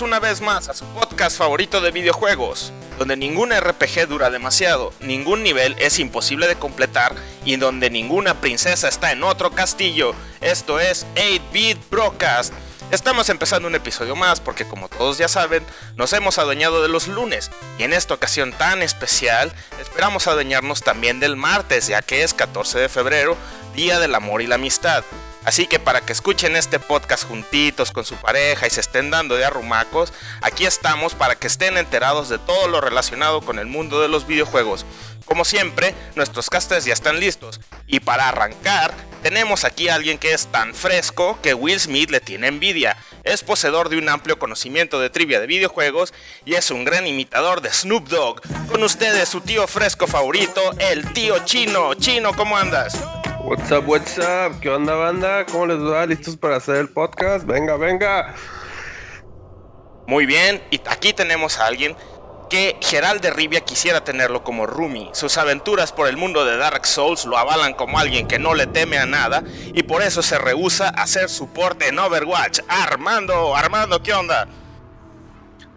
Una vez más a su podcast favorito de videojuegos, donde ningún RPG dura demasiado, ningún nivel es imposible de completar y donde ninguna princesa está en otro castillo. Esto es 8-Bit Broadcast. Estamos empezando un episodio más porque como todos ya saben, nos hemos adueñado de los lunes y en esta ocasión tan especial esperamos adueñarnos también del martes ya que es 14 de febrero, Día del Amor y la Amistad. Así que para que escuchen este podcast juntitos con su pareja y se estén dando de arrumacos, aquí estamos para que estén enterados de todo lo relacionado con el mundo de los videojuegos. Como siempre, nuestros casters ya están listos. Y para arrancar, tenemos aquí a alguien que es tan fresco que Will Smith le tiene envidia. Es poseedor de un amplio conocimiento de trivia de videojuegos y es un gran imitador de Snoop Dogg. Con ustedes su tío fresco favorito, el tío Chino. Chino, ¿cómo andas? What's up, what's up? ¿Qué onda, banda? ¿Cómo les va? ¿Listos para hacer el podcast? Venga, venga. Muy bien, y aquí tenemos a alguien que Gerald de Rivia quisiera tenerlo como roomie. Sus aventuras por el mundo de Dark Souls lo avalan como alguien que no le teme a nada y por eso se rehúsa a hacer soporte en Overwatch. Armando, Armando, ¿qué onda?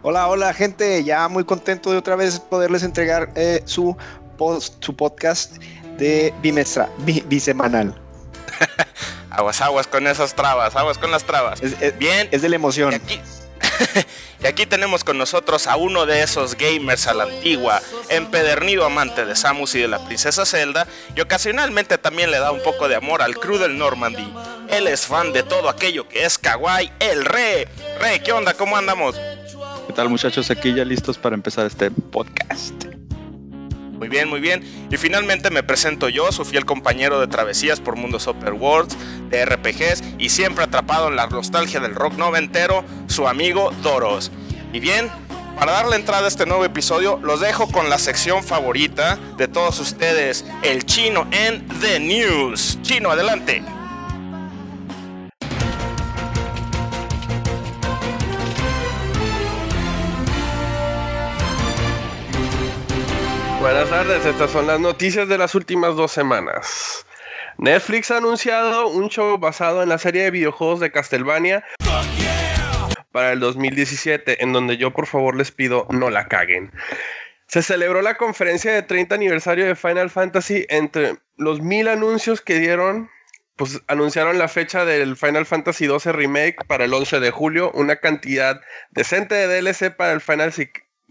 Hola, hola gente, ya muy contento de otra vez poderles entregar eh, su, post, su podcast de bimestra, bisemanal. aguas, aguas con esas trabas, aguas con las trabas. Bien. Es de la emoción. Y aquí, y aquí tenemos con nosotros a uno de esos gamers a la antigua, empedernido amante de Samus y de la princesa Zelda, y ocasionalmente también le da un poco de amor al crew del Normandy. Él es fan de todo aquello que es kawaii, el Re. Re, ¿qué onda? ¿Cómo andamos? ¿Qué tal muchachos? Aquí ya listos para empezar este podcast. Muy bien, muy bien. Y finalmente me presento yo, su fiel compañero de travesías por mundos Super Worlds, de RPGs y siempre atrapado en la nostalgia del rock noventero, su amigo Doros. Y bien, para darle entrada a este nuevo episodio, los dejo con la sección favorita de todos ustedes, el chino en The News. Chino, adelante. Buenas tardes, estas son las noticias de las últimas dos semanas. Netflix ha anunciado un show basado en la serie de videojuegos de Castlevania para el 2017, en donde yo por favor les pido no la caguen. Se celebró la conferencia de 30 aniversario de Final Fantasy entre los mil anuncios que dieron pues anunciaron la fecha del Final Fantasy XII Remake para el 11 de julio, una cantidad decente de DLC para el Final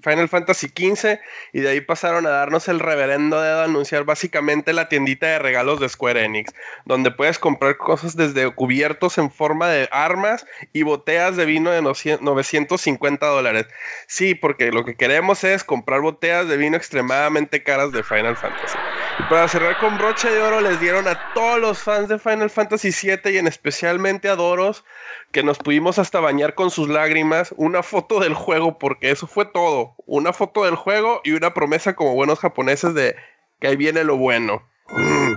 Final Fantasy XV y de ahí pasaron a darnos el reverendo a anunciar básicamente la tiendita de regalos de Square Enix, donde puedes comprar cosas desde cubiertos en forma de armas y botellas de vino de 950 dólares. Sí, porque lo que queremos es comprar botellas de vino extremadamente caras de Final Fantasy. Y para cerrar con broche de oro les dieron a todos los fans de Final Fantasy VII y en especialmente a Doros que nos pudimos hasta bañar con sus lágrimas, una foto del juego, porque eso fue todo. Una foto del juego y una promesa como buenos japoneses de que ahí viene lo bueno. Mm.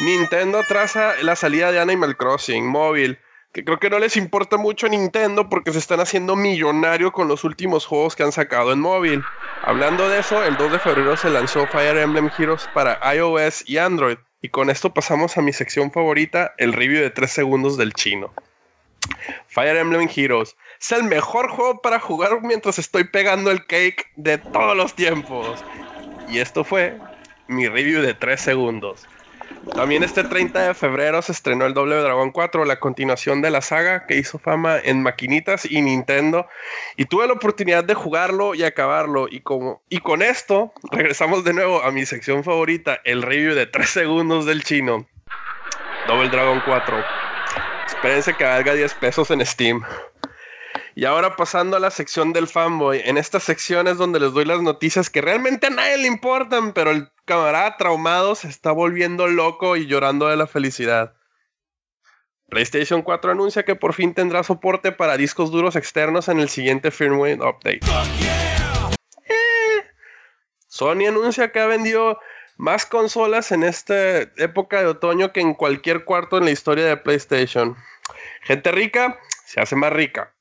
Nintendo traza la salida de Animal Crossing móvil, que creo que no les importa mucho a Nintendo porque se están haciendo millonario con los últimos juegos que han sacado en móvil. Hablando de eso, el 2 de febrero se lanzó Fire Emblem Heroes para iOS y Android. Y con esto pasamos a mi sección favorita, el review de 3 segundos del chino. Fire Emblem Heroes es el mejor juego para jugar mientras estoy pegando el cake de todos los tiempos. Y esto fue mi review de 3 segundos. También este 30 de febrero se estrenó el Doble Dragon 4, la continuación de la saga que hizo fama en maquinitas y Nintendo. Y tuve la oportunidad de jugarlo y acabarlo. Y, como, y con esto regresamos de nuevo a mi sección favorita, el review de 3 segundos del chino. Double Dragon 4. Espérense que valga 10 pesos en Steam. Y ahora pasando a la sección del fanboy. En esta sección es donde les doy las noticias que realmente a nadie le importan, pero el camarada traumado se está volviendo loco y llorando de la felicidad. PlayStation 4 anuncia que por fin tendrá soporte para discos duros externos en el siguiente firmware update. Eh. Sony anuncia que ha vendido más consolas en esta época de otoño que en cualquier cuarto en la historia de PlayStation. Gente rica se hace más rica.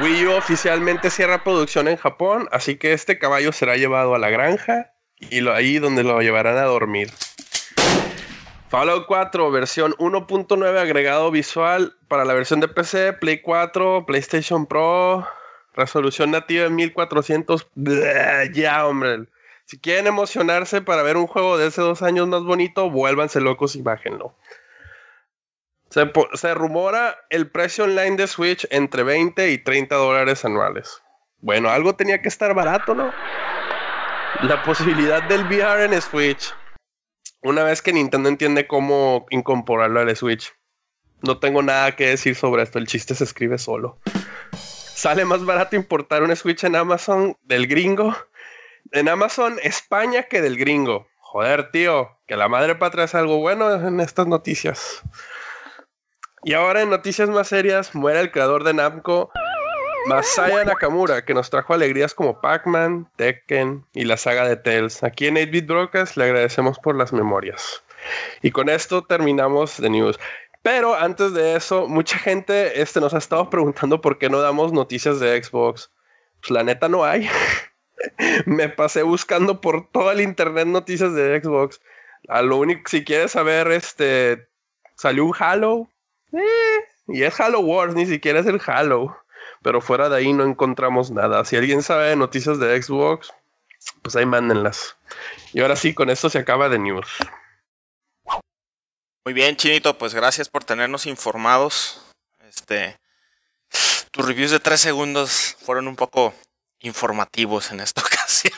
Wii U oficialmente cierra producción en Japón, así que este caballo será llevado a la granja y lo, ahí donde lo llevarán a dormir. Fallout 4, versión 1.9 agregado visual para la versión de PC, Play 4, PlayStation Pro, resolución nativa en 1400. ya, hombre. Si quieren emocionarse para ver un juego de hace dos años más bonito, vuélvanse locos y bájenlo. Se, se, rumora el precio online de Switch entre 20 y 30 dólares anuales. Bueno, algo tenía que estar barato, ¿no? La posibilidad del VR en Switch. Una vez que Nintendo entiende cómo incorporarlo al Switch. No tengo nada que decir sobre esto, el chiste se escribe solo. Sale más barato importar un Switch en Amazon del gringo en Amazon España que del gringo. Joder, tío, que la madre patria es algo bueno en estas noticias. Y ahora en noticias más serias, muere el creador de Namco, Masaya Nakamura, que nos trajo alegrías como Pac-Man, Tekken y la saga de Tales. Aquí en 8-Bit Broadcast le agradecemos por las memorias. Y con esto terminamos de news. Pero antes de eso, mucha gente este, nos ha estado preguntando por qué no damos noticias de Xbox. Pues la neta no hay. me pasé buscando por todo el internet noticias de Xbox. A lo único, si quieres saber, este, salió un Halo. Eh, y es Halo Wars, ni siquiera es el Halo. Pero fuera de ahí no encontramos nada. Si alguien sabe de noticias de Xbox, pues ahí mándenlas. Y ahora sí, con esto se acaba de news. Muy bien, Chinito, pues gracias por tenernos informados. Este, tus reviews de tres segundos fueron un poco informativos en esta ocasión.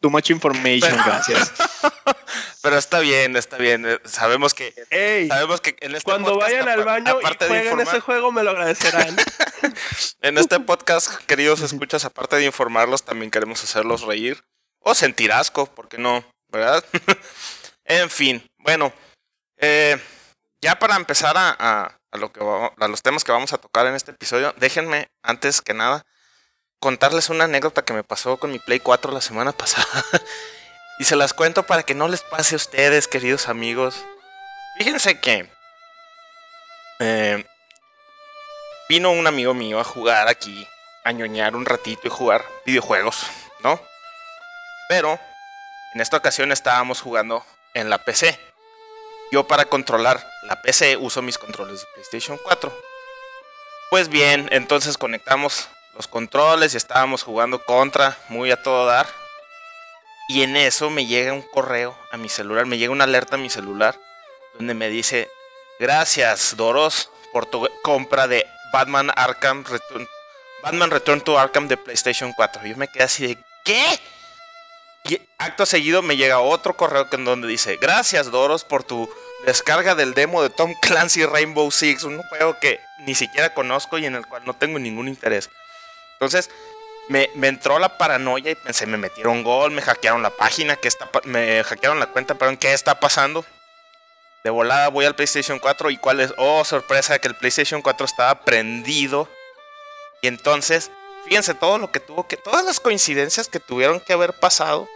Too much information, gracias. Pero está bien, está bien. Sabemos que, sabemos que en este cuando vayan al baño y jueguen ese juego me lo agradecerán. en este podcast, queridos escuchas, aparte de informarlos, también queremos hacerlos reír o sentir asco, porque no, ¿verdad? en fin, bueno, eh, ya para empezar a, a, lo que, a los temas que vamos a tocar en este episodio, déjenme, antes que nada, contarles una anécdota que me pasó con mi Play 4 la semana pasada. y se las cuento para que no les pase a ustedes, queridos amigos. Fíjense que eh, vino un amigo mío a jugar aquí, a ñoñar un ratito y jugar videojuegos, ¿no? Pero en esta ocasión estábamos jugando en la PC. Yo para controlar la PC uso mis controles de PlayStation 4. Pues bien, entonces conectamos los controles y estábamos jugando contra, muy a todo dar. Y en eso me llega un correo a mi celular, me llega una alerta a mi celular donde me dice, gracias Doros por tu compra de Batman Arkham Return, Batman Return to Arkham de PlayStation 4. Yo me quedé así de, ¿qué? Y acto seguido me llega otro correo en donde dice, gracias Doros por tu descarga del demo de Tom Clancy Rainbow Six, un juego que ni siquiera conozco y en el cual no tengo ningún interés. Entonces me, entró la paranoia y pensé, me metieron gol, me hackearon la página, que está, me hackearon la cuenta, perdón, ¿qué está pasando? De volada voy al PlayStation 4 y cuál es, oh sorpresa, que el PlayStation 4 estaba prendido. Y entonces, fíjense todo lo que tuvo que, todas las coincidencias que tuvieron que haber pasado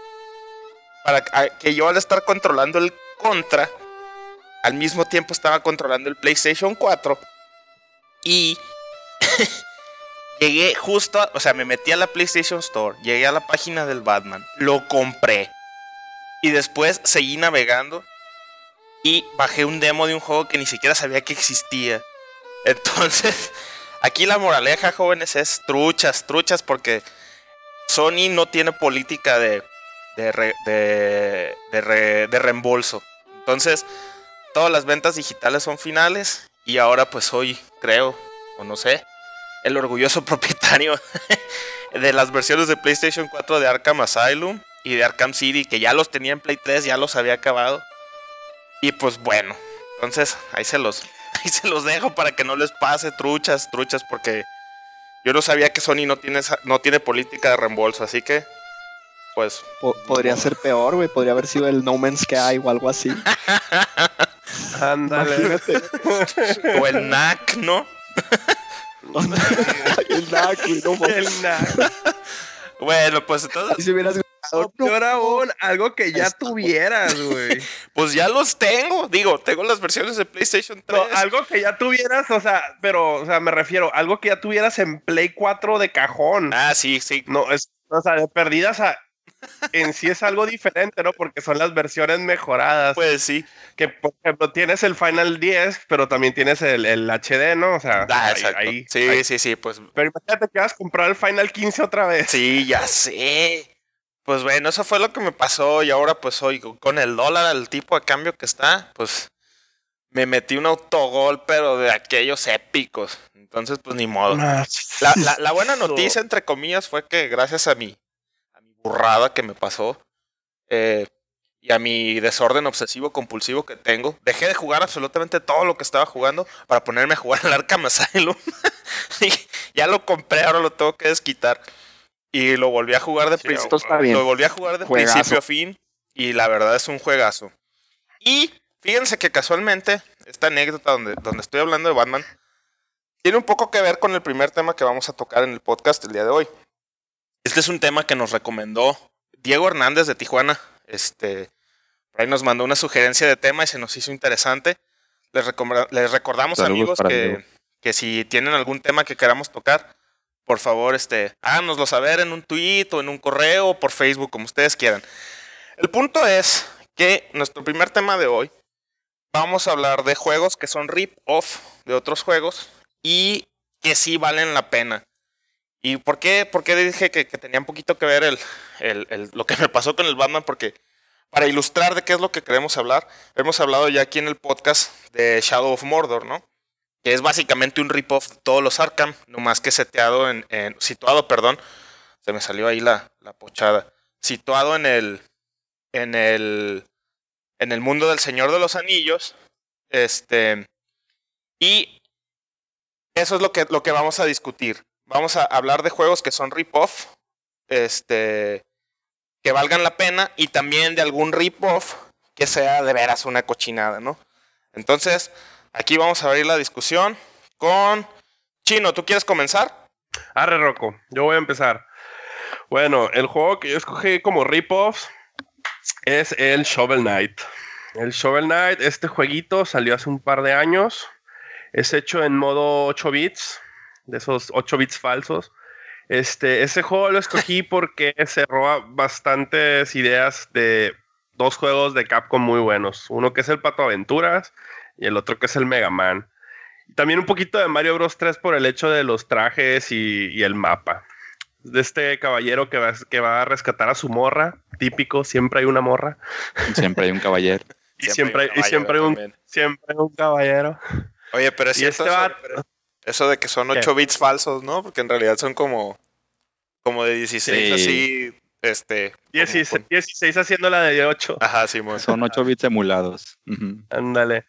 para que yo al estar controlando el contra, al mismo tiempo estaba controlando el PlayStation 4 y llegué justo, o sea, me metí a la PlayStation Store, llegué a la página del Batman, lo compré y después seguí navegando y bajé un demo de un juego que ni siquiera sabía que existía. Entonces, aquí la moraleja, jóvenes, es truchas, truchas, porque Sony no tiene política de, de, de, reembolso. Entonces, todas las ventas digitales son finales y ahora pues soy, creo, o no sé, el orgulloso propietario de las versiones de PlayStation 4 de Arkham Asylum y de Arkham City, que ya los tenía en Play 3, ya los había acabado. Y pues bueno, entonces ahí se los, ahí se los dejo para que no les pase truchas, truchas, porque yo no sabía que Sony no tiene, no tiene política de reembolso, así que pues... podría ser peor, güey, podría haber sido el No Man's Sky o algo así. Ándale. o el NAC, ¿no? el NAC, güey, no El NAC. Bueno, pues entonces. Si hubieras Peor aún, algo que ya tuvieras, güey. Pues ya los tengo. Digo, tengo las versiones de PlayStation 3. No, algo que ya tuvieras, o sea, pero, o sea, me refiero, algo que ya tuvieras en Play 4 de cajón. Ah, sí, sí. No, es, o sea, de perdidas a en sí es algo diferente, ¿no? Porque son las versiones mejoradas. Pues sí. Que, por ejemplo, tienes el Final 10, pero también tienes el, el HD, ¿no? O sea, Ah, ahí- sí, ahí. sí, sí, pues Pero imagínate que vas a comprar el Final 15 otra vez. sí, ya sé. Pues bueno, eso fue lo que me pasó y ahora pues hoy con el dólar, el tipo de cambio que está, pues me metí un autogol, pero de aquellos épicos. Entonces, pues ni modo. La, la- la buena noticia, entre comillas, fue que gracias a mi, a mi burrada que me pasó eh, y a mi desorden obsesivo compulsivo que tengo, dejé de jugar absolutamente todo lo que estaba jugando para ponerme a jugar al Arkham Asylum. y ya lo compré, ahora lo tengo que desquitar. Y lo volví a jugar de Sí, principio. Lo volví a jugar de Juegazo. principio a fin. Y la verdad es un juegazo. Y fíjense que casualmente, esta anécdota donde, donde estoy hablando de Batman, tiene un poco que ver con el primer tema que vamos a tocar en el podcast el día de hoy. Este es un tema que nos recomendó Diego Hernández de Tijuana. Este, por ahí nos mandó una sugerencia de tema y se nos hizo interesante. Les, recordamos, Saludos amigos, que, Diego. que si tienen algún tema que queramos tocar, por favor, este, háganoslo saber en un tweet o en un correo o por Facebook, como ustedes quieran. El punto es que nuestro primer tema de hoy vamos a hablar de juegos que son rip-off de otros juegos y que sí valen la pena. ¿Y por qué, por qué dije que, tenía un poquito que ver el- lo que me pasó con el Batman? Porque para ilustrar de qué es lo que queremos hablar, hemos hablado ya aquí en el podcast de Shadow of Mordor, ¿no? Que es básicamente un rip-off de todos los Arkham, nomás que seteado en, en- situado, perdón, se me salió ahí la, la pochada, situado en el, en el, en el mundo del Señor de los Anillos, este, y eso es lo que, lo que vamos a discutir. Vamos a hablar de juegos que son rip-off, este, que valgan la pena, y también de algún rip-off que sea de veras una cochinada, ¿no? Entonces, aquí vamos a abrir la discusión con Chino. ¿Tú quieres comenzar? Arre, Rocco, yo voy a empezar. Bueno, el juego que yo escogí como rip-off es el Shovel Knight. El Shovel Knight, este jueguito salió hace un par de años. Es hecho en modo 8 bits, de esos 8 bits falsos. Este, ese juego lo escogí porque se roba bastantes ideas de dos juegos de Capcom muy buenos. Uno que es el Pato Aventuras y el otro que es el Mega Man. También un poquito de Mario Bros 3 por el hecho de los trajes y, y el mapa. De este caballero que va, que va a rescatar a su morra, típico, siempre hay una morra. Siempre hay un caballero. Y siempre, y siempre, hay un, también. siempre hay un caballero. Oye, pero es cierto este eso, vato- eso de que son ¿Qué? 8 bits falsos, ¿no? Porque en realidad son como, como de 16 Sí. así, este... como 16, con- 16 haciendo la de 8. Ajá, Simón. Son 8 bits emulados. Ándale.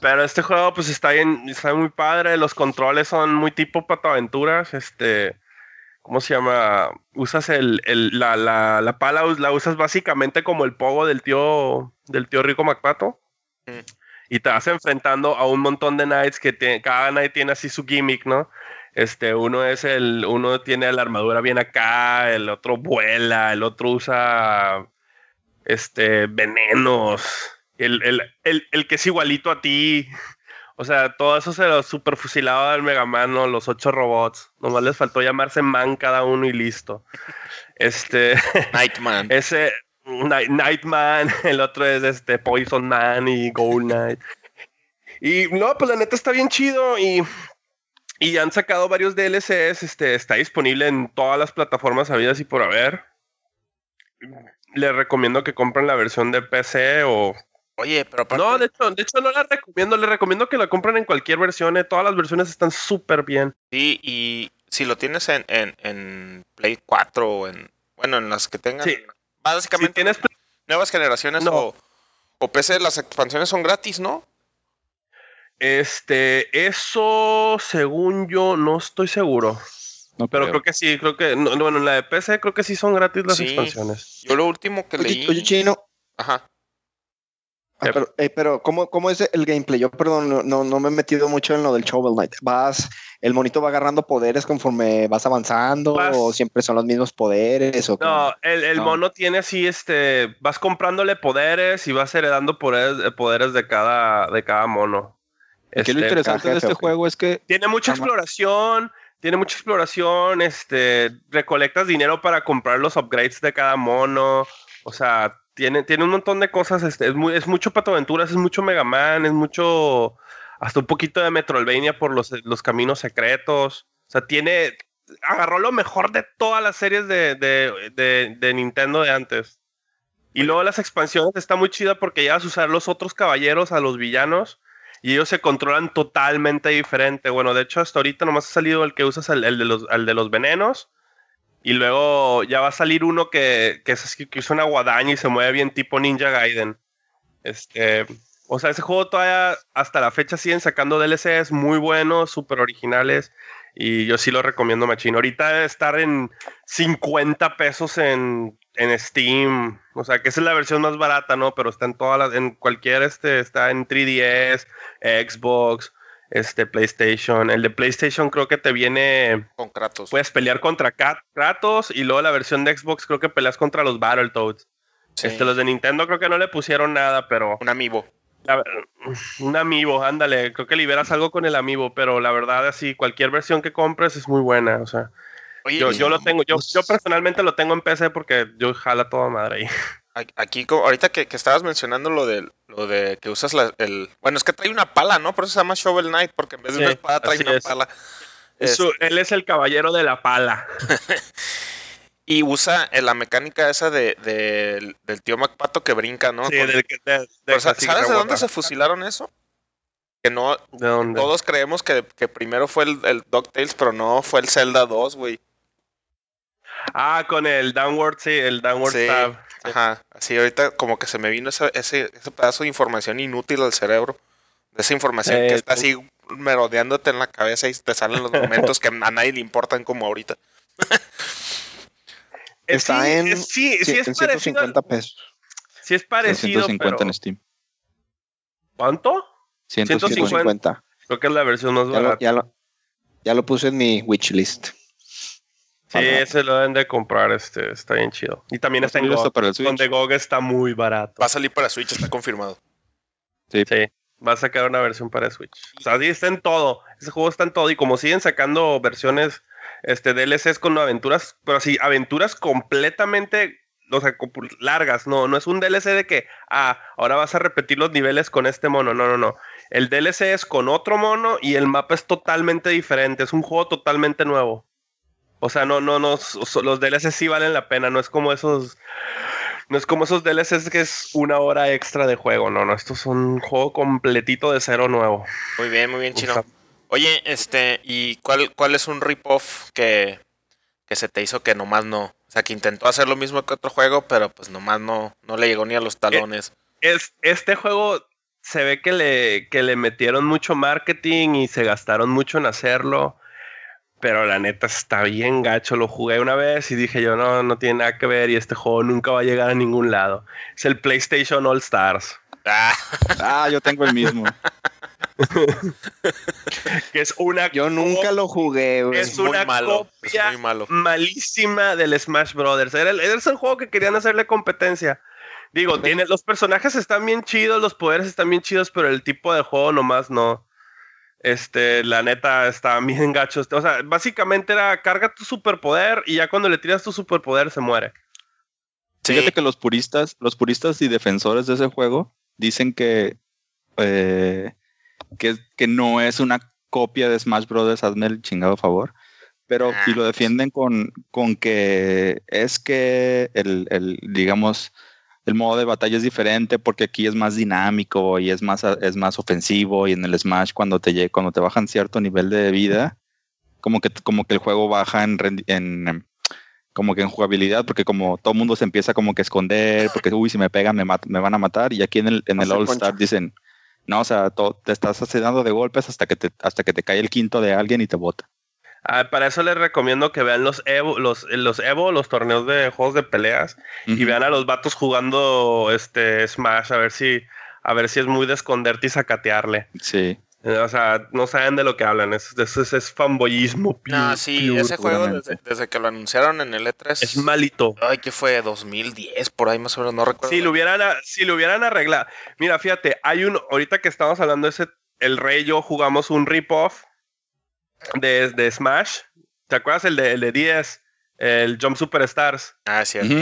Pero este juego, pues está bien, está muy padre. Los controles son muy tipo patoaventuras. Este, ¿cómo se llama? Usas el, el- la, la, la pala, la usas básicamente como el pogo del tío, del tío Rico MacPato. Mm. Y te vas enfrentando a un montón de knights que cada knight tiene así su gimmick, ¿no? Este, uno es el, uno tiene la armadura bien acá, el otro vuela, el otro usa este venenos, el, el, el, el que es igualito a ti. O sea, todo eso se lo super fusilaba del Mega Man, ¿no? Los ocho robots. Nomás les faltó llamarse Man cada uno y listo. Este, Nightman. ese Night, Nightman, el otro es este Poison Man y Gold Knight. Y no, pues la neta está bien chido y, y han sacado varios DLCs. Este, está disponible en todas las plataformas habidas y por haber. Les recomiendo que compren la versión de PC o... Oye, pero aparte... No, de hecho, de hecho no la recomiendo. Les recomiendo que la compren en cualquier versión. eh. Todas las versiones están súper bien. Sí, y si lo tienes en, en, en Play 4 o en... Bueno, en las que tengan... Sí. Si Básicamente tienes nuevas generaciones No. o, o PC, las expansiones son gratis, ¿no? Este, eso, según yo, no estoy seguro. No Pero creo. creo que sí, creo que, no, bueno, en la de PC creo que sí son gratis las Sí. expansiones. Yo lo último que leí... Oye, oye, Chino, Ajá. ah, pero, eh, pero ¿cómo, ¿cómo es el gameplay? Yo, perdón, no- no, no me he metido mucho en lo del Shovel Knight. ¿Vas, el monito va agarrando poderes conforme vas avanzando Vas- o siempre son los mismos poderes? O? No, el, el No. mono tiene así, este, vas comprándole poderes y vas heredando poderes, poderes de cada, de cada mono. Aquí lo Este, interesante de este juego es que tiene mucha exploración, tiene mucha exploración, este, recolectas dinero para comprar los upgrades de cada mono, o sea, tiene, tiene un montón de cosas, este, es, muy, es mucho Pato Aventuras, es mucho Mega Man, es mucho, hasta un poquito de Metroidvania por los, los caminos secretos, o sea, tiene, agarró lo mejor de todas las series de, de, de, de Nintendo de antes. Y luego las expansiones está muy chida porque ya vas a usar los otros caballeros a los villanos y ellos se controlan totalmente diferente. Bueno, de hecho, hasta ahorita nomás ha salido el que usas el, de, los, el de los venenos. Y luego ya va a salir uno que, que, es, que usa una guadaña y se mueve bien tipo Ninja Gaiden. Este, o sea, ese juego todavía hasta la fecha siguen sacando DLCs muy buenos, súper originales. Y yo sí lo recomiendo, machino. Ahorita debe estar en 50 pesos en en Steam, o sea, que esa es la versión más barata, ¿no? Pero está en todas las, en cualquier, este, está en 3DS, Xbox, este, PlayStation. El de PlayStation creo que te viene... Con Kratos. Puedes pelear contra Kratos y luego la versión de Xbox creo que peleas contra los Battletoads. Este, los de Nintendo creo que no le pusieron nada, pero... Un amiibo. un amiibo, ándale. Creo que liberas algo con el amiibo, pero la verdad, así, cualquier versión que compres es muy buena, o sea yo, yo lo tengo, yo, yo personalmente lo tengo en PC porque yo jala toda madre ahí. Aquí, ahorita que, que, estabas mencionando lo de, lo de que usas la, el... Bueno, es que trae una pala, ¿no? Por eso se llama Shovel Knight, porque en vez de una espada trae una pala. Este él es el caballero de la pala. y usa la mecánica esa de, de, del tío MacPato que brinca, ¿no? Sí, del que, de, ¿Sabes de dónde se fusilaron eso? Que no... ¿De dónde? Todos creemos que, que primero fue el, el DuckTales, pero no, fue el Zelda 2, güey. Ah, con el downward, sí, el downward sí, tab. Ajá, así ahorita como que se me vino ese, ese, ese pedazo de información inútil al cerebro. De esa información Eh, que está tú- así merodeándote en la cabeza y te salen los momentos que a nadie le importan como ahorita. Eh, Está sí, en, eh, sí, sí, sí, es en parecido. 150 pesos. Sí es parecido, 150 pero... en Steam. ¿Cuánto? 150. 150. 150. Creo que es la versión más Ya lo, barata. ya, lo, ya lo puse en mi wishlist. Sí, ese lo deben de comprar, este, está bien chido. Y también ¿Va a está en GOG, para el Switch? donde GOG está muy barato. Va a salir para Switch, está confirmado. Sí, va a sacar una versión para Switch. O sea, sí está en todo. Ese juego está en todo. Y como siguen sacando versiones, este, DLCs con aventuras, pero sí, aventuras completamente, o sea, largas. No, no es un DLC de que, ah, ahora vas a repetir los niveles con este mono. No, no, no. El DLC es con otro mono y el mapa es totalmente diferente. Es un juego totalmente nuevo. O sea, no, no, no, los DLCs sí valen la pena. No es como esos. No es como esos DLCs que es una hora extra de juego, no, no, estos son un juego completito de cero nuevo. Muy bien, muy bien, chino. Oye, este, ¿y cuál, cuál es un rip-off que, que se te hizo que nomás no? O sea, que intentó hacer lo mismo que otro juego, pero pues nomás no, no le llegó ni a los talones. Es, este juego se ve que le, que le metieron mucho marketing y se gastaron mucho en hacerlo, pero la neta está bien gacho. Lo jugué una vez y dije yo, no, no tiene nada que ver y este juego nunca va a llegar a ningún lado. Es el PlayStation All Stars, Ah, Ah, yo tengo el mismo. que es una Yo nunca lo jugué, güey. Es es muy una malo, copia es muy malo. malísima del Smash Brothers. Era el, era el juego que querían hacerle competencia. Digo, tiene, los personajes están bien chidos, los poderes están bien chidos, pero el tipo de juego nomás no. Este, la neta, está bien gacho. O sea, básicamente era carga tu superpoder y ya cuando le tiras tu superpoder se muere. sí, Fíjate que los puristas, los puristas y defensores de ese juego dicen que, eh, que, que no es una copia de Smash Brothers, hazme el chingado favor. Pero Ah, y lo pues. defienden con, con que es que el, el, digamos, el modo de batalla es diferente porque aquí es más dinámico y es más, es más ofensivo y en el Smash cuando te, cuando te bajan cierto nivel de vida, como que, como que el juego baja en, en como que en jugabilidad, porque como todo mundo se empieza como que a esconder, porque uy, si me pegan me, me van a matar, y aquí en el, en el All Star concha. dicen, no, o sea, te estás asediando de golpes hasta que te, hasta que te cae el quinto de alguien y te bota. Ah, para eso les recomiendo que vean los Evo, los, los Evo, los torneos de juegos de peleas, y vean a los vatos jugando este Smash, a ver si, a ver si es muy de esconderte y sacatearle. Sí. Eh, O sea, no saben de lo que hablan. Es, es, es, es fanboyismo. no, sí, pure. ese juego desde, desde que lo anunciaron en el E3. Es malito. Ay, que fue 2010, por ahí más o menos, no recuerdo. Si lo hubieran, si lo hubieran arreglado. Mira, fíjate, hay un. Ahorita que estamos hablando de ese. El Rey y yo jugamos un rip-off de, de Smash. ¿Te acuerdas el de, el de 10? El Jump Superstars. Ah, cierto.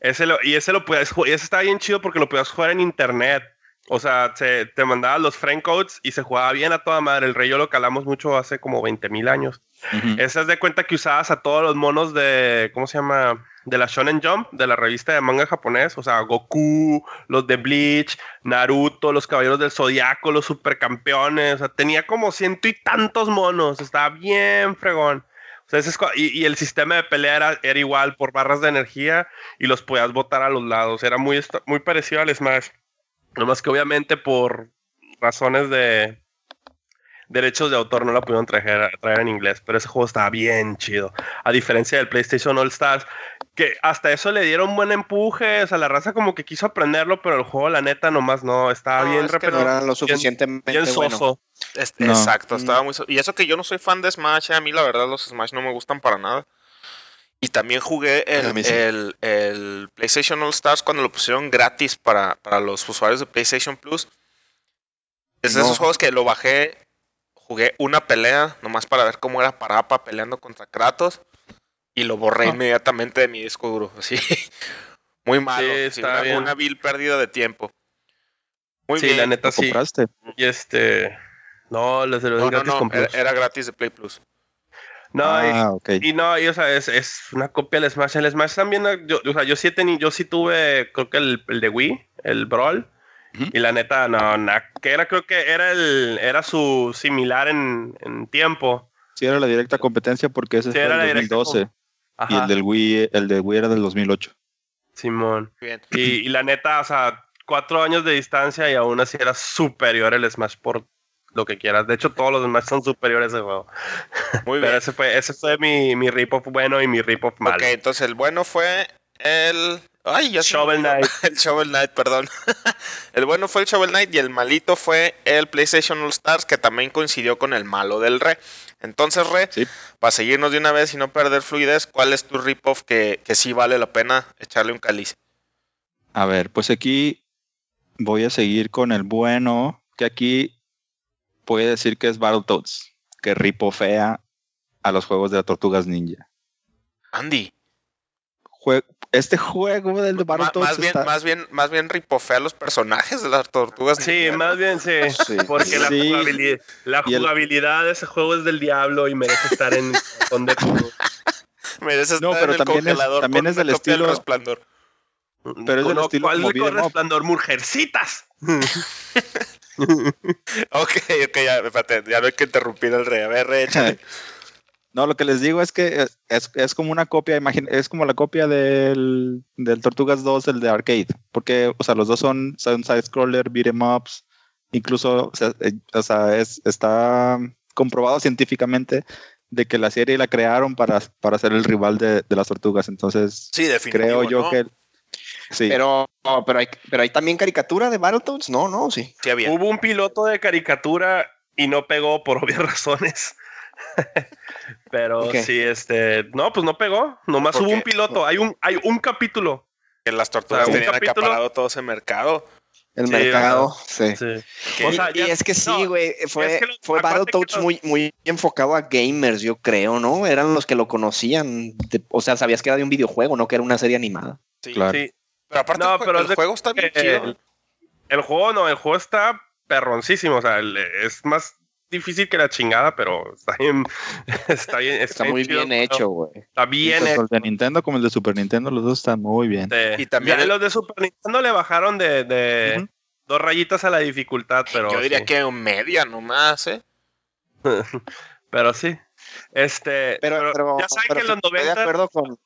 Ese lo, y ese lo podías jugar. Y ese estaba bien chido porque lo podías jugar en internet. O sea, se- te mandaban los friend codes y se jugaba bien a toda madre. El rey yo lo calamos mucho hace como 20 mil años. Ujú. Esa es de cuenta que usabas a todos los monos de. ¿Cómo se llama? De la Shonen Jump, de la revista de manga japonés. O sea, Goku, los de Bleach, Naruto, los Caballeros del Zodiaco, los supercampeones. O sea, tenía como ciento y tantos monos. Estaba bien fregón. O sea, ese es y, y el sistema de pelea era, era igual por barras de energía y los podías botar a los lados. Era muy, muy parecido al Smash. Nomás que obviamente por razones de derechos de autor no la pudieron traer, traer en inglés, pero ese juego estaba bien chido. A diferencia del PlayStation All Stars, que hasta eso le dieron buen empuje, o sea, la raza como que quiso aprenderlo, pero el juego la neta nomás no, estaba No, bien es No era lo suficientemente bien bueno. soso. Es- No. Exacto, Mm. estaba muy... so- Y eso que yo no soy fan de Smash, eh, a mí la verdad los Smash no me gustan para nada. Y también jugué el, sí. el- el PlayStation All Stars cuando lo pusieron gratis para, para los usuarios de PlayStation Plus. Es de No. esos juegos que lo bajé, jugué una pelea, nomás para ver cómo era Parapa peleando contra Kratos. Y lo borré Ah. inmediatamente de mi disco duro. Así. Muy malo. Sí, sí, está una, bien. una vil pérdida de tiempo. Muy sí, bien. la neta ¿Lo sí. compraste? Y este, no, los de los No, no, gratis no, con era, Plus. era gratis de Play Plus. No, y- ah, ok. Y no, y, o sea, es, es una copia del Smash. El Smash también, yo, o sea, yo sí, he teni- yo sí tuve, creo que el, el de Wii, el Brawl. Y la neta, no, na- que era, creo que era el, era su similar en, en tiempo. Sí, era la directa competencia porque ese Sí, fue era el directa 2012 y el del Wii, el de Wii era del 2008. Simón. Y, y la neta, o sea, cuatro años de distancia y aún así era superior el Smash por lo que quieras. De hecho, todos los Smash son superiores de juego. Muy Pero bien. ese fue, ese fue mi, mi rip-off bueno y mi rip-off malo. Ok, entonces el bueno fue el. Ay, ya Shovel. Knight. El Shovel Knight, perdón. el bueno fue el Shovel Knight y el malito fue el PlayStation All Stars, que también coincidió con el malo del Re. Entonces, Re, Sí. para seguirnos de una vez y no perder fluidez, ¿cuál es tu rip-off que, que sí vale la pena echarle un calice? A ver, pues aquí voy a seguir con el bueno, que aquí voy a decir que es Battletoads, que ripofea a los juegos de las tortugas ninja. Andy. Jue- este juego del de Battletoads más, bien, está- más, bien, más bien ripofea a los personajes de las tortugas. Sí, ¿no? más bien sí. Sí. Porque la, Sí. jugabilidad, la el- de ese juego es del diablo y merece estar en donde Mereces No, estar pero en el también es- congelador también con es del estilo- resplandor. Pero es del No, estilo ¿Cuál up. resplandor? Mujercitas. Ok, ok, ya, espérate, ya no hay que interrumpir al rey. A ver, Re, échale. No, lo que les digo es que es, es- como una copia, es como la copia del, del Tortugas 2, el de arcade, porque, o sea, los dos son, son side-scroller, beat 'em ups, incluso, o sea, eh, o sea, es, está comprobado científicamente de que la serie la crearon para, para ser el rival de, de las tortugas, entonces Sí, definitivo. creo yo ¿no? que... Sí, Pero, no, pero, hay, pero hay también caricatura de Battletoads. No, no, sí. Sí, había. Hubo un piloto de caricatura y no pegó por obvias razones. Pero sí, este, no, pues no pegó. Nomás ¿Por hubo un piloto. Hay un, hay un capítulo. Que las tortugas O sea, un tenían capítulo- acaparado todo ese mercado. El Sí, mercado, sí. Sí. Que- O sea, y, ya- y es que sí, no, güey, fue, es que fue Battletoads los- muy, muy enfocado a gamers, yo creo, ¿no? Eran los que lo conocían. de- o sea, sabías que era de un videojuego, no que era una serie animada. sí. claro. sí. Pero aparte, No, el, pero el juego está bien chido. el, el juego no, el juego está perroncísimo. O sea, el- es más difícil que la chingada, pero está bien. Está bien. Está bien muy chido, bien hecho, güey. Está bien tanto hecho. el de Nintendo como el de Super Nintendo, los dos están muy bien. Sí. Y también Ya el- los de Super Nintendo le bajaron de, dos rayitas a la dificultad, pero Yo diría sí. que media nomás, ¿eh? pero sí. Este, Pero, pero pero, ya saben pero que en los sí estoy de 90 acuerdo con.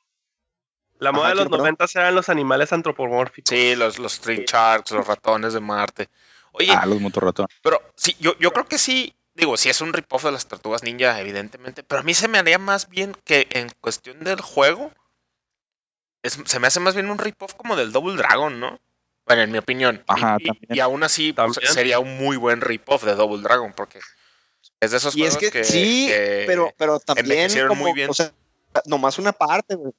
la moda Ajá, de los sí, perdón. 90 eran los animales antropomórficos. Sí, los, los String Sharks, los ratones de Marte. Oye, Ah, los motorratones. pero sí, yo, yo creo que sí. Digo, sí es un rip-off de las tortugas ninja, evidentemente. Pero a mí se me haría más bien que en cuestión del juego. es- se me hace más bien un rip-off como del Double Dragon, ¿no? Bueno, en mi opinión. Y- Ajá, y, también. y aún así pues, sería un muy buen rip-off de Double Dragon, porque es de esos Y es que, que, sí, que pero, pero también como, muy bien. o sea, nomás una parte, güey.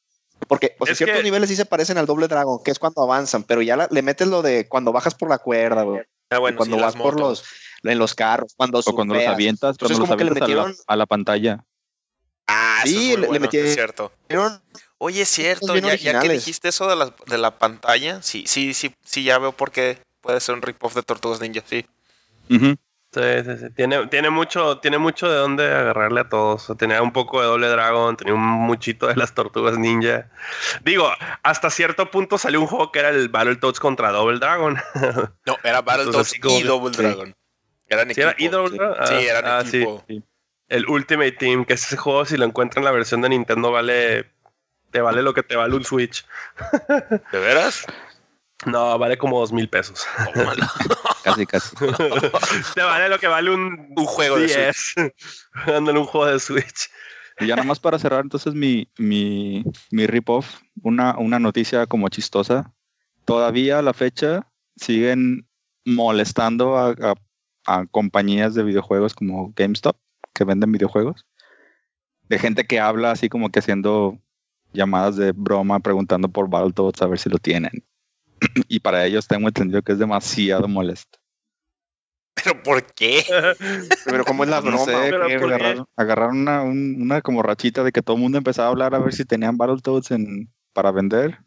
Porque o sea, Es ciertos que- niveles sí se parecen al doble dragón, que es cuando avanzan, pero ya la- le metes lo de cuando bajas por la cuerda, güey. Ah, bueno, cuando sí, vas las por los en los carros, cuando O cuando los avientas, Entonces, cuando los como que le avientas a la- metieron- a la pantalla. Ah, eso Sí, es muy le- le metieron- es cierto. Oye, es cierto, ya, ya que dijiste eso de la, de la pantalla, sí, sí, sí, sí, ya veo por qué puede ser un rip-off de Tortugas Ninja, sí. Sí, sí, sí. Tiene, tiene, mucho, tiene mucho de dónde agarrarle a todos. O sea, tenía un poco de Doble Dragon, tenía un muchito de las tortugas ninja. Digo, hasta cierto punto salió un juego que era el Battletoads contra Double Dragon. No, era Battletoads y que- Double. Dragon. Eran ¿Sí era Dragon? Sí, Ah, eran ah, sí. El Ultimate Team, que ese juego, si lo encuentran en la versión de Nintendo, vale. Te vale lo que te vale un Switch. ¿De veras? No, vale como dos mil pesos. Casi, casi. te vale lo que vale un, Un juego de 10. Dándole un juego de Switch. Y ya nomás para cerrar entonces mi, mi, mi rip-off, una, una noticia como chistosa. Todavía a la fecha siguen molestando a, a- a compañías de videojuegos como GameStop, que venden videojuegos, de gente que habla así como que haciendo llamadas de broma preguntando por Battletoads a ver si lo tienen. y para ellos tengo entendido que es demasiado molesto. ¿Pero por qué? Pero ¿cómo es la No broma? sé, o pero qué, ¿por güey? qué? agarraron, agarraron una, un- una como rachita de que todo el mundo empezaba a hablar a ver si tenían Battletoads en, para vender.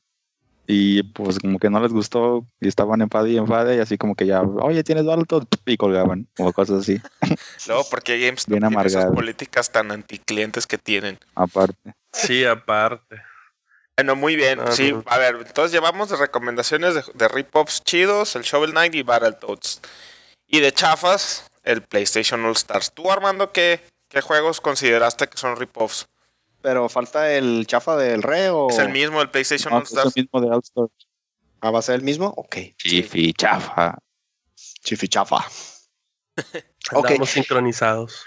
Y pues como que no les gustó y estaban enfade y enfade y así como que ya, oye, ¿tienes Battletoads? Y colgaban o cosas así, No, porque GameStop Bien tiene esas amargado. políticas tan anticlientes que tienen. aparte. Sí, aparte. Bueno, muy bien. Ah, sí, no. a ver, entonces llevamos de recomendaciones de, de rip-offs chidos, el Shovel Knight y Battletoads. Y de chafas, el PlayStation All Stars. ¿Tú, Armando, qué, qué juegos consideraste que son rip-offs? Pero falta el chafa del re o ¿Es el mismo el PlayStation No, All es el Stars? mismo de All Stars. Ah, va a ser el mismo. Ok, Chifi, chafa. chifi chafa. Ok. Andamos sincronizados.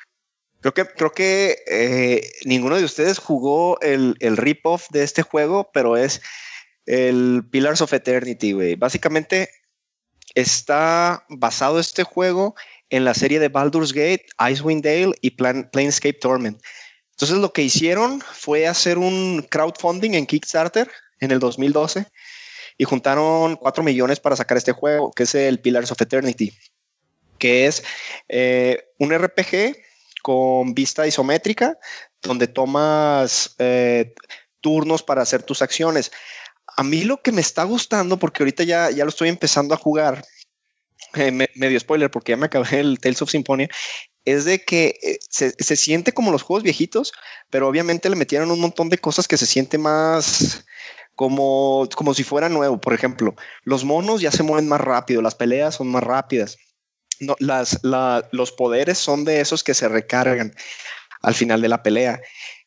Creo que, creo que eh, ninguno de ustedes jugó el, el rip-off de este juego, pero es el Pillars of Eternity, güey. Básicamente está basado este juego en la serie de Baldur's Gate, Icewind Dale y Plan- Planescape Torment. Entonces lo que hicieron fue hacer un crowdfunding en Kickstarter en el 2012 y juntaron 4 millones para sacar este juego, que es el Pillars of Eternity, que es eh, un RPG con vista isométrica, donde tomas eh, turnos para hacer tus acciones. A mí lo que me está gustando, porque ahorita ya, ya lo estoy empezando a jugar, eh, me- medio spoiler, porque ya me acabé el Tales of Symphonia, es de que eh, se, se siente como los juegos viejitos, pero obviamente le metieron un montón de cosas que se siente más como, como si fuera nuevo. Por ejemplo, los monos ya se mueven más rápido, las peleas son más rápidas no, los poderes son de esos que se recargan al final de la pelea.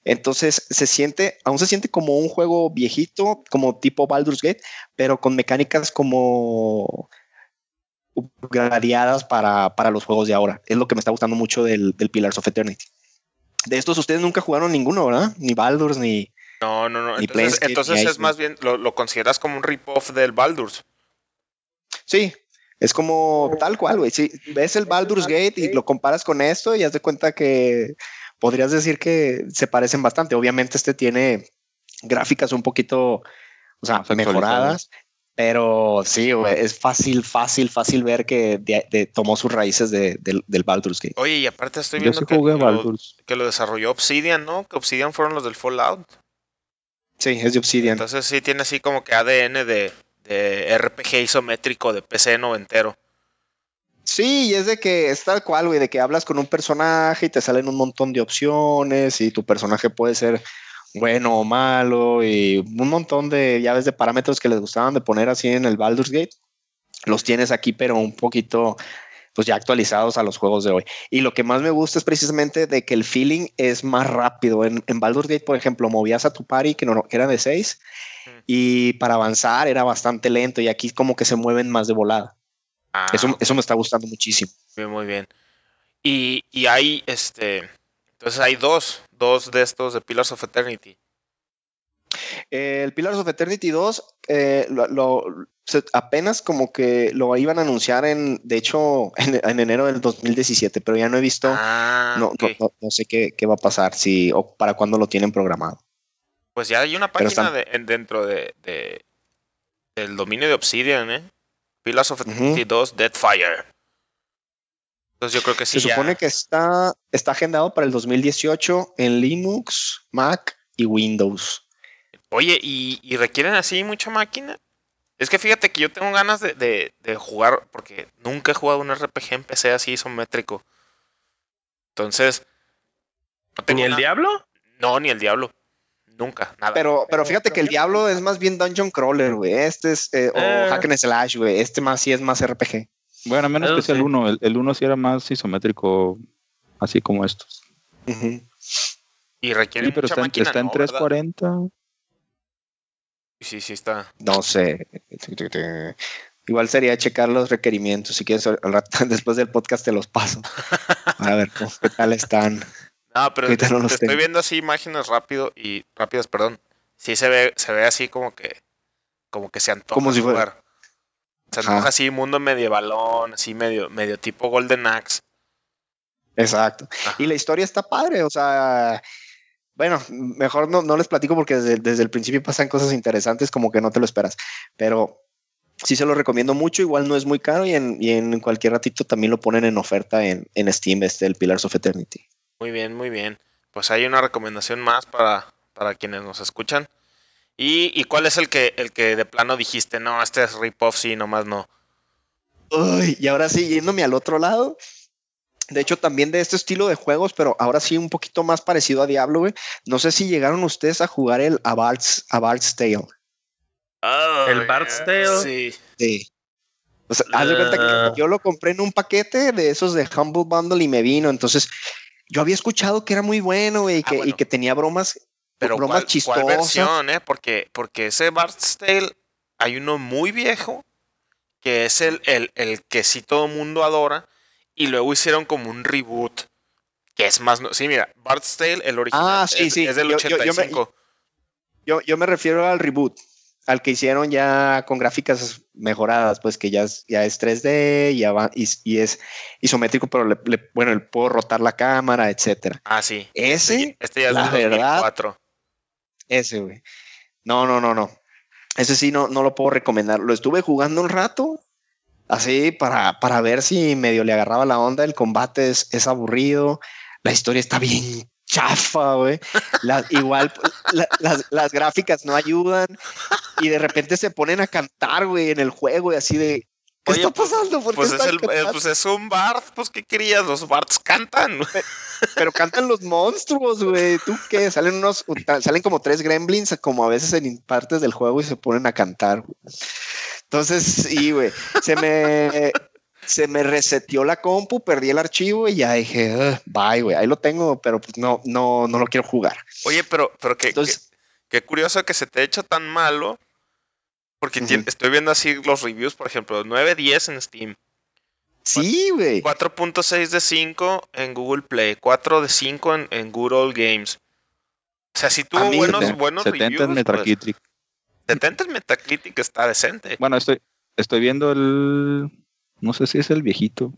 Entonces se siente, aún se siente como un juego viejito, como tipo Baldur's Gate, pero con mecánicas como gradeadas para, para los juegos de ahora. Es lo que me está gustando mucho del, del Pillars of Eternity. De estos ustedes nunca jugaron ninguno, ¿verdad? Ni Baldur's ni... No, no, no. Ni Entonces, entonces ni es más bien, lo, lo consideras como un rip-off del Baldur's. Sí, es como tal cual, güey. Si ves el Baldur's Gate y lo comparas con esto y haz de cuenta que podrías decir que se parecen bastante. Obviamente este tiene gráficas un poquito, o sea, mejoradas, pero sí, güey, es fácil, fácil, fácil ver que de- de- tomó sus raíces de- del, del Baldur's Gate. Oye, y aparte estoy viendo sí que, jugué que lo, Baldur's. que lo desarrolló Obsidian, ¿no? Que Obsidian fueron los del Fallout. Sí, es de Obsidian. Entonces sí tiene así como que ADN de, de RPG isométrico de PC noventero. Sí, y es de que es tal cual, güey, de que hablas con un personaje y te salen un montón de opciones y tu personaje puede ser bueno o malo y un montón de llaves de parámetros que les gustaban de poner así en el Baldur's Gate. Los tienes aquí, pero un poquito, pues ya actualizados a los juegos de hoy. Y lo que más me gusta es precisamente de que el feeling es más rápido. En, en Baldur's Gate, por ejemplo, movías a tu party que, no, que era de 6 y para avanzar era bastante lento y aquí como que se mueven más de volada. Ah, Eso, eso me está gustando muchísimo. muy bien. Y, y hay este. Entonces hay dos, dos de estos de Pillars of Eternity. El Pillars of Eternity 2, eh, lo, lo- se- apenas como que lo iban a anunciar en, de hecho, en, en enero del 2017, pero ya no he visto, Ah, no, no, no- no sé qué, qué va a pasar, si o para cuándo lo tienen programado. Pues ya hay una página están- de, en- dentro de, de- del dominio de Obsidian, ¿eh? Pillars of. Eternity 2 Deadfire. Entonces yo creo que sí. Se supone que está, está agendado para el 2018 en Linux, Mac y Windows. Oye, ¿y, requieren así mucha máquina? Es que fíjate que yo tengo ganas de, jugar, porque nunca he jugado un RPG en PC así isométrico. Entonces. ¿Ni el Diablo? No, ni el Diablo. Nunca, nada. Pero, pero fíjate que el Diablo es más bien Dungeon Crawler, güey. Este es. Eh, o eh. Hack and Slash, güey. Este más sí es más RPG. Bueno, menos que sea el 1. El 1 sí era más isométrico, así como estos. Y requiere pero está, está en 340. Sí, sí está. No sé. Igual sería checar los requerimientos. Si quieres, después del podcast te los paso. A ver qué tal están. No, pero estoy viendo así imágenes rápido y rápidas, perdón. Sí se ve, se ve así como que, como que se antoja como si jugar. Se antoja así mundo medievalón, así medio, medio tipo Golden Axe. Exacto. Y la historia está padre, o sea, bueno, mejor no, no les platico porque desde, el principio pasan cosas interesantes como que no te lo esperas, pero sí se lo recomiendo mucho, igual no es muy caro y en, y en cualquier ratito también lo ponen en oferta en, en Steam, este, el Pillars of Eternity. Muy bien, muy bien. Pues hay una recomendación más para, para quienes nos escuchan. ¿Y, ¿Y, cuál es el que, el que de plano dijiste, no, este es rip-off, sí, nomás no? Uy, y ahora sí, yéndome al otro lado, de hecho, también de este estilo de juegos, pero ahora sí un poquito más parecido a Diablo, güey. No sé si llegaron ustedes a jugar el A Bard's, Tale. ¿El Bard's Tale? Sí. Sí. O sea, haz de cuenta que ah. yo lo compré en un paquete de esos de Humble Bundle y me vino. Entonces, yo había escuchado que era muy bueno, güey, y, ah, que, y que tenía bromas, pero bromas chistosas. ¿cuál versión, eh? Porque, porque ese Bard's Tale hay uno muy viejo, que es el, el, el que sí todo mundo adora y luego hicieron como un reboot que es más. Sí, mira, Bart's Tale, el original, ah, sí, es, sí. es, del 85. Yo, yo, me, refiero al reboot, al que hicieron ya con gráficas mejoradas, pues que ya es, ya es 3D y, va, y, es isométrico, pero le, bueno, le puedo rotar la cámara, etcétera. Ah, sí. Ese, este ya es la del 2004. Ese, güey. No, no, no, no. Ese sí no, no lo puedo recomendar. Lo estuve jugando un rato así para, para ver si medio le agarraba la onda. El combate es, es aburrido, la historia está bien chafa, güey. igual las, las, gráficas no ayudan y de repente se ponen a cantar, güey, en el juego y así de... ¿Qué está pues, pasando? pues, es el, eh, pues es un Bard, pues ¿qué querías? Los Bards cantan. Pero, cantan los monstruos, güey. ¿Tú qué? Salen unos, salen como tres gremlins, como a veces en partes del juego y se ponen a cantar. Entonces, sí, güey, se me, se me reseteó la compu, perdí el archivo y ya dije, bye, güey, ahí lo tengo, pero pues no, no, no lo quiero jugar. Oye, pero, pero qué, qué, curioso que se te echa tan malo, porque estoy viendo así los reviews, por ejemplo, 9.10 en Steam. Sí, güey. 4.6 de 5 en Google Play, 4 de 5 en, en Google Games. O sea, si tuvo buenos, buenos reviews. En Metacritic. 70 el Metacritic está decente. Bueno, estoy, estoy viendo el. No sé si es el viejito.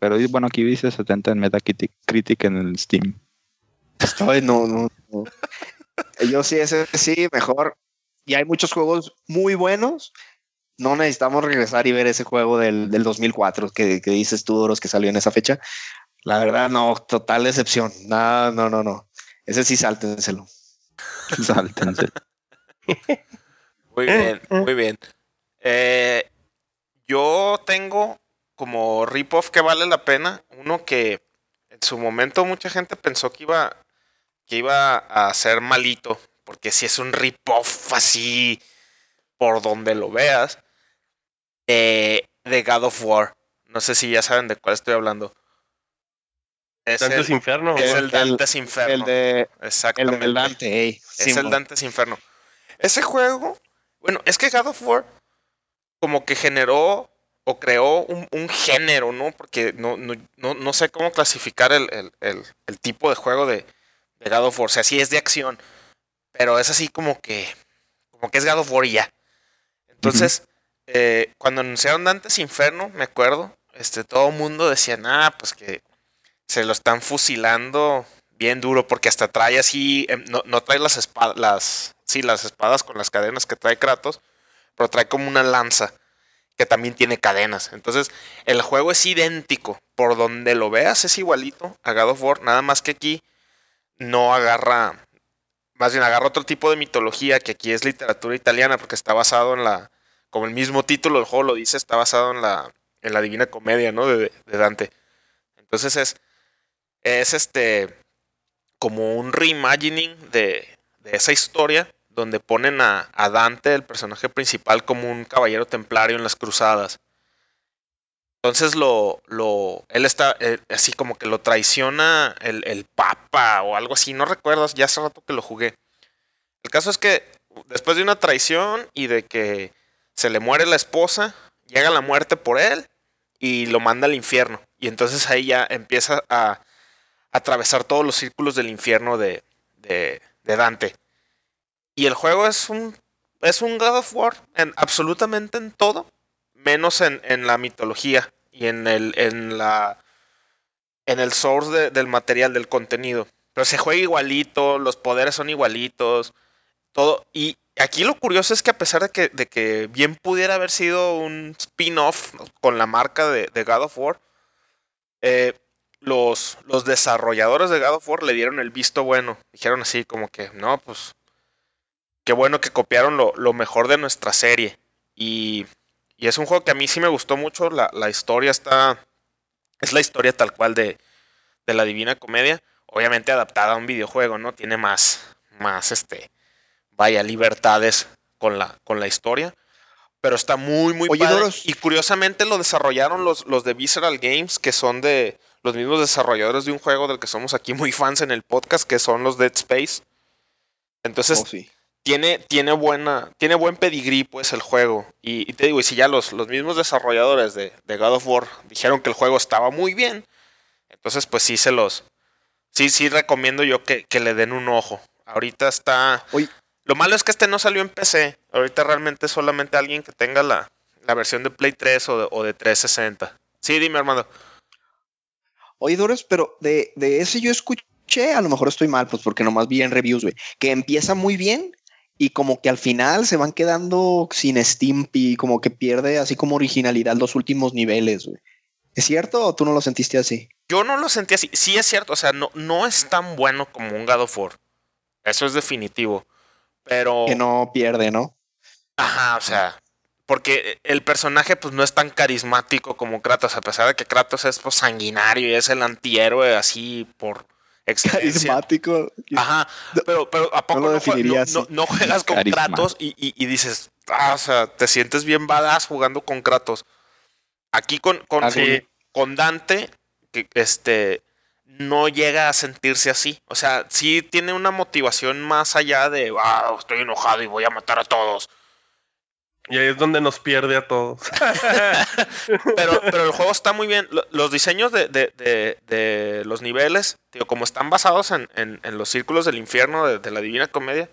Pero bueno, aquí dice 70 en Metacritic en el Steam. Estoy, no, no, no. Yo sí, ese sí, mejor. Y hay muchos juegos muy buenos. No necesitamos regresar y ver ese juego del, del 2004 que, que dices tú, Doros, que salió en esa fecha. La verdad, no, total decepción. No, no, no, no. Ese sí, sáltenselo. muy bien, muy bien. Eh, yo tengo como rip-off que vale la pena. Uno que en su momento mucha gente pensó que iba, que iba a ser malito. Porque si es un rip-off así por donde lo veas. de God of War. No sé si ya saben de cuál estoy hablando. Es Dante's el, Inferno. Es el Dante's Inferno. El de. Exactamente. El Dante, Es el Dante's Inferno. Ese juego. Bueno, es que God of War. Como que generó. O creó un, género, ¿no? Porque no, no, no, sé cómo clasificar el, tipo de juego de, de, God of War. O sea, sí es de acción. Pero es así como que. Como que es God of War y ya. Entonces. Eh, cuando anunciaron Dante's Inferno, me acuerdo. Este, todo mundo decía, ah, pues que se lo están fusilando bien duro porque hasta trae así, em, no, no trae las espadas, sí, las espadas con las cadenas que trae Kratos, pero trae como una lanza. que también tiene cadenas. Entonces, el juego es idéntico. Por donde lo veas es igualito a God of War, nada más que aquí no agarra, más bien agarra otro tipo de mitología, que aquí es literatura italiana, porque está basado en la, como el mismo título del juego lo dice, está basado en la, en la Divina Comedia, ¿no? De, Dante. Entonces es, es este, como un reimagining de, de esa historia, donde ponen a, Dante, el personaje principal, como un caballero templario en las cruzadas. Entonces lo, lo, él está eh, así como que lo traiciona el, el, papa o algo así, no recuerdo, ya hace rato que lo jugué. El caso es que después de una traición y de que se le muere la esposa, llega la muerte por él y lo manda al infierno. Y entonces ahí ya empieza a, atravesar todos los círculos del infierno de, de, de Dante. Y el juego es un, es un God of War en absolutamente en todo, menos en, en la mitología y en el, en la, en el source del material, del contenido. Pero se juega igualito, los poderes son igualitos, todo. Y aquí lo curioso es que a pesar de que, de que bien pudiera haber sido un spin-off con la marca de, de God of War, eh, los, los desarrolladores de God of War le dieron el visto bueno. Dijeron así como que, no, pues qué bueno que copiaron lo, mejor de nuestra serie. Y, y, es un juego que a mí sí me gustó mucho. La, la historia está. Es la historia tal cual de, de, la Divina Comedia. Obviamente adaptada a un videojuego, ¿no? Tiene más. Más este. Vaya, libertades con la, con la historia. Pero está muy, muy padre. Y curiosamente lo desarrollaron los, los de Visceral Games, que son de los mismos desarrolladores de un juego del que somos aquí muy fans en el podcast, que son los Dead Space. Entonces, oh, sí tiene, tiene, buena, tiene buen pedigrí, pues, el juego. Y, te digo, y si ya los, los mismos desarrolladores de, God of War dijeron que el juego estaba muy bien, entonces, pues sí se los. Sí, sí recomiendo yo que, le den un ojo. Ahorita está. Lo malo es que este no salió en PC. Ahorita realmente solamente alguien que tenga la, versión de Play 3 o de, o de 360. Sí, dime, hermano. Oye, pero de, de ese yo escuché, a lo mejor estoy mal, pues porque nomás vi en reviews, güey, que empieza muy bien y como que al final se van quedando sin Steam y como que pierde así como originalidad los últimos niveles, güey. ¿Es cierto o tú no lo sentiste así? Yo no lo sentí así. Sí es cierto, o sea, no, no es tan bueno como un God of War. Eso es definitivo. Pero... Que no pierde, ¿no? Ajá, o sea, porque el personaje pues no es tan carismático como Kratos, a pesar de que Kratos es pues, sanguinario y es el antihéroe así por Carismático. Ajá, pero, pero ¿a poco no, no, juegas con Kratos y, dices, ah, o sea, te sientes bien badass jugando con Kratos? Aquí con, con, con Dante, que este no llega a sentirse así. O sea, sí tiene una motivación más allá de, ah, estoy enojado y voy a matar a todos. Y ahí es donde nos pierde a todos. pero, pero el juego está muy bien. Los diseños de, los niveles, tío, como están basados en, los círculos del infierno de, la Divina Comedia,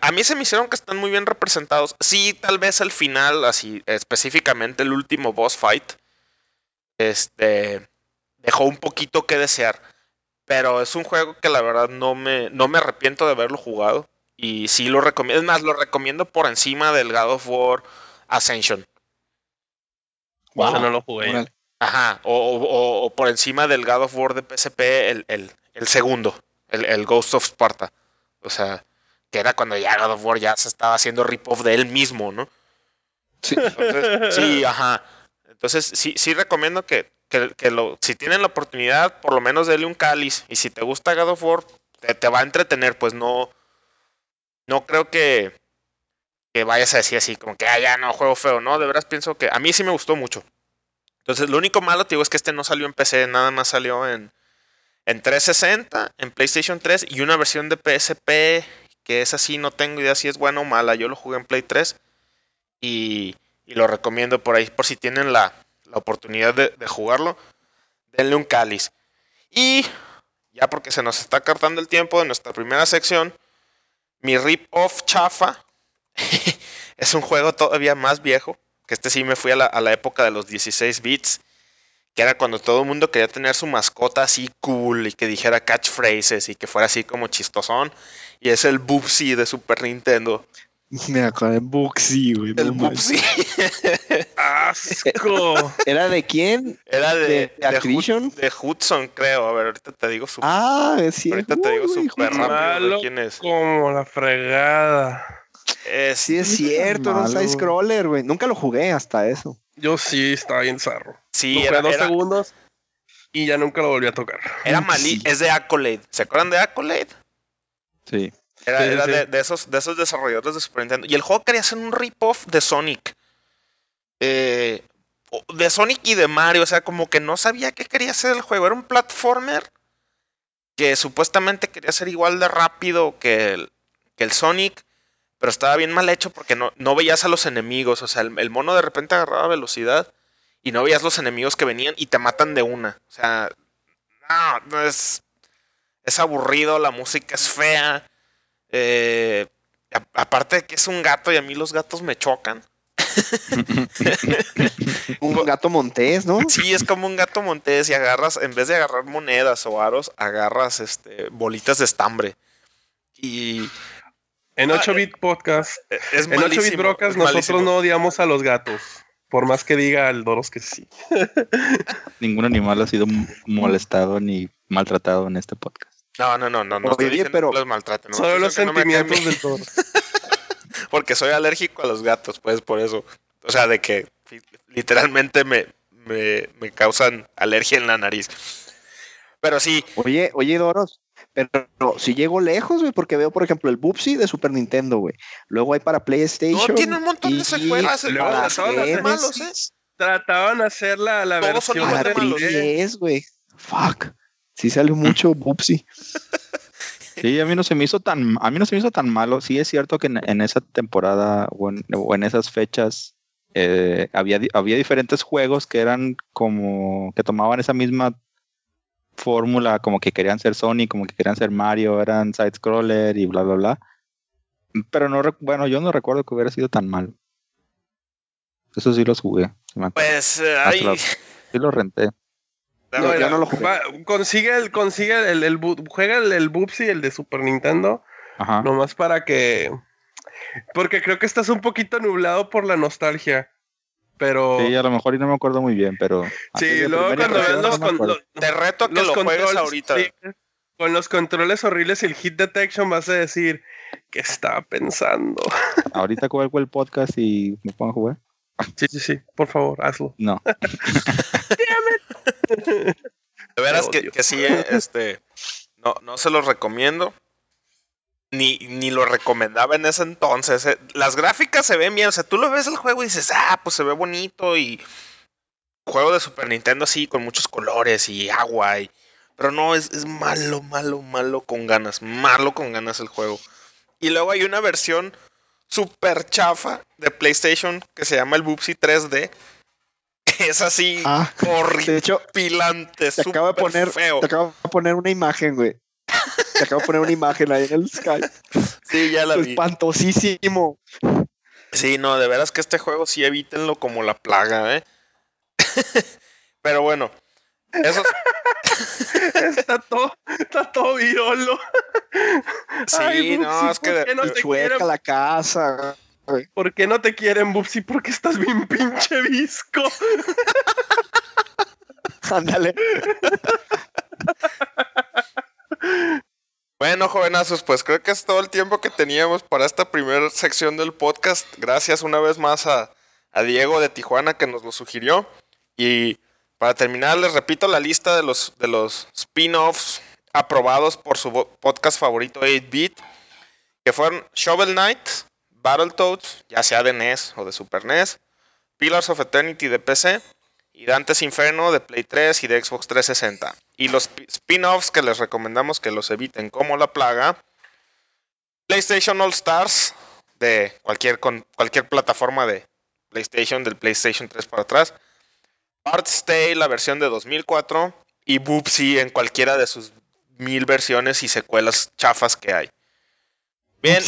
a mí se me hicieron que están muy bien representados. Sí, tal vez el final, así específicamente el último boss fight, este, dejó un poquito que desear. Pero es un juego que la verdad no me, no me arrepiento de haberlo jugado. Y sí lo recomiendo. Es más, lo recomiendo por encima del God of War Ascension. Wow. no lo jugué. Ajá. O, por encima del God of War de PSP, el, el, segundo. El, Ghost of Sparta. O sea, que era cuando ya God of War ya se estaba haciendo rip-off de él mismo, ¿no? Sí. sí, ajá. Entonces, sí, sí recomiendo que, que, lo, si tienen la oportunidad, por lo menos denle un cáliz. Y si te gusta God of War, te, te va a entretener, pues no no creo que, que vayas a decir así, como que, ah, ya no, juego feo, ¿no? De veras pienso que a mí sí me gustó mucho. Entonces, lo único malo, te digo, es que este no salió en PC, nada más salió en, en 360, en PlayStation 3 y una versión de PSP, que es así, no tengo idea si es buena o mala. Yo lo jugué en Play 3 y, y lo recomiendo por ahí, por si tienen la, la oportunidad de, de, jugarlo, denle un cáliz. Y ya porque se nos está cartando el tiempo de nuestra primera sección, mi rip-off chafa es un juego todavía más viejo, que este sí me fui a la, época de los 16 bits, que era cuando todo el mundo quería tener su mascota así cool y que dijera catchphrases y que fuera así como chistosón. Y es el Bubsy de Super Nintendo. Me acuerdo de Buxi, güey. El no. Bubsy. ¡Asco! ¿Era de quién? Era de, ¿De de, Activision? Hud- de Hudson, creo. A ver, ahorita te digo su. Ah, sí. ahorita te digo güey, rápido de quién es. como la fregada. Es- Sí, es cierto, era un Malo. side scroller, güey. Nunca lo jugué hasta eso. Yo sí estaba bien zarro. sí, Lo jugué era, dos era, segundos y ya nunca lo volví a tocar. era malí. Es de Accolade. ¿Se acuerdan de Accolade? Sí. Era, Sí, era sí. De, de esos, de esos desarrolladores de Super Nintendo. Y el juego quería hacer un rip-off de Sonic. Eh, de Sonic y de Mario. O sea, como que no sabía qué quería hacer el juego. Era un platformer que supuestamente quería ser igual de rápido que el, que el Sonic. Pero estaba bien mal hecho porque no, no veías a los enemigos. O sea, el, el mono de repente agarraba velocidad y no veías los enemigos que venían y te matan de una. O sea, no, no es, es aburrido, la música es fea. Eh, a- aparte de que es un gato y a mí los gatos me chocan. Un gato montés, ¿no? Sí, es como un gato montés y agarras, en vez de agarrar monedas o aros, agarras este, bolitas de estambre. Y En Ah, 8-bit podcast, es en 8-bit malísimo, brocas, nosotros malísimo. no odiamos a los gatos. Por más que diga el Doros que sí. Ningún animal ha sido molestado ni maltratado en este podcast. No, no, no, no, no. Oye, estoy diciendo pero- que los maltraten. no, Solo los no sentimientos del Doros. Porque soy alérgico a los gatos, pues por eso. O sea, de que literalmente me, me, me causan alergia en la nariz. Pero sí, Oye, oye, Doros, pero si llego lejos, güey, porque veo, por ejemplo, el Bubsy de Super Nintendo, güey. Luego hay para PlayStation. no tiene un montón de y secuelas. el luego Super las malos, ¿eh? Trataban de hacer la, la Todos son versión Para de malos. de 3DS, güey. Fuck. Sí sale mucho Bubsy. Sí, a mí no se me hizo tan, a mí no se me hizo tan malo. Sí es cierto que en, en esa temporada o en, o en esas fechas eh, había, había diferentes juegos que eran como que tomaban esa misma fórmula, como que querían ser Sonic, como que querían ser Mario, eran side scroller y bla bla bla. Pero no, bueno, yo no recuerdo que hubiera sido tan malo. Eso sí los jugué. sí me acuerdo. Pues eh, ahí. Sí los renté. La No, verdad, yo no lo jugué. va- consigue el, consigue el, el juega el, el Bubsy, el de Super Nintendo, Ajá. nomás para que, porque creo que estás un poquito nublado por la nostalgia, pero Sí, a lo mejor y no me acuerdo muy bien, pero. sí, luego cuando veas impresión los, no con- acuerdo. lo- Te reto a que los lo juegues controles, ahorita. sí, con los controles horribles y el hit detection vas a decir que estaba pensando. Ahorita cuelgo el podcast y me pongo a jugar. Sí, sí, sí, por favor, hazlo. No. De veras que sí, eh, este. No, no se los recomiendo. Ni, ni lo recomendaba en ese entonces. eh. Las gráficas se ven bien. O sea, tú lo ves el juego y dices, ah, pues se ve bonito. Y. Juego de Super Nintendo así, con muchos colores y agua. Y, pero no, es, es malo, malo, malo con ganas. Malo con ganas el juego. Y luego hay una versión super chafa de PlayStation que se llama el Bubsy 3D. Es así Ah, horrible de hecho, pilante, te acabo de poner, feo. te acabo de poner una imagen, güey. Te acabo de poner una imagen ahí en el Sky. Sí, ya la vi. Espantosísimo. Sí, no, de veras que este juego sí evítenlo como la plaga, ¿eh? Pero bueno, eso está todo, está todo violo. sí, Ay, no, es que ¿por de- qué no de- te Chueca quieren? la casa. ¿Por qué no te quieren, Bubsy? Porque estás bien pinche visco. Ándale. Bueno, jovenazos, pues creo que es todo el tiempo que teníamos para esta primera sección del podcast. Gracias una vez más a, a Diego de Tijuana que nos lo sugirió. Y para terminar, les repito la lista de los, de los spin-offs aprobados por su podcast favorito 8-Bit, que fueron Shovel Knight, Battletoads, ya sea de NES o de Super NES, Pillars of Eternity de PC y Dante's Inferno de Play 3 y de Xbox 360. Y los pi- spin-offs que les recomendamos que los eviten como la plaga, PlayStation All Stars de cualquier, cualquier plataforma de PlayStation, del PlayStation 3 para atrás, Art's Tale, la versión de 2004, y Boopsy en cualquiera de sus mil versiones y secuelas chafas que hay. Bien,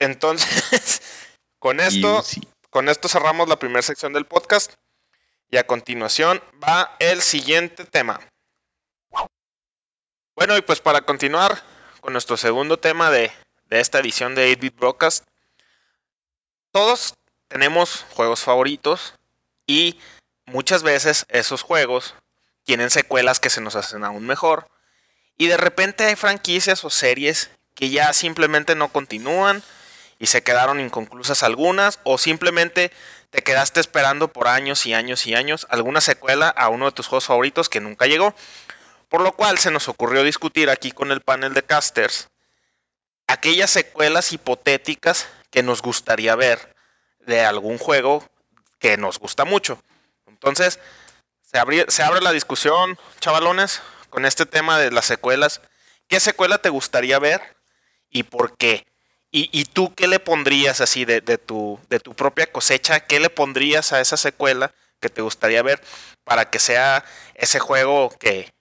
entonces, con esto, sí. con esto cerramos la primera sección del podcast. Y a continuación va el siguiente tema. Bueno, y pues para continuar con nuestro segundo tema de, de esta edición de 8-Bit Broadcast, todos tenemos juegos favoritos y muchas veces esos juegos tienen secuelas que se nos hacen aún mejor. Y de repente hay franquicias o series que ya simplemente no continúan y se quedaron inconclusas algunas o simplemente te quedaste esperando por años y años y años alguna secuela a uno de tus juegos favoritos que nunca llegó. Por lo cual se nos ocurrió discutir aquí con el panel de casters aquellas secuelas hipotéticas que nos gustaría ver de algún juego que nos gusta mucho. Entonces, se, se abre la discusión, chavalones, con este tema de las secuelas. ¿Qué secuela te gustaría ver y por qué? ¿Y, tú qué le pondrías así de, tu, de tu propia cosecha? ¿Qué le pondrías a esa secuela que te gustaría ver para que sea ese juego que,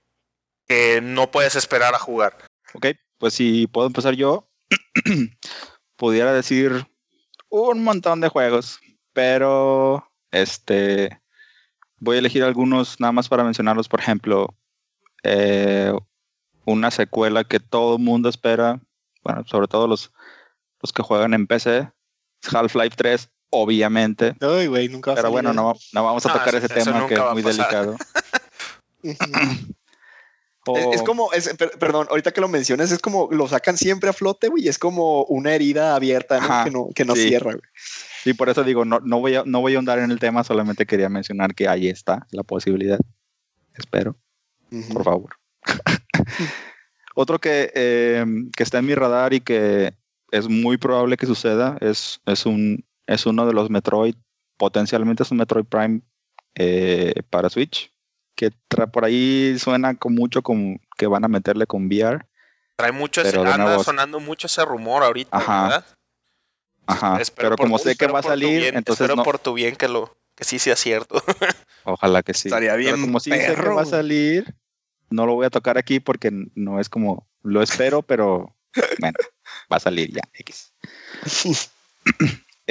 que no puedes esperar a jugar? Ok, pues si puedo empezar yo, pudiera decir un montón de juegos, pero este voy a elegir algunos nada más para mencionarlos. Por ejemplo, eh, una secuela que todo el mundo espera, bueno, sobre todo los, los que juegan en PC, Half-Life 3, obviamente. nunca Pero bueno, no, no, vamos a tocar ese tema que es muy delicado. Es, como, perdón, ahorita que lo mencionas, es como lo sacan siempre a flote, güey, es como una herida abierta que no, que no cierra, güey. Sí, por eso digo, no, no, voy a, no voy a ahondar en el tema, solamente quería mencionar que ahí está la posibilidad. Espero, por favor. Otro que, eh, que, está en mi radar y que es muy probable que suceda es, es, un, es uno de los Metroid, potencialmente es un Metroid Prime eh, para Switch, que por ahí suena con mucho como que van a meterle con VR. Trae mucho, ese, anda sonando mucho ese rumor ahorita, ¿verdad? Ajá, pero como sé que va a salir, entonces espero por tu bien que lo que sí sea cierto. Ojalá que sí. Estaría bien. Pero como sí sé que va a salir, no lo voy a tocar aquí porque no es como lo espero, pero bueno, va a salir ya. X.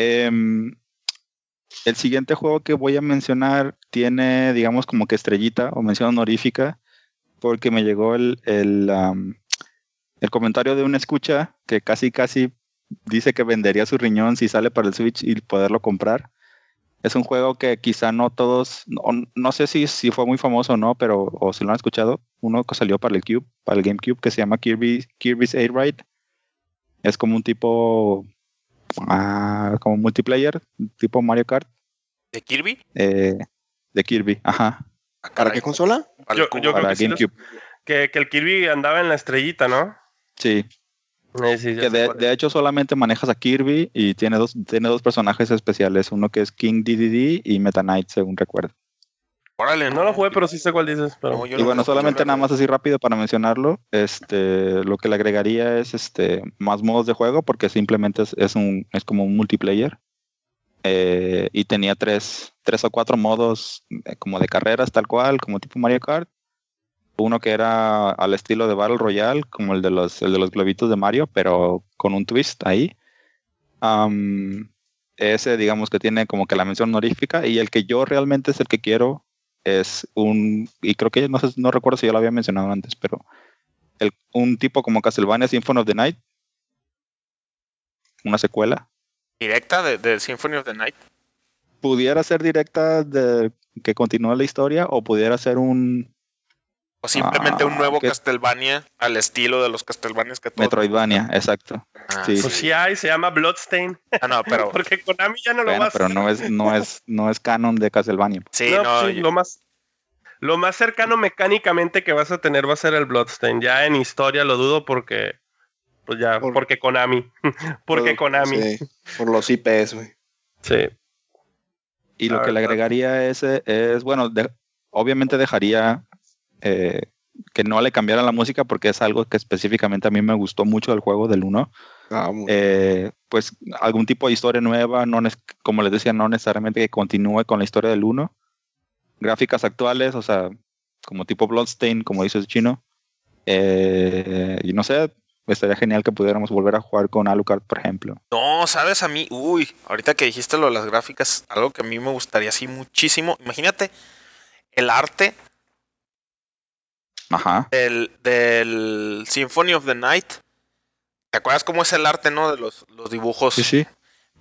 Em, el siguiente juego que voy a mencionar tiene, digamos, como que estrellita o mención honorífica, porque me llegó el, el, el comentario de una escucha que casi, casi dice que vendería su riñón si sale para el Switch y poderlo comprar. Es un juego que quizá no todos, no, sé si, si fue muy famoso o no, pero o si lo han escuchado, uno que salió para el Cube, para el GameCube, que se llama Kirby, Kirby's Air Ride. Es como un tipo, ah, como multiplayer, tipo Mario Kart. ¿De Kirby? Eh, de Kirby, ajá. Ah, ¿Para qué consola? Para, yo, creo que GameCube. que, que el Kirby andaba en la estrellita, ¿no? Sí, que de, hecho solamente manejas a Kirby y tiene dos, tiene dos personajes especiales, uno que es King DDD y Meta Knight, según recuerdo. Órale, no lo jugué, pero sí sé cuál dices. y bueno, solamente nada más así rápido para mencionarlo, este, lo que le agregaría es este, más modos de juego, porque simplemente es, un, es como un multiplayer. Eh, y tenía tres, tres o cuatro modos eh, como de carreras tal cual, como tipo Mario Kart uno que era al estilo de Battle Royale, como el de los, el de los globitos de Mario, pero con un twist ahí. ese, digamos que tiene como que la mención honorífica. Y el que yo realmente es el que quiero es un. Y creo que no, sé, no recuerdo si ya lo había mencionado antes, pero el, un tipo como Castlevania Symphony of the Night. Una secuela. ¿Directa de, de Symphony of the Night? Pudiera ser directa de que continúe la historia o pudiera ser un, o simplemente un ah, nuevo Castlevania al estilo de los Castlevanias que todos. Metroidvania, exacto. Sí. Pues sí hay, se llama Bloodstain. Ah, no, pero. Porque Konami ya no lo va a Pero no es, no es, no es canon de Castlevania. Sí, no. Pues lo más. Lo más cercano mecánicamente que vas a tener va a ser el Bloodstain. Ya en historia lo dudo porque. Pues ya, porque Konami. porque Konami. Sí, por los IPs, güey. Sí. Y lo que le agregaría ese es, bueno, obviamente dejaría eh, que no le cambiaran la música porque es algo que específicamente a mí me gustó mucho del juego del 1. Ah, eh, pues algún tipo de historia nueva, no como les decía, no necesariamente que continúe con la historia del 1. Gráficas actuales, o sea, como tipo Bloodstain, como dice el chino. Eh, y no sé, estaría genial que pudiéramos volver a jugar con Alucard, por ejemplo. No, sabes, a mí, uy, ahorita que dijiste lo de las gráficas, algo que a mí me gustaría así muchísimo. Imagínate el arte Ajá. Del, del Symphony of the Night. ¿Te acuerdas cómo es el arte, no? De los, los dibujos. Sí, sí.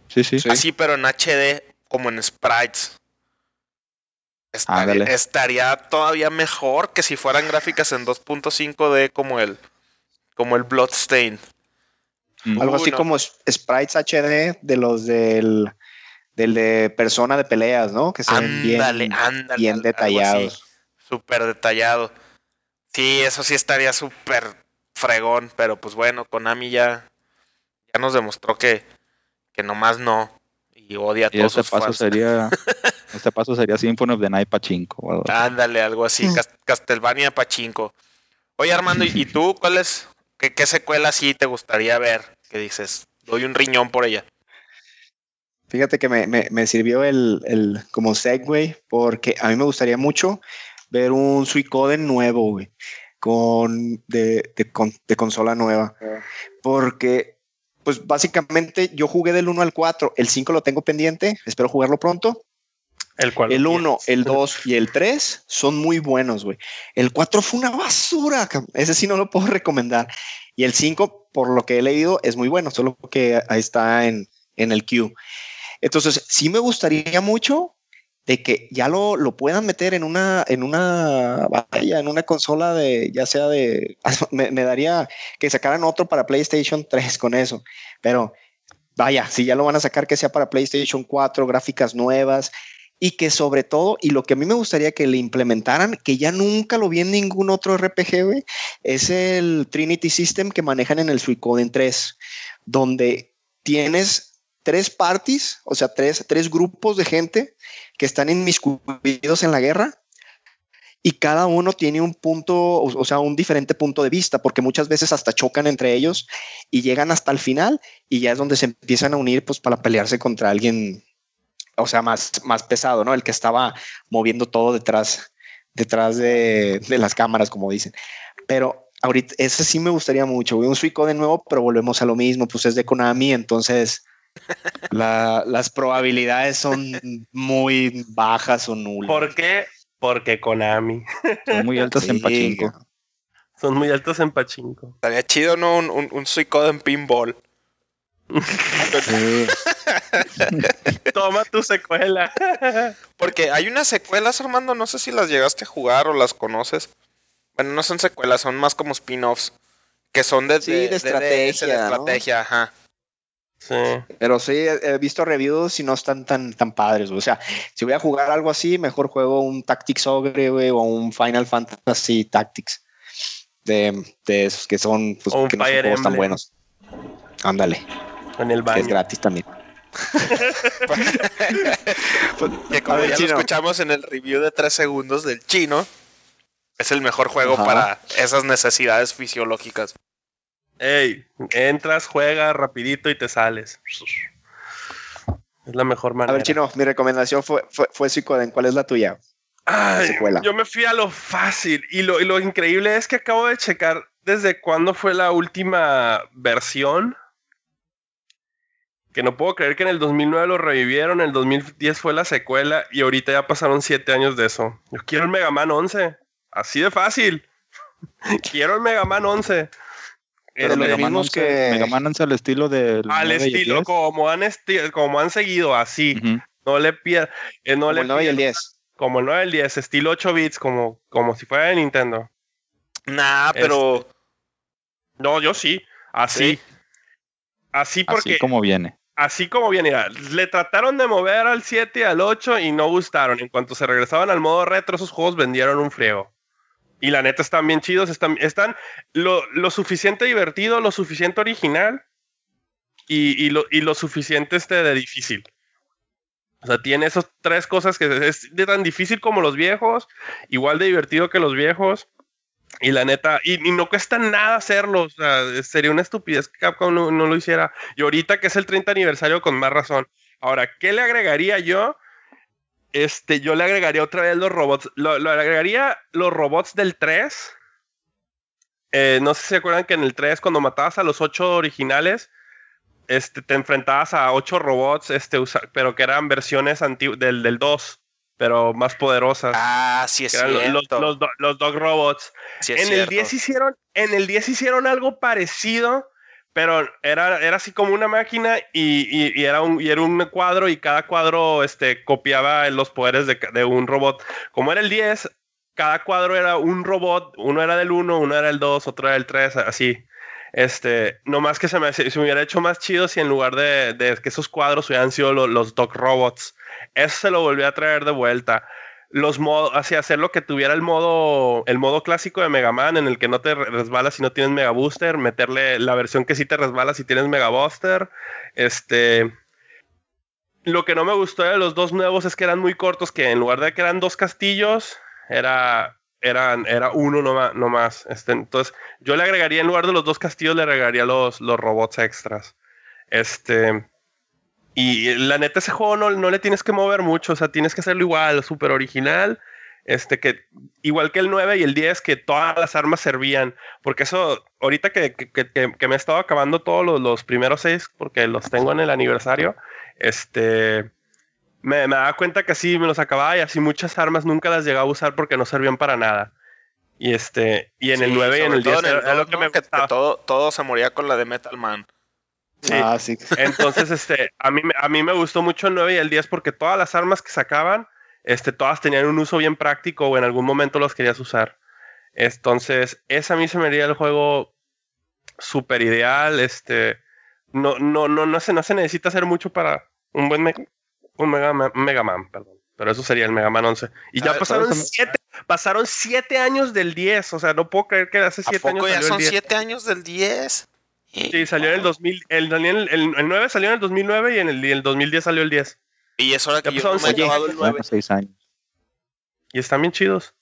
Sí, sí. Así, pero en HD, como en sprites. Estaría, Ándale. estaría todavía mejor que si fueran gráficas en 2.5D como el, como el Bloodstain. Mm. Algo así no. como sprites HD de los del, del de persona de peleas, ¿no? Que se ven bien, Ándale, ándale. bien detallados. Súper detallado. Sí, eso sí estaría súper fregón, pero pues bueno, Konami ya, ya nos demostró que, que nomás no. Y odia a Y todos este sus paso fans. sería. este paso sería Symphony of the Night Pachinko. o algo así. Ándale, algo así. Cas- Castlevania Pachinko. Oye, Armando, ¿y y tú cuál es? ¿Qué, qué secuela sí te gustaría ver? Que dices, doy un riñón por ella. Fíjate que me, me- me sirvió el, el como segue porque a mí me gustaría mucho ver un Suicoden nuevo, güey, con de, de, con- de consola nueva. Porque, pues básicamente yo jugué del 1 al 4, el 5 lo tengo pendiente, espero jugarlo pronto. El cual El 1, el 2 y el 3 son muy buenos, güey. El 4 fue una basura, ese sí no lo puedo recomendar. Y el 5, por lo que he leído, es muy bueno, solo que ahí está en, en el queue. Entonces, sí me gustaría mucho de que ya lo, lo puedan meter en una, en una, vaya, en una consola de, ya sea de, me, daría que sacaran otro para PlayStation 3 con eso, pero vaya, si ya lo van a sacar que sea para PlayStation 4, gráficas nuevas y que sobre todo, y lo que a mí me gustaría que le implementaran, que ya nunca lo vi en ningún otro RPG, es el Trinity System que manejan en el Suicoden 3, donde tienes tres parties, o sea, tres, tres grupos de gente que están inmiscuidos en la guerra y cada uno tiene un punto, o, o sea, un diferente punto de vista, porque muchas veces hasta chocan entre ellos y llegan hasta el final y ya es donde se empiezan a unir pues para pelearse contra alguien, o sea, más, más pesado, ¿no? El que estaba moviendo todo detrás, detrás de, de las cámaras, como dicen. Pero ahorita ese sí me gustaría mucho, güey, un Suico de nuevo, pero volvemos a lo mismo, pues es de Konami, entonces la- las probabilidades son muy bajas o nulas. ¿Por qué? Porque Konami. Son muy altas en Pachinko. Son muy altos en Pachinko. Estaría chido, ¿no? Un, un, un Suicoden pinball. sí. Toma tu secuela. Porque hay unas secuelas, Armando, no sé si las llegaste a jugar o las conoces. Bueno, no son secuelas, son más como spin-offs. Que son de, Sí, de, de estrategia, de ¿no? estrategia, ajá. Sí. Pero sí, he, visto reviews y no están tan, tan padres. O sea, si voy a jugar algo así, mejor juego un Tactics Ogre, güey, o un Final Fantasy Tactics. De, de esos que son, pues, que no son juegos tan buenos. Ándale, En el que es baño. gratis también. Que como ver, ya lo escuchamos en el review de 3 segundos del chino, es el mejor juego Ajá. para esas necesidades fisiológicas. Ey, entras, juegas rapidito y te sales. Es la mejor A manera. ver, Chino, mi recomendación fue, fue, fue Suicoden. ¿Cuál es la tuya? Ay, secuela. yo me fui a lo fácil y lo, y lo increíble es que acabo de checar desde cuándo fue la última versión. Que no puedo creer que en el 2009 lo revivieron, en el 2010 fue la secuela y ahorita ya pasaron 7 años de eso. Yo quiero el Mega Man 11, así de fácil. quiero el Mega Man 11. Pero los Mega Man mismos 11 que- Mega Man 11 al estilo del. al 9 y el estilo, 10. como han, esti- como han seguido, así. No le pierdan. no Como le el 9 y el pierdan- 10. Como el 9 y el 10, estilo 8 bits, como, como si fuera de Nintendo. Nah, pero No, yo sí. Así. ¿Sí? Así porque, Así como viene. así como viene, mira, le trataron de mover al 7 y al 8 y no gustaron. En cuanto se regresaban al modo retro, esos juegos vendieron un friego. Y la neta están bien chidos, están, están lo, lo suficiente divertido, lo suficiente original y, y lo, y lo suficiente este de difícil. O sea, tiene esas tres cosas que es de tan difícil como los viejos, igual de divertido que los viejos. Y la neta, y, y no cuesta nada hacerlo. O sea, sería una estupidez que Capcom no, no lo hiciera. Y ahorita que es el 30 aniversario, con más razón. Ahora, ¿qué le agregaría yo? Este, yo le agregaría otra vez los robots. Lo, lo agregaría los robots del 3. Eh, no sé si se acuerdan que en el 3, cuando matabas a los 8 originales, este, te enfrentabas a 8 robots, este, pero que eran versiones del, del 2, pero más poderosas. Ah, sí es lo- los, cierto. los, do- los dog robots sí es en el cierto. 10 hicieron en el 10 hicieron algo parecido pero era, era así como una máquina y, era un, y era un cuadro y cada cuadro este, copiaba los poderes de, de, un robot. Como era el 10, cada cuadro era un robot, uno era del 1, uno era el 2, otro era el 3, así. Este, más que se me, se hubiera hecho más chido si en lugar de, de que esos cuadros hubieran sido los, los Doc Robots. Eso se lo volví a traer de vuelta los modos, así hacer lo que tuviera el modo, el modo clásico de Mega Man en el que no te resbalas si no tienes Mega Booster, meterle la versión que sí te resbala si tienes Mega Booster. Este, lo que no me gustó de los dos nuevos es que eran muy cortos, que en lugar de que eran dos castillos, era, eran, era uno nomás. más Este, entonces, yo le agregaría, en lugar de los dos castillos, le agregaría los, los robots extras. Este, y la neta, ese juego no, no le tienes que mover mucho, o sea, tienes que hacerlo igual, súper original. Este, que igual que el 9 y el 10, que todas las armas servían. Porque eso, ahorita que, que, que, me he estado acabando todos los, los, primeros seis, porque los tengo en el aniversario, este, me, me daba cuenta que así me los acababa y así muchas armas nunca las llegaba a usar porque no servían para nada. Y este, y en el 9 y en el 10 era, lo que me todo, todo se moría con la de Metal Man. Sí. Ah, sí. Entonces, este, a mí, a mí me gustó mucho el 9 y el 10 porque todas las armas que sacaban, este, todas tenían un uso bien práctico o en algún momento los querías usar. Entonces, esa a mí se me haría el juego súper ideal. Este, no, no, no, no, se, no se necesita hacer mucho para un buen un Mega, Man, Mega Man, perdón. Pero eso sería el Mega Man 11. Y ya pasaron siete, pasaron siete años del 10. O sea, no puedo creer que hace siete años. ya son siete años del 10? Sí, salió en el 2000. El, el, el, 9 salió en el 2009 y en el, el 2010 salió el 10. Y es hora que yo no me he acabado el 9. años. Y están bien chidos.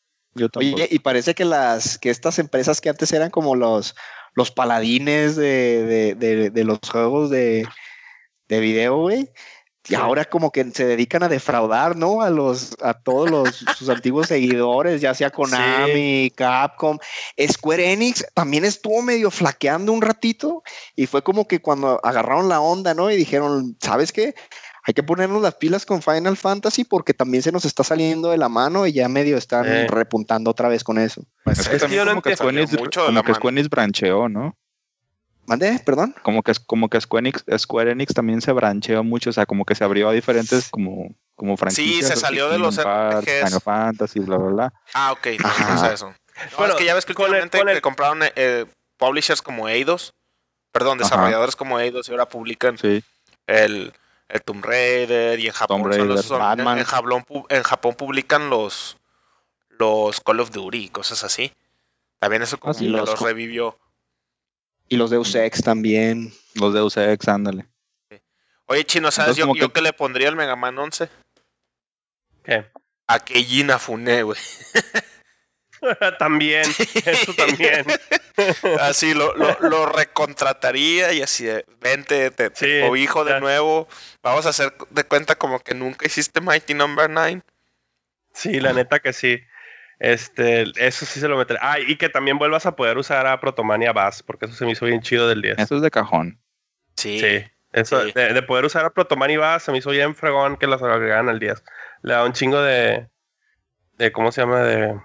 Oye, y parece que las que estas empresas que antes eran como los, los paladines de, de, de, de los juegos de, de video, güey, y ahora como que se dedican a defraudar, ¿no? A los, a todos los, sus antiguos seguidores, ya sea Konami, Capcom, Square Enix también estuvo medio flaqueando un ratito y fue como que cuando agarraron la onda, ¿no? Y dijeron, ¿sabes qué? Hay que ponernos las pilas con Final Fantasy porque también se nos está saliendo de la mano y ya medio están repuntando otra vez con eso. Pues es que, como que Square Enix brancheó, ¿no? ¿Mande? ¿Perdón? Como que, como que Square Enix, Square Enix también se brancheó mucho, o sea, como que se abrió a diferentes como, como franquicias. Sí, se salió de los RPGs. Final Fantasy, bla, bla, bla. Ah, ok, no, eso. bueno, es que ya ves que últimamente el, compraron eh, publishers como Eidos, perdón, desarrolladores como Eidos y ahora publican el, el Tomb Raider y en Japón, en, Japón, en Japón publican los, los Call of Duty y cosas así. También eso como ah, que los revivió. Y los Deus Ex también. Los Deus Ex, ándale. Oye, Chino, ¿sabes yo, que... le pondría al Mega Man 11? ¿Qué? A Keiji Nafune, güey. también, eso también. así lo, lo, lo, recontrataría y así, vente, te, te hijo de nuevo. Vamos a hacer de cuenta como que nunca hiciste Mighty Number no. 9. Sí, la neta que sí. Este, eso sí se lo meteré. Ah, y que también vuelvas a poder usar a Protomania Bass, porque eso se me hizo bien chido del 10. Eso es de cajón. Sí. Sí. Eso, De, poder usar a Protomania Bass se me hizo bien fregón que las agregaran al 10. Le da un chingo de. de ¿Cómo se llama? De.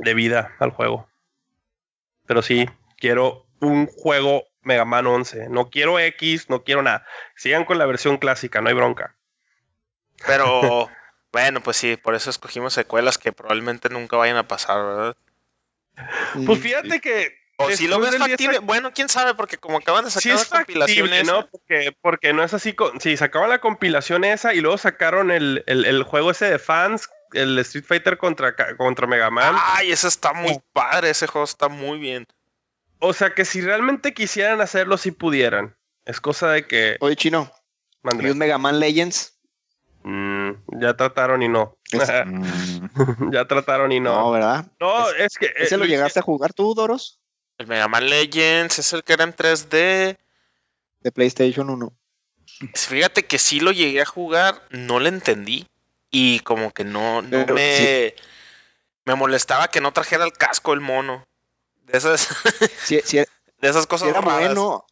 de vida al juego. Pero sí, quiero un juego Mega Man 11. No quiero X, no quiero nada. Sigan con la versión clásica, no hay bronca. Pero. Bueno, pues sí, por eso escogimos secuelas que probablemente nunca vayan a pasar, ¿verdad? Pues fíjate que. O si lo ves factible, bueno, quién sabe, porque como acaban de sacar la compilación esa. ¿no? Porque, porque no es así. Con... Sí, sacaban la compilación esa y luego sacaron el, el, juego ese de fans, el Street Fighter contra, contra Mega Man. Ay, ese está muy padre, ese juego está muy bien. O sea que si realmente quisieran hacerlo, sí pudieran. Es cosa de que. Oye, chino. ¿Y un Mega Man Legends? Mm, ya trataron y no. Mm. ya trataron y no. No, ¿verdad? No, es, que. ¿Ese lo llegaste a jugar tú, Doros? El Mega Man Legends es el que era en 3D. De PlayStation 1. Fíjate que sí lo llegué a jugar, no lo entendí. Y como que no, no me. Me molestaba que no trajera el casco el mono. De esas. de esas cosas era bueno.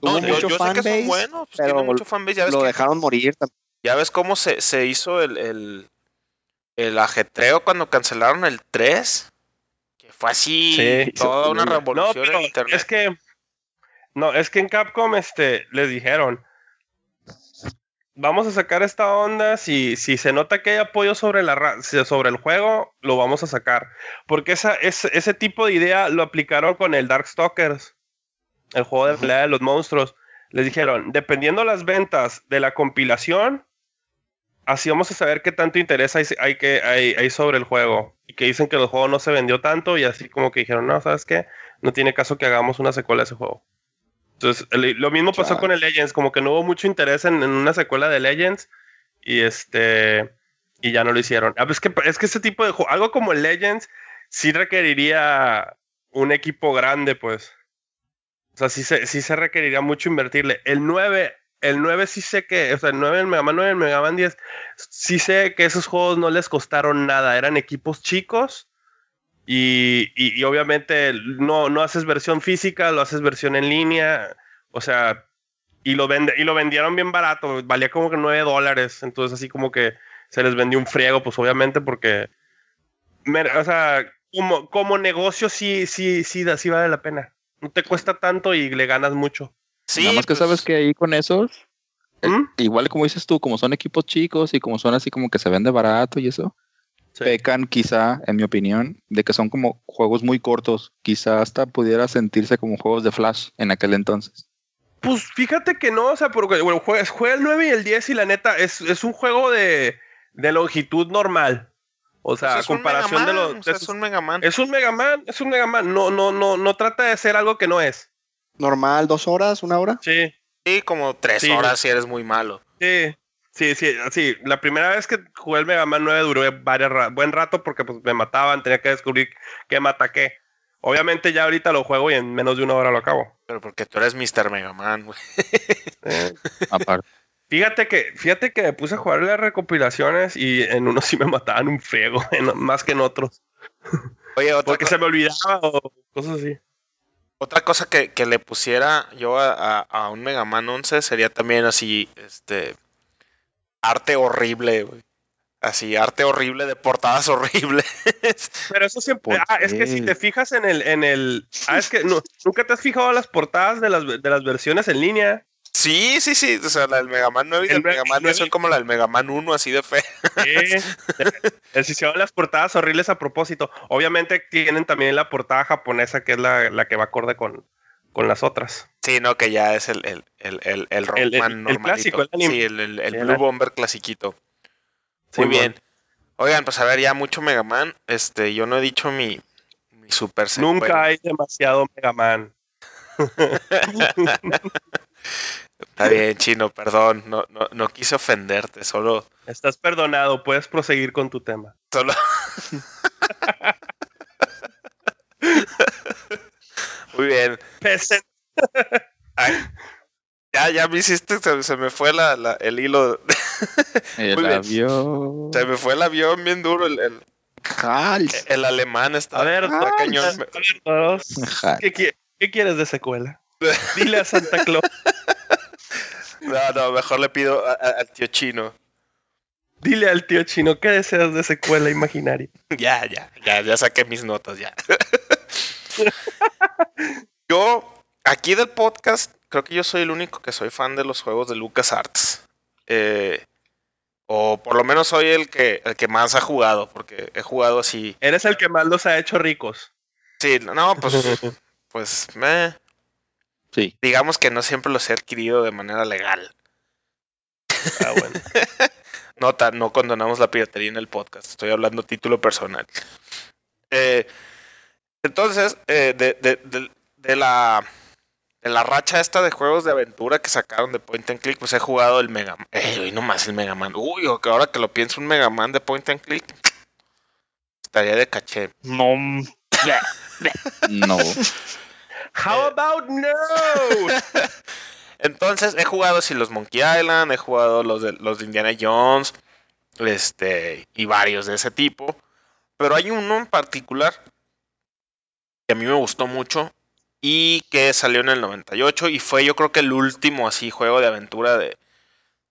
Tuvo mucho yo, sé que son buenos, pues tiene mucho fanbase. Ya ves lo dejaron morir también. Ya ves cómo se, se hizo el, el, el, ajetreo cuando cancelaron el 3. Que fue así toda una revolución en internet. Es que No, es que en Capcom este, les dijeron, vamos a sacar esta onda, si, si se nota que hay apoyo sobre, la, sobre el juego, lo vamos a sacar. Porque esa, ese, ese tipo de idea lo aplicaron con el Darkstalkers, el juego de pelea de los monstruos. Les dijeron, dependiendo las ventas de la compilación, así vamos a saber qué tanto interés hay, hay que, hay, hay, sobre el juego. Y que dicen que el juego no se vendió tanto y así como que dijeron, no, ¿sabes qué? No tiene caso que hagamos una secuela de ese juego. Entonces, lo mismo pasó con el Legends, como que no hubo mucho interés en, una secuela de Legends y este y ya no lo hicieron. Ah, es que es que ese tipo de juego, algo como el Legends sí requeriría un equipo grande, pues. O sea, sí se, sí se requeriría mucho invertirle. El 9, el 9 sí sé que, o sea, el 9, el Mega Man 9, el Mega Man 10, sí sé que esos juegos no les costaron nada, eran equipos chicos y, y, obviamente no, no haces versión física, lo haces versión en línea. O sea, y lo, vende, y lo vendieron bien barato. Valía como que 9 dólares. Entonces, así como que se les vendió un friego, pues obviamente, porque. O sea, como, como negocio sí, sí, sí, sí vale la pena. No te cuesta tanto y le ganas mucho. Sí, Nada más que pues sabes que ahí con esos, eh, ¿Mm? igual como dices tú, como son equipos chicos y como son así como que se vende barato y eso, pecan quizá, en mi opinión, de que son como juegos muy cortos. Quizá hasta pudiera sentirse como juegos de Flash en aquel entonces. Pues fíjate que no, o sea, porque bueno, juega, el 9 y el 10 y la neta es, es un juego de, de, longitud normal. O sea, pues comparación de los. es un Mega Man. Es un Mega Man, es un Mega Man. No, no, no, no trata de ser algo que no es. Normal, dos horas, una hora. Sí. Sí, como tres horas si eres muy malo. Sí. Sí, sí, sí. La primera vez que jugué el Mega Man 9 duró varias buen rato porque pues, me mataban, tenía que descubrir qué mata qué. Obviamente ya ahorita lo juego y en menos de una hora lo acabo. Pero porque tú eres Mr. Mega Man, güey. Aparte. Fíjate que, fíjate que me puse a jugar las recopilaciones y en unos sí me mataban un friego, más que en otros. Oye, otra Porque se me olvidaba o cosas así. Otra cosa que, que le pusiera yo a, a, a, un Mega Man 11 sería también así, este, arte horrible, güey. Así, arte horrible de portadas horribles. Pero eso siempre. Ah, es que si te fijas en el. En el ah, es que no, nunca te has fijado las portadas de las, de las versiones en línea. Sí, sí, sí. O sea, la del Mega Man 9 y el, Mega Man 9 son como la del Mega Man 1, así de fe. Sí. se las portadas horribles a propósito. Obviamente tienen también la portada japonesa, que es la, la que va acorde con, con las otras. Sí, no, que ya es el, el, el, el, el Rockman el, clásico, el Sí, el, el, Blue Bomber clasiquito. Muy bien. Oigan, pues a ver, ya mucho Mega Man. Este, yo no he dicho mi, mi super Nunca hay demasiado Mega Man. Está bien, chino, perdón. No, no, no quise ofenderte, solo. Estás perdonado, puedes proseguir con tu tema. Solo. Muy bien. ya, ya me hiciste, se, me fue la, el hilo. el avión. Se me fue el avión bien duro. El, el, el alemán está. A ver, cañón. ¿Qué, ¿Qué, quieres de secuela? Dile a Santa Claus. No, no, mejor le pido al tío chino. Dile al tío chino, ¿qué deseas de secuela imaginaria? ya, ya, ya, ya saqué mis notas, ya. yo, aquí del podcast, creo que yo soy el único que soy fan de los juegos de LucasArts. Eh, o por lo menos soy el que, el que más ha jugado, porque he jugado así. Eres el que más los ha hecho ricos. Sí, no, pues, pues, me. Sí. Digamos que no siempre los he adquirido de manera legal. Ah, bueno. no, no condonamos la piratería en el podcast. Estoy hablando título personal. Eh, entonces, eh, de, de, de, la, de la racha esta de juegos de aventura que sacaron de Point and Click, pues he jugado el Mega Man. Eh, no más el Mega Man. Uy, ahora que lo pienso, un Mega Man de Point and Click. Estaría de caché. No. no. How about no? Entonces, he jugado si los Monkey Island, he jugado los de, los de Indiana Jones, este, y varios de ese tipo. Pero hay uno en particular que a mí me gustó mucho y que salió en el 98 y fue yo creo que el último así juego de aventura de,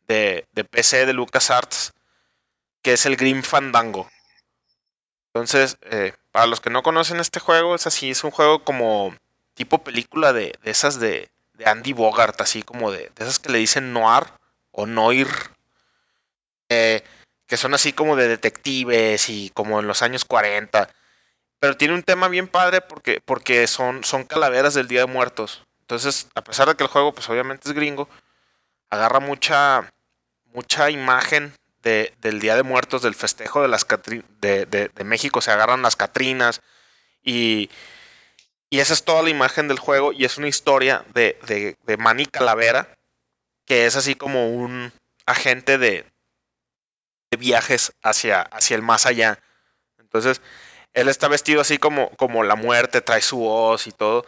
de, de PC de LucasArts, que es el Grim Fandango. Entonces, eh, para los que no conocen este juego, es así, es un juego como tipo película de, de esas de, Andy Bogart, así como de, de esas que le dicen noir o noir, eh, que son así como de detectives y como en los años 40. Pero tiene un tema bien padre porque, porque son, son calaveras del Día de Muertos. Entonces, a pesar de que el juego, pues obviamente es gringo, agarra mucha, mucha imagen de, del Día de Muertos, del festejo de, las de, de, México. Se agarran las Catrinas y, y esa es toda la imagen del juego y es una historia de, de, de Manny Calavera, que es así como un agente de, de viajes hacia, hacia el más allá. Entonces, él está vestido así como, como la muerte, trae su voz y todo.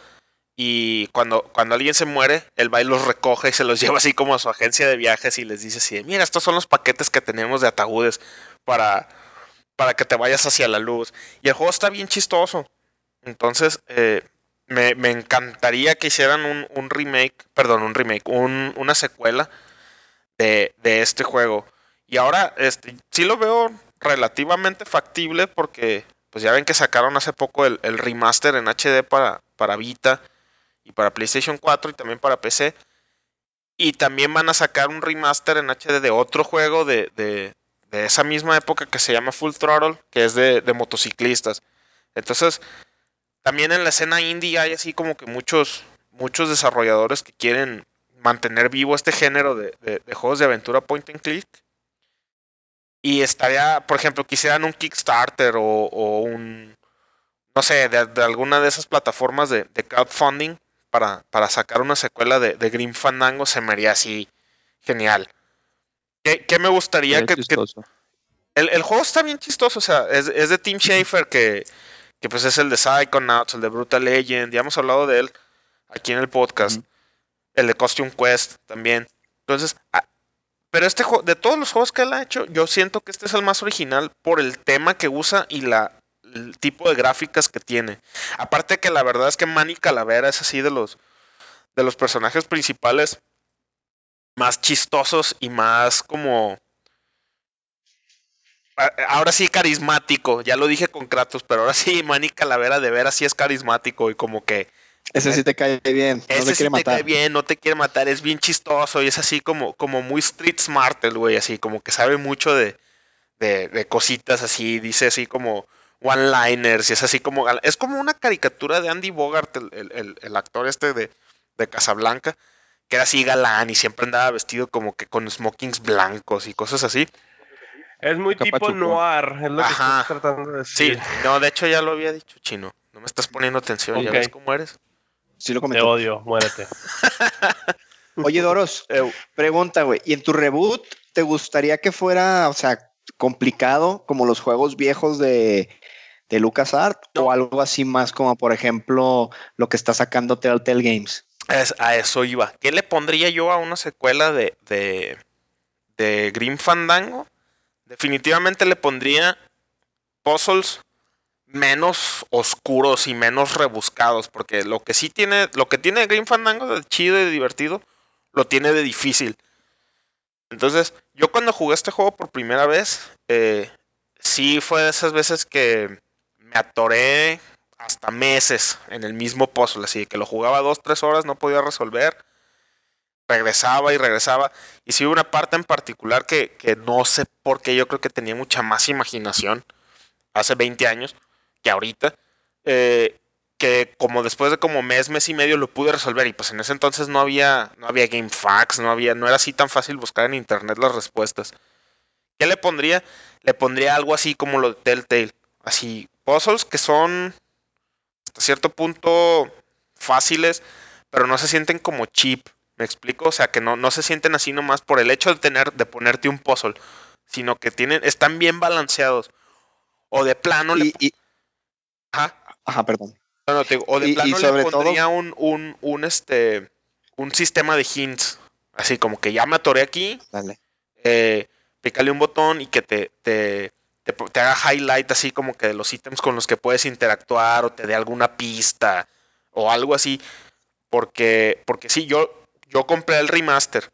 Y cuando, cuando alguien se muere, él va y los recoge y se los lleva así como a su agencia de viajes y les dice así, mira, estos son los paquetes que tenemos de ataúdes para, para que te vayas hacia la luz. Y el juego está bien chistoso. Entonces, eh, me, encantaría que hicieran un, remake, perdón, un remake, una secuela de, de este juego. Y ahora, este, sí lo veo relativamente factible porque, pues ya ven que sacaron hace poco el, remaster en HD para, para Vita y para PlayStation 4 y también para PC. Y también van a sacar un remaster en HD de otro juego de, de, de esa misma época que se llama Full Throttle, que es de, de, motociclistas. Entonces, también en la escena indie hay así como que muchos, muchos desarrolladores que quieren mantener vivo este género de, de juegos de aventura point and click y estaría, por ejemplo, quisieran un Kickstarter o, un, no sé, de, alguna de esas plataformas de, crowdfunding para, para, sacar una secuela de, de Grim Fandango, se me haría así genial. ¿Qué, me gustaría que, el, juego está bien chistoso, o sea, es, de Tim Schafer, que, que, pues es el de Psychonauts, el de Brutal Legend, ya hemos hablado de él aquí en el podcast. El de Costume Quest también. Entonces, pero este juego, de todos los juegos que él ha hecho, yo siento que este es el más original por el tema que usa y la, el tipo de gráficas que tiene. Aparte que la verdad es que Manny Calavera es así de los, de los personajes principales más chistosos y más como... Ahora sí carismático, ya lo dije con Kratos, pero ahora sí Manny Calavera de veras sí es carismático y como que ese sí te cae bien. No te quiere matar. te cae bien, no te quiere matar, es bien chistoso y es así como, como muy street smart el güey, así como que sabe mucho de, de, cositas así, dice así como one-liners y es así como... Es como una caricatura de Andy Bogart, el, el, actor este de, de Casablanca, que era así galán y siempre andaba vestido como que con smokings blancos y cosas así. Es muy tipo noir, es lo que estás tratando de decir. Sí, no, de hecho ya lo había dicho, chino. No me estás poniendo atención, ¿ya ves cómo eres? Sí lo Te odio, muérete. Oye, Doros, pregunta, güey. ¿Y en tu reboot te gustaría que fuera, o sea, complicado como los juegos viejos de, de LucasArts o algo así más como, por ejemplo, lo que está sacando Telltale Games? Es, a eso iba. ¿Qué le pondría yo a una secuela de, de, de Grim Fandango? Definitivamente le pondría puzzles menos oscuros y menos rebuscados, porque lo que sí tiene, lo que tiene Green Fandango de chido y de divertido, lo tiene de difícil. Entonces, yo cuando jugué este juego por primera vez, eh, sí fue de esas veces que me atoré hasta meses en el mismo puzzle, así que lo jugaba dos, tres horas, no podía resolver, regresaba y regresaba, y sí hubo una parte en particular que, que no sé por qué, yo creo que tenía mucha más imaginación hace 20 años, que ahorita, eh, que como después de como mes, mes y medio lo pude resolver y pues en ese entonces no había, no había GameFAQs, no había, no era así tan fácil buscar en internet las respuestas. ¿Qué le pondría? Le pondría algo así como lo de Telltale, así puzzles que son hasta cierto punto fáciles, pero no se sienten como cheap. ¿Me explico? O sea, que no, no se sienten así nomás por el hecho de tener, de ponerte un puzzle, sino que tienen, están bien balanceados. O de plano le, Ajá. Ajá, perdón. o de plano le pondría un, un, un, este, un sistema de hints. Así como que ya me atoré aquí. Dale. Eh, pícale un botón y que te, te, te, haga highlight así como que de los ítems con los que puedes interactuar o te dé alguna pista o algo así. Porque, porque sí, yo, yo compré el remaster.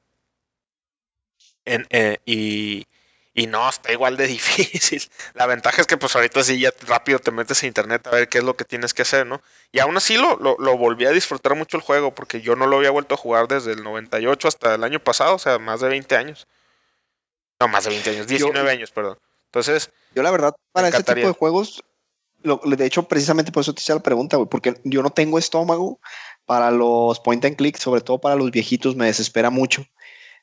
En, eh, y, Y no, está igual de difícil. La ventaja es que pues ahorita sí ya rápido te metes a internet a ver qué es lo que tienes que hacer, ¿no? Y aún así lo, lo, lo, volví a disfrutar mucho el juego porque yo no lo había vuelto a jugar desde el 98 hasta el año pasado, o sea, más de 20 años. No, más de 20 años, 19 años, perdón. Entonces... Yo la verdad, para este tipo de juegos, lo, de hecho, precisamente por eso te hice la pregunta, güey, porque yo no tengo estómago para los point and click, sobre todo para los viejitos, me desespera mucho.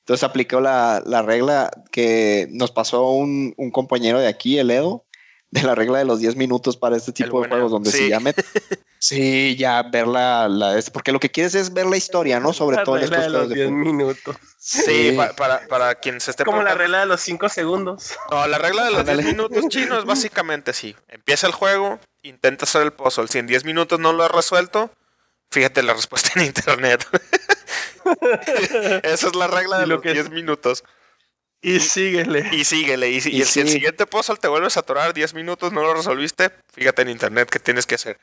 Entonces aplicó la, la regla que nos pasó un, un, compañero de aquí, el Edo, de la regla de los 10 minutos para este tipo de juegos, donde sí. ya sí, ya ver la, la, porque lo que quieres es ver la historia, ¿no? Sobre la todo en estos de los 10 minutos. Sí, para, para, para, quien se esté Como la regla de los 5 segundos. No, la regla de los 10 minutos chino es básicamente así. Empieza el juego, intenta hacer el puzzle. Si en 10 minutos no lo has resuelto, fíjate la respuesta en internet. Esa es la regla de los 10 minutos. Y, síguele. Y síguele. Y, y, y si el siguiente puzzle te vuelves a atorar 10 minutos, no lo resolviste, fíjate en internet qué tienes que hacer.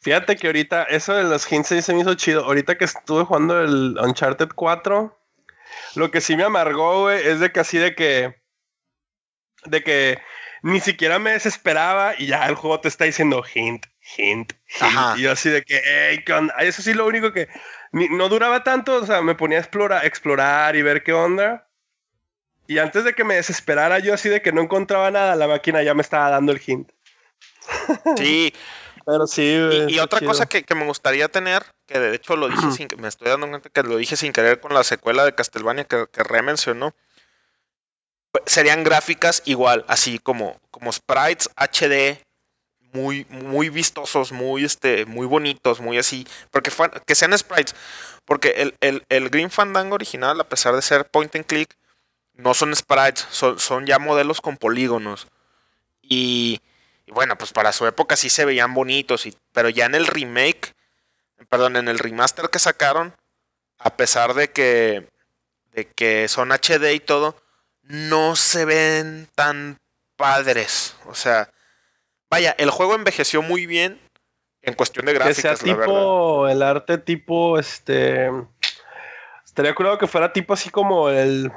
Fíjate que ahorita, eso de los hints se me hizo chido. Ahorita que estuve jugando el Uncharted 4, lo que sí me amargó, güey, es de que así de que. De que ni siquiera me desesperaba y ya el juego te está diciendo hint, hint, hint. Y yo así de que, hey, ¿qué onda? Eso sí, lo único que. no duraba tanto, o sea, me ponía a explorar, explorar y ver qué onda. Y antes de que me desesperara yo así de que no encontraba nada, la máquina ya me estaba dando el hint. Sí. Pero sí. Y, y otra chido. cosa que, que, me gustaría tener, que de hecho lo dije sin me estoy dando cuenta que lo dije sin querer con la secuela de Castlevania que, que re mencionó. Serían gráficas igual, así como, como sprites HD, muy, muy vistosos, muy, este, muy bonitos, muy así. Porque que sean sprites. Porque el, el, el Green Fandango original, a pesar de ser point and click, no son sprites, son, son ya modelos con polígonos. Y, y, bueno, pues para su época sí se veían bonitos, y, pero ya en el remake, perdón, en el remaster que sacaron, a pesar de que, de que son HD y todo, no se ven tan padres. O sea, vaya, el juego envejeció muy bien en cuestión de gráficas. Que sea tipo, el arte tipo, este... Estaría curado que fuera tipo así como el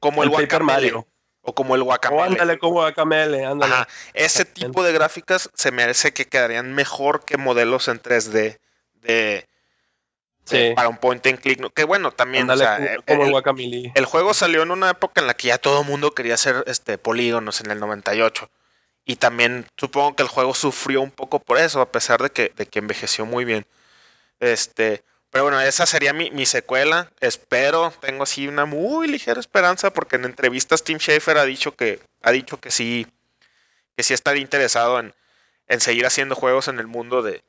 como el, el. O como el Guacamele. O ándale, como Guacamele, ándale. Ajá. Ese tipo de gráficas se merece que quedarían mejor que modelos en 3D de, sí. para un point and click. Que bueno, también. O sea, como el, el, el juego salió en una época en la que ya todo el mundo quería hacer este, polígonos en el 98. Y también supongo que el juego sufrió un poco por eso, a pesar de que, de que envejeció muy bien. Este. Pero bueno, esa sería mi, mi, secuela. Espero, tengo así una muy ligera esperanza, porque en entrevistas Tim Schafer ha dicho que, ha dicho que sí, que sí estaría interesado en, en seguir haciendo juegos en el mundo de,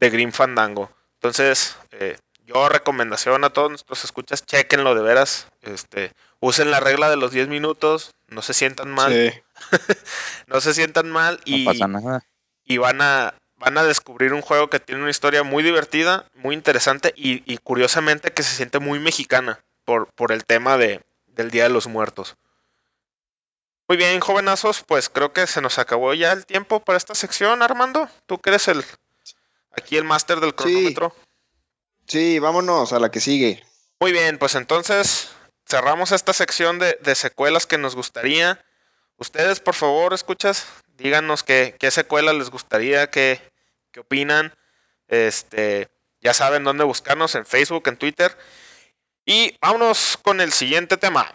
de Green Fandango. Entonces, eh, yo recomendación a todos nuestros escuchas, chequenlo de veras. Este, usen la regla de los 10 minutos, no se sientan mal. Sí. no se sientan mal y, no pasa nada. y van a van a descubrir un juego que tiene una historia muy divertida, muy interesante y, y curiosamente que se siente muy mexicana por, por el tema de, del Día de los Muertos. Muy bien, jovenazos, pues creo que se nos acabó ya el tiempo para esta sección, Armando. Tú que eres el aquí el máster del cronómetro. Sí. sí, vámonos a la que sigue. Muy bien, pues entonces cerramos esta sección de, de secuelas que nos gustaría. Ustedes, por favor, escuchas, díganos qué, qué secuela les gustaría, qué, qué opinan. Este, ya saben dónde buscarnos en Facebook, en Twitter. Y vámonos con el siguiente tema.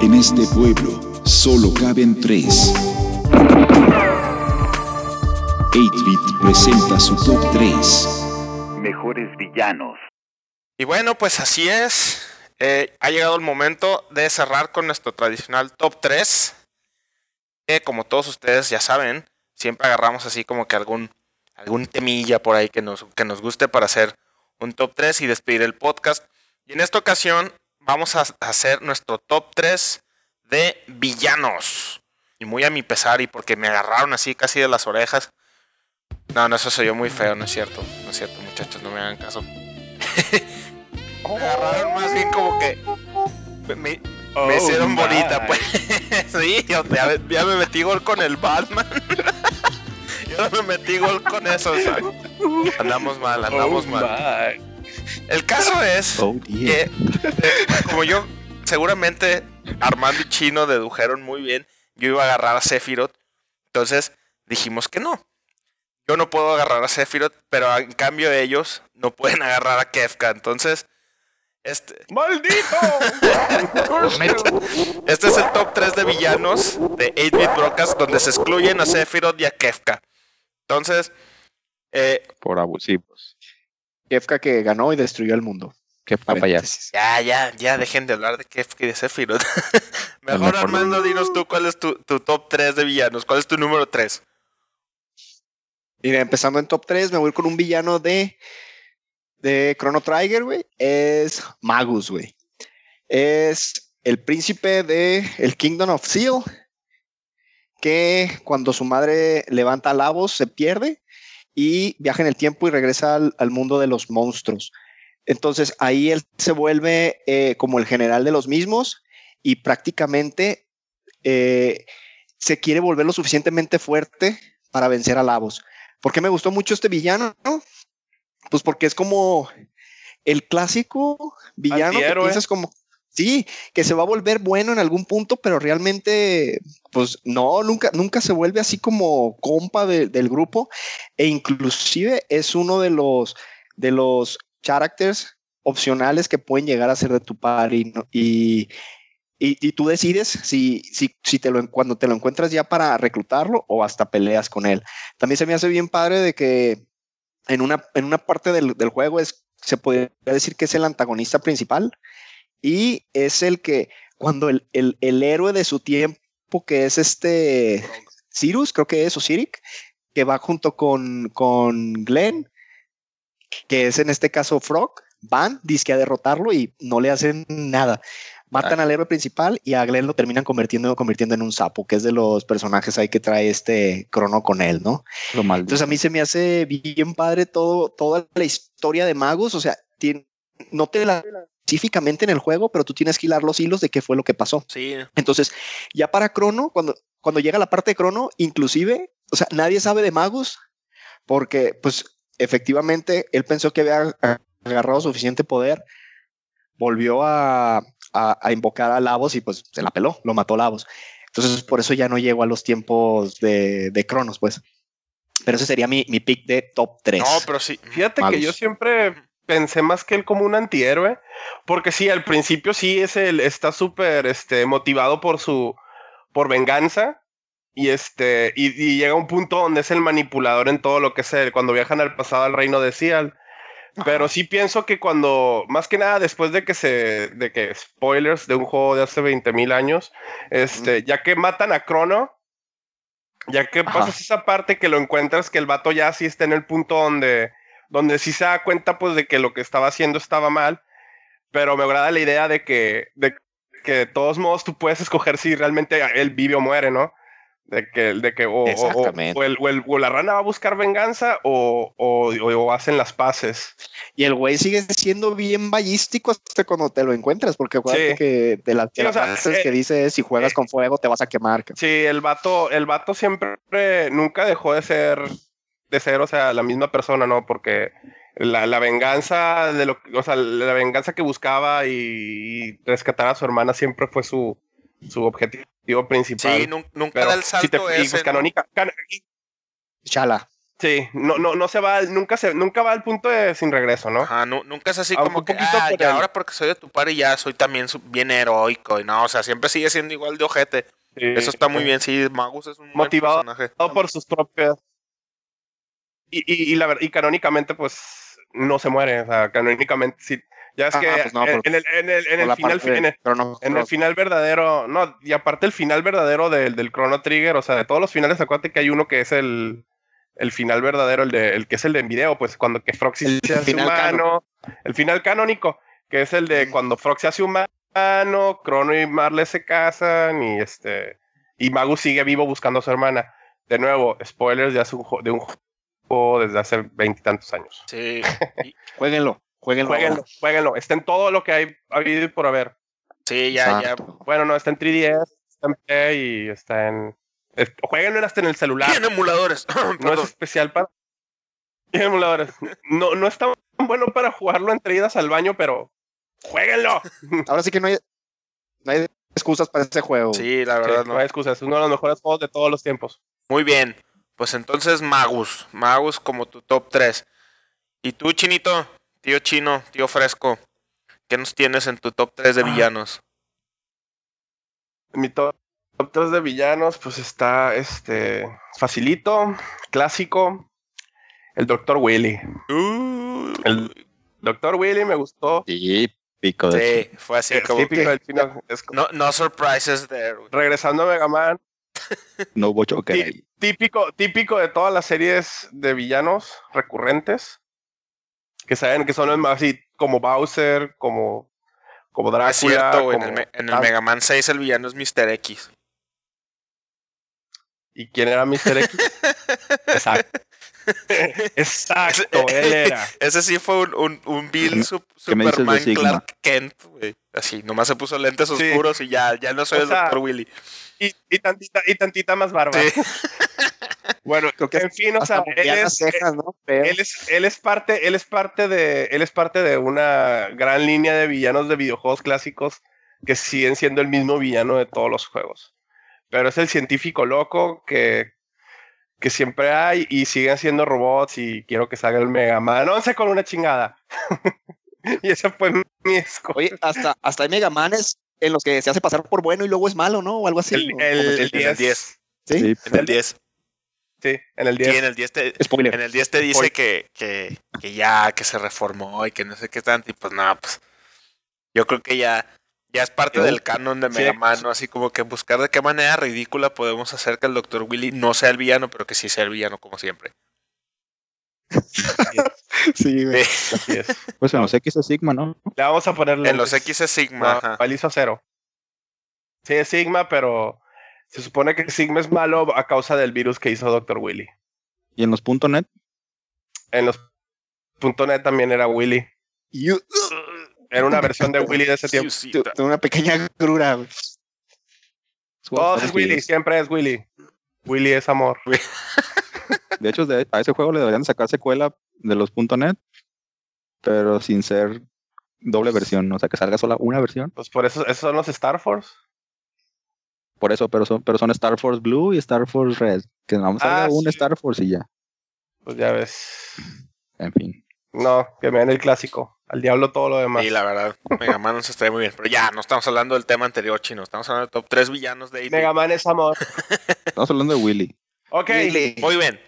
En este pueblo solo caben tres. 8-Bit presenta su top 3. Mejores villanos. Y bueno, pues así es. Eh, ha llegado el momento de cerrar con nuestro tradicional top 3. Que como todos ustedes ya saben, siempre agarramos así como que algún, algún temilla por ahí que nos, que nos guste para hacer un top 3 y despedir el podcast. Y en esta ocasión vamos a hacer nuestro top 3 de villanos. Y muy a mi pesar y porque me agarraron así casi de las orejas. No, no, eso se oyó muy feo, no es cierto. No es cierto, muchachos, no me hagan caso. me agarraron más bien como que... Me, Oh, me hicieron my. bonita, pues. sí, ya, ya, me metí gol con el Batman. yo me metí gol con eso, o sea, Andamos mal, andamos Oh, mal. my. El caso es Oh, que, eh, como yo seguramente Armando y Chino dedujeron muy bien. Yo iba a agarrar a Sephiroth. Entonces dijimos que no. Yo no puedo agarrar a Sephiroth, pero en cambio ellos no pueden agarrar a Kefka. Entonces, este, ¡Maldito! este es el top 3 de villanos de 8-Bit Broadcast donde se excluyen a Sephiroth y a Kefka. Entonces, eh, Por abusivos. Kefka que ganó y destruyó el mundo. Qué papayas. Paréntesis. ya, ya, ya dejen de hablar de Kefka y de Sephiroth. Mejor, mejor- Armando, dinos tú cuál es tu, tu top 3 de villanos. ¿Cuál es tu número 3? Mira, empezando en top 3, me voy con un villano de, de Chrono Trigger, güey. Es Magus, güey. Es el príncipe de el Kingdom of Seal, que cuando su madre levanta a Lavos se pierde y viaja en el tiempo y regresa al, al mundo de los monstruos. Entonces ahí él se vuelve eh, como el general de los mismos y prácticamente eh, se quiere volver lo suficientemente fuerte para vencer a Lavos. ¿Por qué me gustó mucho este villano? Pues porque es como el clásico villano que piensas como, sí, que se va a volver bueno en algún punto, pero realmente, pues no, nunca, nunca se vuelve así como compa de- del grupo. E inclusive es uno de los, de los characters opcionales que pueden llegar a ser de tu party ¿no? y, y, y tú decides si, si, si te lo, cuando te lo encuentras ya para reclutarlo o hasta peleas con él. También se me hace bien padre de que en una, en una parte del, del juego es, se podría decir que es el antagonista principal y es el que cuando el, el, el héroe de su tiempo, que es este Cyrus, creo que es, o Cyric, que va junto con, con Glenn, que es en este caso Frog, van, disque a derrotarlo y no le hacen nada. Matan al héroe principal y a Glenn lo terminan convirtiendo, convirtiendo en un sapo, que es de los personajes ahí que trae este crono con él, ¿no? Lo maldito. Entonces a mí se me hace bien padre todo, toda la historia de Magus, o sea, tiene, no te la específicamente en el juego, pero tú tienes que hilar los hilos de qué fue lo que pasó. Sí. Entonces, ya para Crono, cuando, cuando llega la parte de Crono, inclusive, o sea, nadie sabe de Magus, porque pues efectivamente él pensó que había agarrado suficiente poder, volvió a, a, a invocar a Lavos y pues se la peló, lo mató Lavos. Entonces, por eso ya no llegó a los tiempos de, de Cronos, pues. Pero ese sería mi, mi pick de top 3. No, pero sí. Fíjate que yo siempre pensé más que él como un antihéroe, porque sí, al principio sí es el, está súper este, motivado por su, por venganza, y este, y, y llega un punto donde es el manipulador en todo lo que es él, cuando viajan al pasado al reino de Seal. Pero sí pienso que cuando, más que nada después de que se, de que spoilers de un juego de hace 20 mil años, este, ya que matan a Crono, ya que Ajá. pasas esa parte que lo encuentras que el vato ya sí está en el punto donde, donde sí se da cuenta pues de que lo que estaba haciendo estaba mal, pero me agrada la idea de que, de que de todos modos tú puedes escoger si realmente él vive o muere, ¿no? De que, de que o, o- o- Exactamente. o el- o el- o la rana va a buscar venganza o, hacen las paces. Y el güey sigue siendo bien ballístico hasta cuando te lo encuentras, porque acuérdate Sí. que de las, de Sí, o las sea, frases eh, que dice si juegas eh, con fuego te vas a quemar. cabrón". Sí, el vato, el vato siempre nunca dejó de ser, de ser, o sea, la misma persona, ¿no? Porque la, la venganza de lo, o sea, la venganza que buscaba y, y rescatar a su hermana siempre fue su, su objetivo principal. Sí, nun- nunca Pero da el si salto te- y, ese. pues, ¿no? canónica- can- Chala. sí, no, no, no se va, al- nunca se, nunca va al punto de sin regreso, ¿no? Ajá, nu- nunca es así Aunque como un que, poquito ah, por ya, el- ahora porque soy de tu par y ya soy también bien heroico. Y no, o sea, siempre sigue siendo igual de ojete. Sí. Eso está muy bien, sí, Magus es un buen Motivado. personaje. todo por sus propias. Y, y, y, la, y canónicamente, pues no se muere. O sea, canónicamente, sí. Ya es que pues no, en, el, en el, en Por el la final, parte de en el, Chrono en el Cross. final verdadero, no, y aparte el final verdadero del, del Chrono Trigger, o sea, de todos los finales, acuérdate que hay uno que es el, el final verdadero, el, de, el que es el de en video, pues cuando que Froxy El se hace final humano, el final canónico, que es el de cuando Frox se hace humano, Crono y Marle se casan y este y Magus sigue vivo buscando a su hermana. De nuevo, spoilers de, hace un, de un juego desde hace veintitantos años. Sí. Y- Jueguenlo, jueguenlo. Jueguenlo, jueguenlo. Está en todo lo que hay habido y por haber. sí, ya, ya. Bueno, no, está en 3DS, está en P y está en. es- Jueguenlo hasta en el celular. Tiene emuladores. No es especial para. Tiene emuladores. No, no está bueno para jugarlo entre idas al baño, pero. ¡Jueguenlo! Ahora sí que no hay, No hay excusas para ese juego. Sí, la Sí, verdad no no. hay excusas. Es uno de los mejores juegos de todos los tiempos. Muy bien. Pues entonces Magus. Magus como tu top 3. ¿Y tú, Chinito? Tío Chino, tío Fresco. ¿Qué nos tienes en tu top 3 de Ah. villanos? En mi top, top 3 de villanos, pues está este facilito, clásico, el Dr. Willy. Uh, El Dr. Willy me gustó. Típico de sí, fue así Es como... típico del chino. Es como- No, no surprises there. güey. regresando a Mega Man, no hubo choque típico, típico de todas las series de villanos recurrentes. Que saben que son los más así como Bowser, como, como Drácula. Es cierto. En, el, en. Mega Man 6 el villano es Mr. X. ¿Y quién era Mr. X? Exacto. Exacto, él era. Ese sí fue un, un, un Bill sup- ¿Qué me dices de Superman? Clark Kent, güey. Así, nomás se puso lentes Sí. oscuros y ya, ya no soy O el sea, Dr. Willy. Y, y tantita, y tantita más barba. Sí. Bueno, Creo que en fin, o sea, él es, cejas, ¿no? Él es, él es parte, él es parte de, él es parte de una gran línea de villanos de videojuegos clásicos que siguen siendo el mismo villano de todos los juegos. Pero es el científico loco que, que siempre hay y siguen siendo robots y quiero que salga el Mega Man 11 con una chingada. y esa fue mi escoria. Oye, hasta, hasta hay Mega Manes en los que se hace pasar por bueno y luego es malo, ¿no? O algo así. El, el, ¿Cómo el se- en el 10. 10. ¿Sí? Sí, En el 10. Sí, en el Sí, 10. en el 10 te, Spoiler. en el 10 te dice que, que, que ya, que se reformó y que no sé qué tanto. Y pues nada, pues yo creo que ya, ya es parte del canon de sí. Mega Man, ¿no? Así como que buscar de qué manera ridícula podemos hacer que el Dr. Willy no sea el villano, pero que sí sea el villano como siempre. Sí, güey. Así es. Pues en los X es Sigma, ¿no? Le vamos a poner En los. X es Sigma. No, hizo cero. Sí, es Sigma, pero se supone que Sigma es malo a causa del virus que hizo Dr. Willy. Y en los .net, En los .NET también era Willy. Era una versión de Willy de ese tiempo. Tengo una pequeña grura, güey. Todo es Willy, siempre es Willy. Willy es amor. De hecho, de- a ese juego le deberían sacar secuela de los .net, pero sin ser doble versión, o sea, que salga sola una versión. Pues por eso, esos son los Star Force. Por eso, pero son, pero son Star Force Blue y Star Force Red. Que nada más salga Ah, un sí. Star Force y ya. Pues ya ves. En fin. No, que me den el clásico. Al diablo todo lo demás. Y la verdad, Mega Man no se está muy bien. Pero ya, no estamos hablando del tema anterior, chino. Estamos hablando del top 3 villanos de 80. Mega Man es amor. Estamos hablando de Willy. Ok. Willy. Muy bien,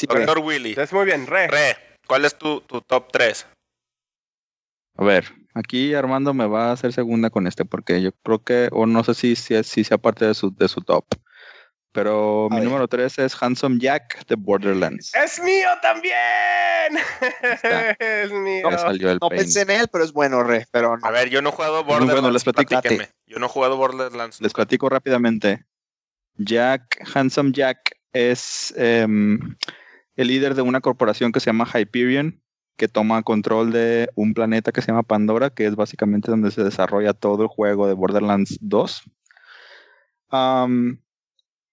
Sí. Dr. Willy. Es muy bien. Re. Re, ¿cuál es tu, tu top 3? A ver, aquí Armando me va a hacer segunda con este, porque yo creo que, o no sé si, si, si sea parte de su, de su top. Pero A mi ver. número 3 es Handsome Jack de Borderlands. ¡Es mío también! es mío. Ya salió el No pain. pensé en él, pero es bueno, re. Pero no. A ver, yo no he jugado bueno, Borderlands. les platico. Yo no he jugado Borderlands. Les platico rápidamente. Jack, Handsome Jack, es em, el líder de una corporación que se llama Hyperion, que toma control de un planeta que se llama Pandora, que es básicamente donde se desarrolla todo el juego de Borderlands 2. Am,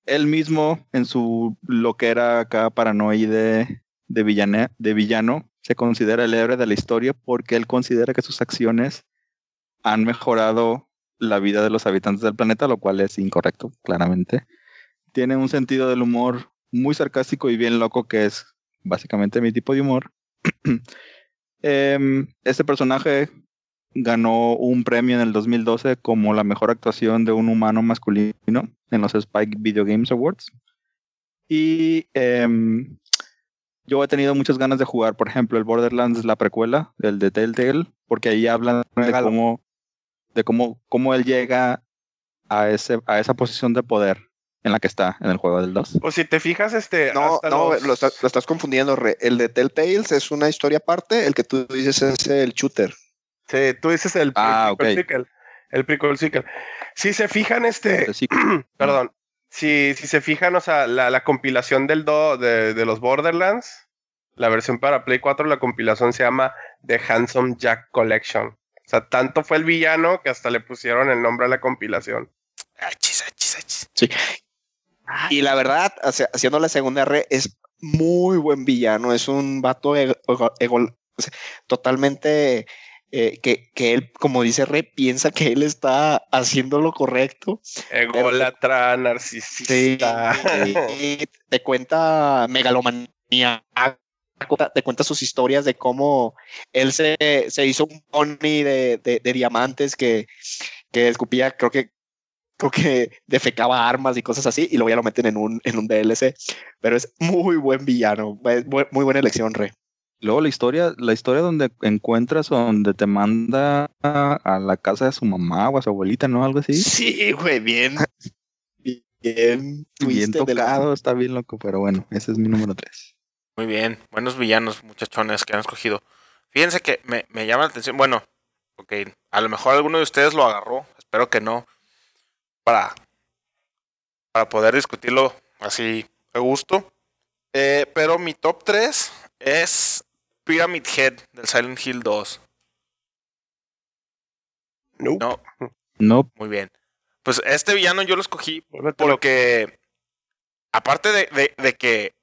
él mismo, en su lo que era acá paranoide de, de villano, se considera el héroe de la historia porque él considera que sus acciones han mejorado la vida de los habitantes del planeta, lo cual es incorrecto, claramente. Tiene un sentido del humor muy sarcástico y bien loco, que es básicamente mi tipo de humor. Em, este personaje ganó un premio en el 2012 como la mejor actuación de un humano masculino en los Spike Video Games Awards. Y em, yo he tenido muchas ganas de jugar, por ejemplo, el Borderlands, la precuela, el de Telltale, porque ahí hablan de cómo, de cómo, cómo él llega a, ese, a esa posición de poder en la que está en el juego del 2. Pues si te fijas, este. No, hasta no, los- lo, estás, lo estás confundiendo, re. El de Telltales es una historia aparte, el que tú dices es el shooter. Sí, tú dices el, Ah, prequel ok. sequel, el prequel sequel. Si se fijan, este. Sí, Perdón. Si, si se fijan, o sea, la, la compilación del do de, de los Borderlands, la versión para Play 4, la compilación se llama The Handsome Jack Collection. O sea, tanto fue el villano que hasta le pusieron el nombre a la compilación. Achis, achis, achis. Y la verdad, haciendo la segunda re, es muy buen villano. Es un vato ego- ego- ego- o sea, totalmente eh, que, que él, como dice Re, piensa que él está haciendo lo correcto. Ególatra, narcisista. sí, te cuenta megalomanía, te cuenta sus historias de cómo él se, se hizo un pony de, de- de diamantes que, que escupía, creo que creo que defecaba armas y cosas así, y luego ya lo meten en un, en un DLC. Pero es muy buen villano, es bu- muy buena elección, Re. Luego la historia, la historia donde encuentras o donde te manda a, a la casa de su mamá o a su abuelita, ¿no? Algo así. Sí, güey, bien. Bien, Bien la- tocado, está bien loco, pero bueno, ese es mi número 3. Muy bien, buenos villanos, muchachones que han escogido. Fíjense que me, me llama la atención. Bueno, ok, a lo mejor alguno de ustedes lo agarró, espero que no, para, para poder discutirlo así a gusto. Eh, pero mi top 3 es Pyramid Head del Silent Hill 2. Nope. No, No, muy bien. Pues este villano yo lo escogí porque aparte de, de- de que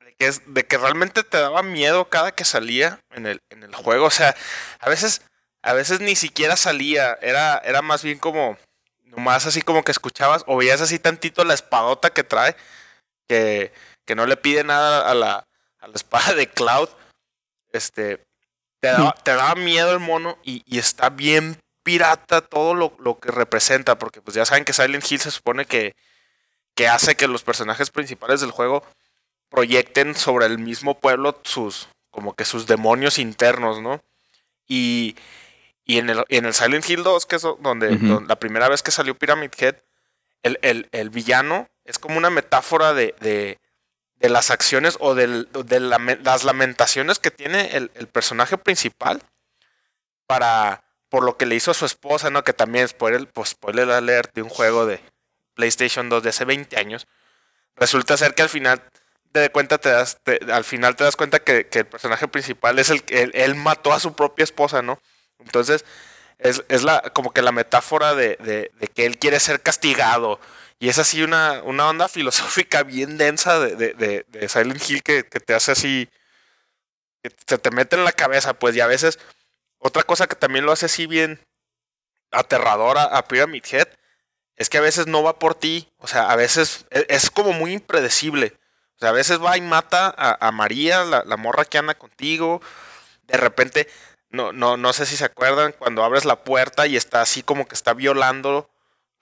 de que, es, de que realmente te daba miedo cada que salía en el, en el juego. O sea, a veces, a veces ni siquiera salía. Era, era más bien como nomás así como que escuchabas o veías así tantito la espadota que trae. Que, que no le pide nada a la, a la espada de Cloud. Este. Te daba, te miedo el mono y, y está bien pirata todo lo, lo que representa. Porque pues ya saben que Silent Hill se supone que, que hace que los personajes principales del juego proyecten sobre el mismo pueblo sus como que sus demonios internos, ¿no? Y, y en, el, en el Silent Hill 2, que es donde, la primera vez que salió Pyramid Head, el, el- el villano es como una metáfora de, de, de las acciones o del- de la- las lamentaciones que tiene el, el personaje principal para por lo que le hizo a su esposa, ¿no? Que también, spoiler, pues, spoiler alert de un juego de PlayStation 2 de hace 20 años. Resulta ser que al final de cuenta te das, te- al final te das cuenta que, que el personaje principal es el que él, él mató a su propia esposa, ¿no? Entonces, es, es la, como que la metáfora de, de- que él quiere ser castigado. Y es así una, una onda filosófica bien densa de, de- Silent Hill que, que te hace así. que se te mete en la cabeza, pues, y a veces. Otra cosa que también lo hace así bien aterradora a Pyramid Head es que a veces no va por ti. O sea, a veces e- es, como muy impredecible. O sea, a veces va y mata a, a María, la, la morra que anda contigo. De repente, no, no, no sé si se acuerdan, cuando abres la puerta y está así como que está violando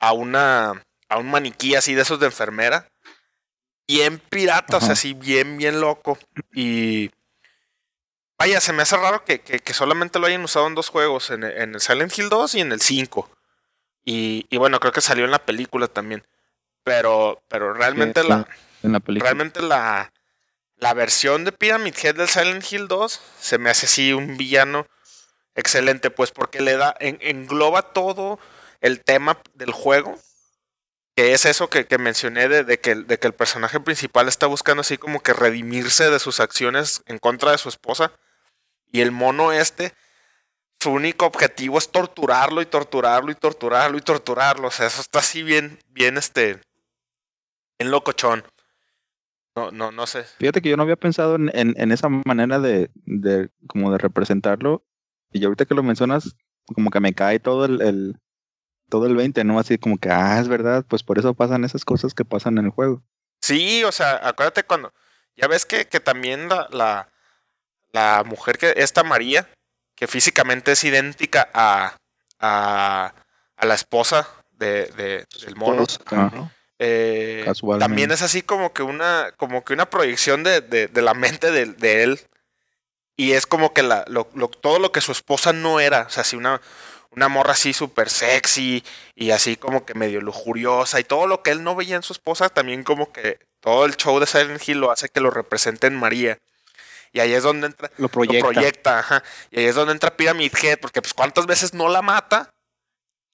a una a un maniquí así de esos de enfermera. Bien pirata, o sea, Ajá. así bien, bien loco. Y vaya, se me hace raro que, que- que solamente lo hayan usado en dos juegos, en, el- en el Silent Hill 2 y en el 5. Y, y bueno, creo que salió en la película también. Pero, pero realmente Sí, la, en la película. realmente la, la versión de Pyramid Head del Silent Hill 2 se me hace así un villano excelente, pues porque le da, en- engloba todo el tema del juego, que es eso que, mencioné de, que, el- personaje principal está buscando así como que redimirse de sus acciones en contra de su esposa, y el mono este, su único objetivo es torturarlo y torturarlo y torturarlo y torturarlo, o sea, eso está así bien, bien este, bien locochón. No, no, no sé. Fíjate que yo no había pensado en, esa manera de como de representarlo. Y ahorita que lo mencionas, como que me cae todo el, el- todo el 20, ¿no? Así como que, ah, es verdad, pues por eso pasan esas cosas que pasan en el juego. Sí, o sea, acuérdate cuando. Ya ves que, que también la, la, la mujer que. Esta María, que físicamente es idéntica a. a, a la esposa de, de- del mono. Eh, también es así como que una. como que una proyección de, de- de la mente de, de él. Y es como que la, lo- lo- todo lo que su esposa no era. O sea, así una, una morra así súper sexy y así como que medio lujuriosa. Y todo lo que él no veía en su esposa, también como que todo el show de Silent Hill lo hace que lo represente en María. Y ahí es donde entra, Lo proyecta. lo proyecta, ajá. Y ahí es donde entra Pyramid Head, porque pues cuántas veces no la mata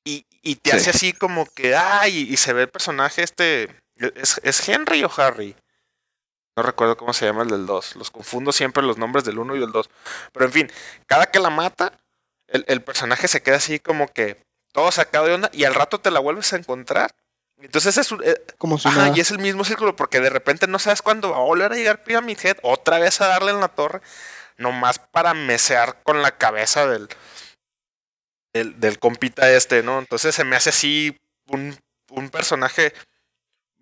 y, y te Sí. hace así como que, ay, y se ve el personaje este, ¿es, es Henry o Harry? No recuerdo cómo se llama el del 2, los confundo siempre los nombres del 1 y del 2. Pero en fin, cada que la mata, el, el personaje se queda así como que todo sacado de onda y al rato te la vuelves a encontrar. Entonces es un, eh, Como si Ajá, y es el mismo círculo, porque de repente no sabes cuándo va a volver a llegar Pyramid Head, otra vez a darle en la torre, nomás para mesear con la cabeza del, del, del compita este, ¿no? Entonces se me hace así un, un personaje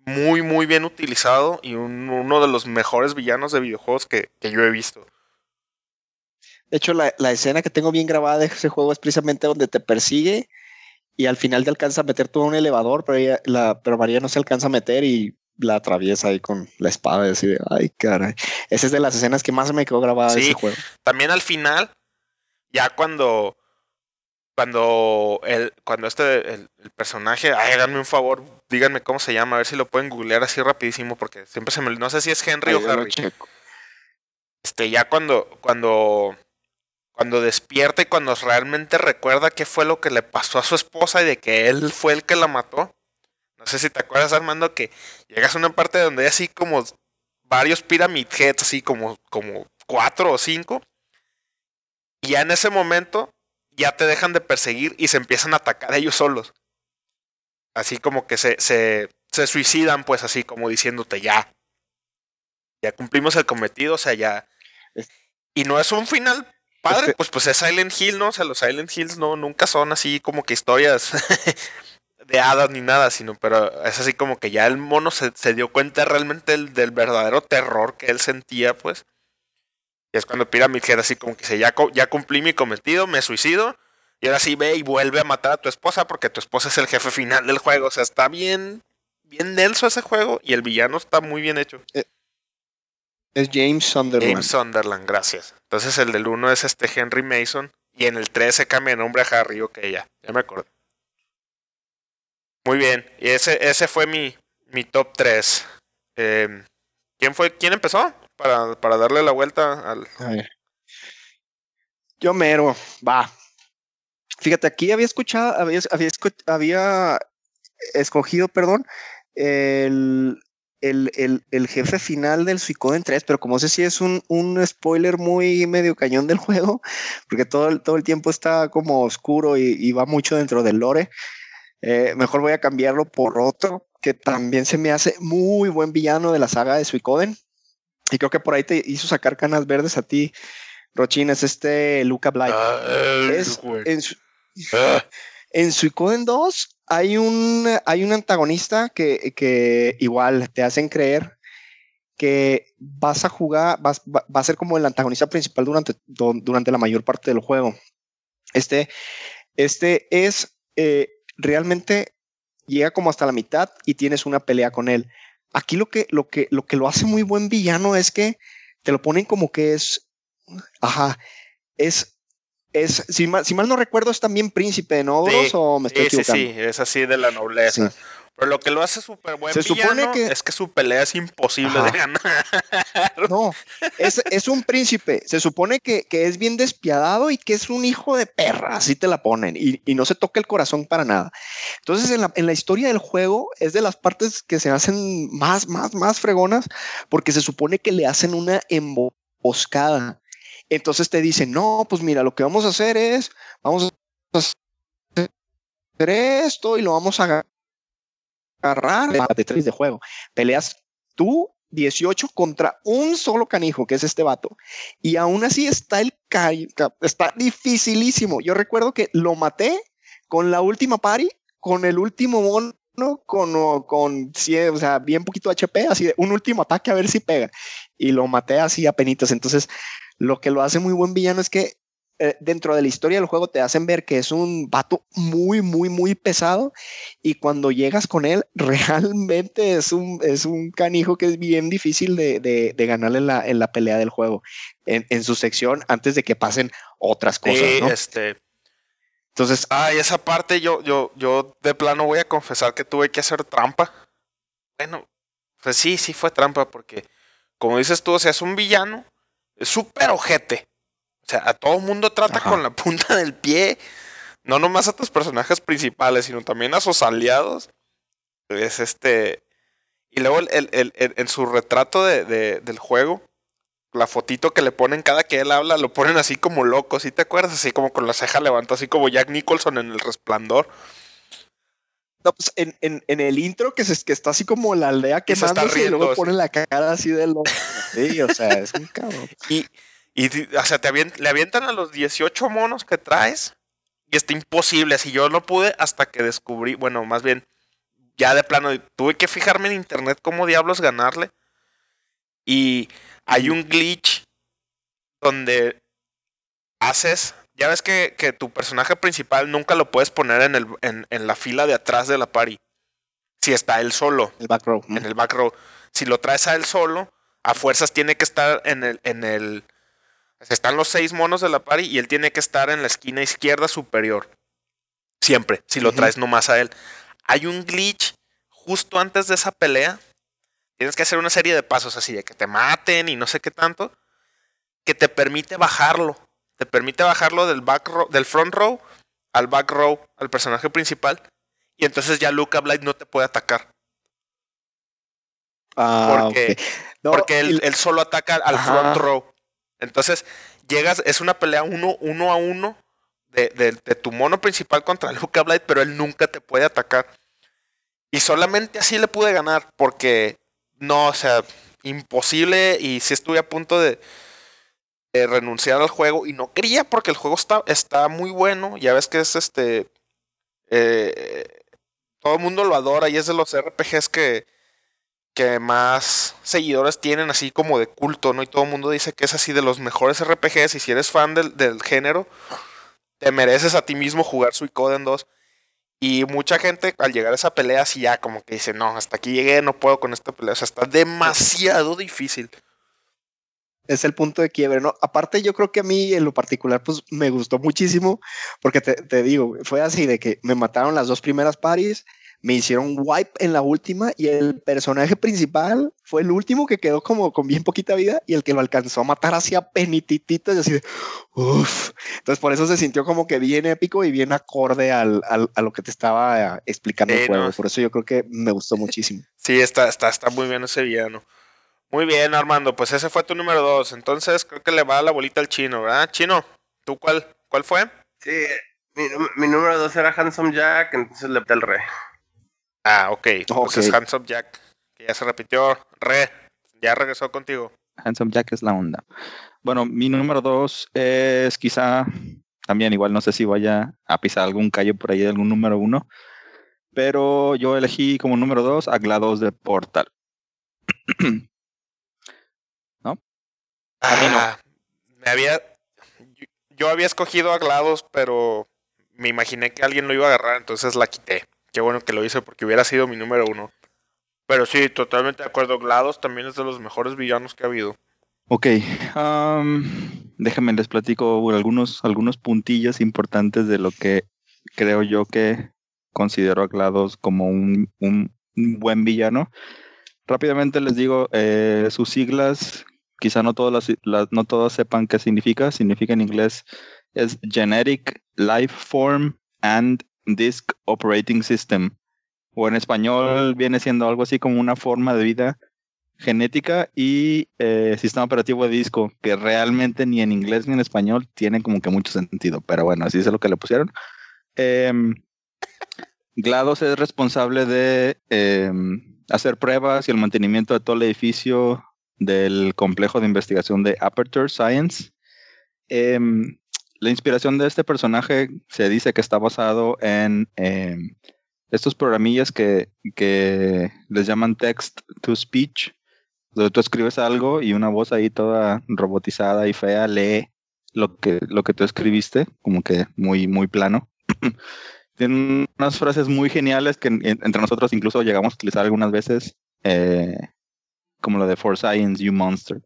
muy, muy bien utilizado y un- uno de los mejores villanos de videojuegos que, que yo he visto. De hecho, la, la escena que tengo bien grabada de ese juego es precisamente donde te persigue y al final te alcanza a meter todo un elevador, pero, ella- la, pero María no se alcanza a meter y la atraviesa ahí con la espada y así de, ay, caray. Esa es de las escenas que más me quedó grabada de ese juego. También al final, ya cuando. Cuando el, cuando este el, el personaje, ay, háganme un favor, díganme cómo se llama, a ver si lo pueden googlear así rapidísimo, porque siempre se me, no sé si es Henry o Harry. Este, ya cuando, cuando, cuando despierta y cuando realmente recuerda qué fue lo que le pasó a su esposa y de que él fue el que la mató. No sé si te acuerdas, Armando, que llegas a una parte donde hay así como varios Pyramid Heads, así como, como cuatro o cinco. Y ya en ese momento ya te dejan de perseguir y se empiezan a atacar ellos solos. Así como que se, se, se suicidan, pues así como diciéndote ya. Ya cumplimos el cometido, o sea, ya. Y no es un final padre, Este- pues pues es Silent Hill, ¿no? O sea, los Silent Hills no, nunca son así como que historias de hadas ni nada, sino, pero es así como que ya el mono se, se dio cuenta realmente del, del verdadero terror que él sentía, pues. Y es cuando Pyramid Head así como que dice, ya, ya cumplí mi cometido, me suicido. Y ahora sí ve y vuelve a matar a tu esposa porque tu esposa es el jefe final del juego. O sea, está bien, bien denso ese juego y el villano está muy bien hecho. Es James Sunderland. James Sunderland, gracias. Entonces el del 1 es este Henry Mason y en el 3 se cambia de nombre a Harry. Ok, ya, ya me acuerdo. Muy bien, y ese, ese fue mi, mi top 3. ¿Quién fue? ¿Quién empezó? Para, para darle la vuelta al... Yo mero, va. Fíjate, aquí había escuchado, había, escogido, perdón, el, el, el, el jefe final del Suicoden 3, pero como sé si es un, un spoiler muy medio cañón del juego, porque todo, el- todo el tiempo está como oscuro y, y va mucho dentro del lore, eh, mejor voy a cambiarlo por otro que también se me hace muy buen villano de la saga de Suicoden. Y creo que por ahí te hizo sacar canas verdes a ti, Rochín, es este Luca Blight. Es- en, su- Ah. en Suicoden 2 hay un, hay un antagonista que, que igual te hacen creer que vas a jugar, vas- va, va a ser como el antagonista principal durante, durante la mayor parte del juego. Este, este es eh, realmente llega como hasta la mitad y tienes una pelea con él. Aquí lo que, lo que, lo que lo hace muy buen villano es que te lo ponen como que es, ajá, es, es, si mal, si mal no recuerdo, es también príncipe de Nodos Sí, o me estoy Sí, sí, equivocando. sí, es así de la nobleza. Sí. Pero lo que lo hace súper buen Se supone villano que- es que su pelea es imposible Ajá. de ganar. No, es, es un príncipe. Se supone que, que es bien despiadado y que es un hijo de perra, así te la ponen, y, y no se toca el corazón para nada. Entonces, en la, en la historia del juego es de las partes que se hacen más, más, más fregonas, porque se supone que le hacen una emboscada. Entonces te dicen, no, pues mira, lo que vamos a hacer es, vamos a hacer esto y lo vamos a agarrar de tres de juego. Peleas tú 18 contra un solo canijo, que es este vato. Y aún así está el está dificilísimo. Yo recuerdo que lo maté con la última party, con el último mono, con, con cien- o sea, bien poquito HP, así de un último ataque a ver si pega. Y lo maté así a penitas. Entonces, lo que lo hace muy buen villano es que eh, dentro de la historia del juego te hacen ver que es un vato muy, muy, muy pesado y cuando llegas con él realmente es un, es un canijo que es bien difícil de, de, de ganarle en la, en la pelea del juego, en, en su sección antes de que pasen otras cosas, Sí, ¿no? este. Entonces, Ay, esa parte yo, yo, yo de plano voy a confesar que tuve que hacer trampa. Bueno, pues sí, sí fue trampa, porque como dices tú, o sea, es un villano, es súper ojete. O sea, a todo mundo trata Ajá. con la punta del pie. No nomás a tus personajes principales, sino también a sus aliados. Es este. Y luego el, el- el- en su retrato de, de- del juego, la fotito que le ponen cada que él habla, lo ponen así como loco, ¿sí te acuerdas? Así como con la ceja levantada, así como Jack Nicholson en el resplandor. no, pues, en, en, en el intro que, se, que está así como la aldea Y se está quemándose y, riendo, luego sí. pone la cara así de loco. Sí, o sea, es un cabrón. Y, y o sea, te le avientan a los 18 monos que traes. Y está imposible. Así yo no pude hasta que descubrí, bueno, más bien, ya de plano, tuve que fijarme en internet cómo diablos ganarle. Y hay un glitch donde haces. Ya ves que, que tu personaje principal nunca lo puedes poner en, el, en, en la fila de atrás de la party. Si está él solo. El back row. En el back row. Si lo traes a él solo, a fuerzas tiene que estar en el, en el. Están los seis monos de la party y él tiene que estar en la esquina izquierda superior. Siempre, si lo traes nomás a él. Hay un glitch justo antes de esa pelea. Tienes que hacer una serie de pasos así de que te maten y no sé qué tanto. Que te permite bajarlo. Te permite bajarlo del back row, del front row al back row, al personaje principal. Y entonces ya Luca Blight no te puede atacar. Ah, Porque-. No, Porque él, solo ataca al Ajá. front row. Entonces, llegas, es una pelea uno, uno a uno de, tu mono principal contra Luca Blight, pero él nunca te puede atacar. Y solamente así le pude ganar, porque no, o sea, imposible. Y sí estuve a punto de, de renunciar al juego. Y no quería, porque el juego está, está muy bueno. Ya ves que es este. eh, todo el mundo lo adora y es de los RPGs que, que más seguidores tienen, así como de culto, ¿no? Y todo el mundo dice que es así de los mejores RPGs. Y si eres fan del, del género, te mereces a ti mismo jugar Suicoden 2. Y mucha gente al llegar a esa pelea, así ya como que dice, no, hasta aquí llegué, no puedo con esta pelea. O sea, está demasiado difícil. es el punto de quiebre, ¿no? Aparte, yo creo que a mí en lo particular, pues me gustó muchísimo, porque te, te digo, fue así de que me mataron las dos primeras paris, me hicieron wipe en la última y el personaje principal fue el último que quedó como con bien poquita vida y el que lo alcanzó a matar hacia penitititas y así de, uff. Entonces por eso se sintió como que bien épico y bien acorde al, al- a lo que te estaba eh, explicando Sí, el juego. no. Por eso yo creo que me gustó muchísimo. Sí, está, está, está muy bien ese villano. Muy bien, Armando. Pues ese fue tu número dos. Entonces creo que le va la bolita al chino, ¿verdad? Chino, ¿tú cuál, cuál fue? Sí, mi, mi número dos era Handsome Jack, entonces le el rey. Ah, ok. Entonces Ok. Hands Up Jack, que ya se repitió. Re, ya regresó contigo. Handsome Jack es la onda. Bueno, mi número dos es quizá también igual no sé si vaya a pisar algún callo por ahí de algún número uno, pero yo elegí como número dos a GLaDOS de Portal. A mí no. Me había. Yo había escogido a GLaDOS, pero me imaginé que alguien lo iba a agarrar, entonces la quité. Qué bueno que lo hice porque hubiera sido mi número uno. Pero sí, totalmente de acuerdo. GLaDOS también es de los mejores villanos que ha habido. Ok, déjenme les platico algunos, algunos puntillos importantes de lo que creo yo que considero a GLaDOS como un, un- buen villano. Rápidamente les digo, eh, sus siglas, quizá no todas, las, no sepan qué significa. Significa en inglés es Genetic Life Form and Disk Operating System. O en español viene siendo algo así como una forma de vida genética y eh, sistema operativo de disco, que realmente ni en inglés ni en español tienen como que mucho sentido, pero bueno, así es lo que le pusieron. Em, GLaDOS es responsable de em, hacer pruebas y el mantenimiento de todo el edificio del complejo de investigación de Aperture Science. Em, la inspiración de este personaje se dice que está basado en em, estos programillas que, que les llaman text to speech, donde tú escribes algo y una voz ahí toda robotizada y fea lee lo que, lo que tú escribiste, como que muy, muy plano. Tienen unas frases muy geniales que en- entre nosotros incluso llegamos a utilizar algunas veces, eh, como lo de For Science, You Monster.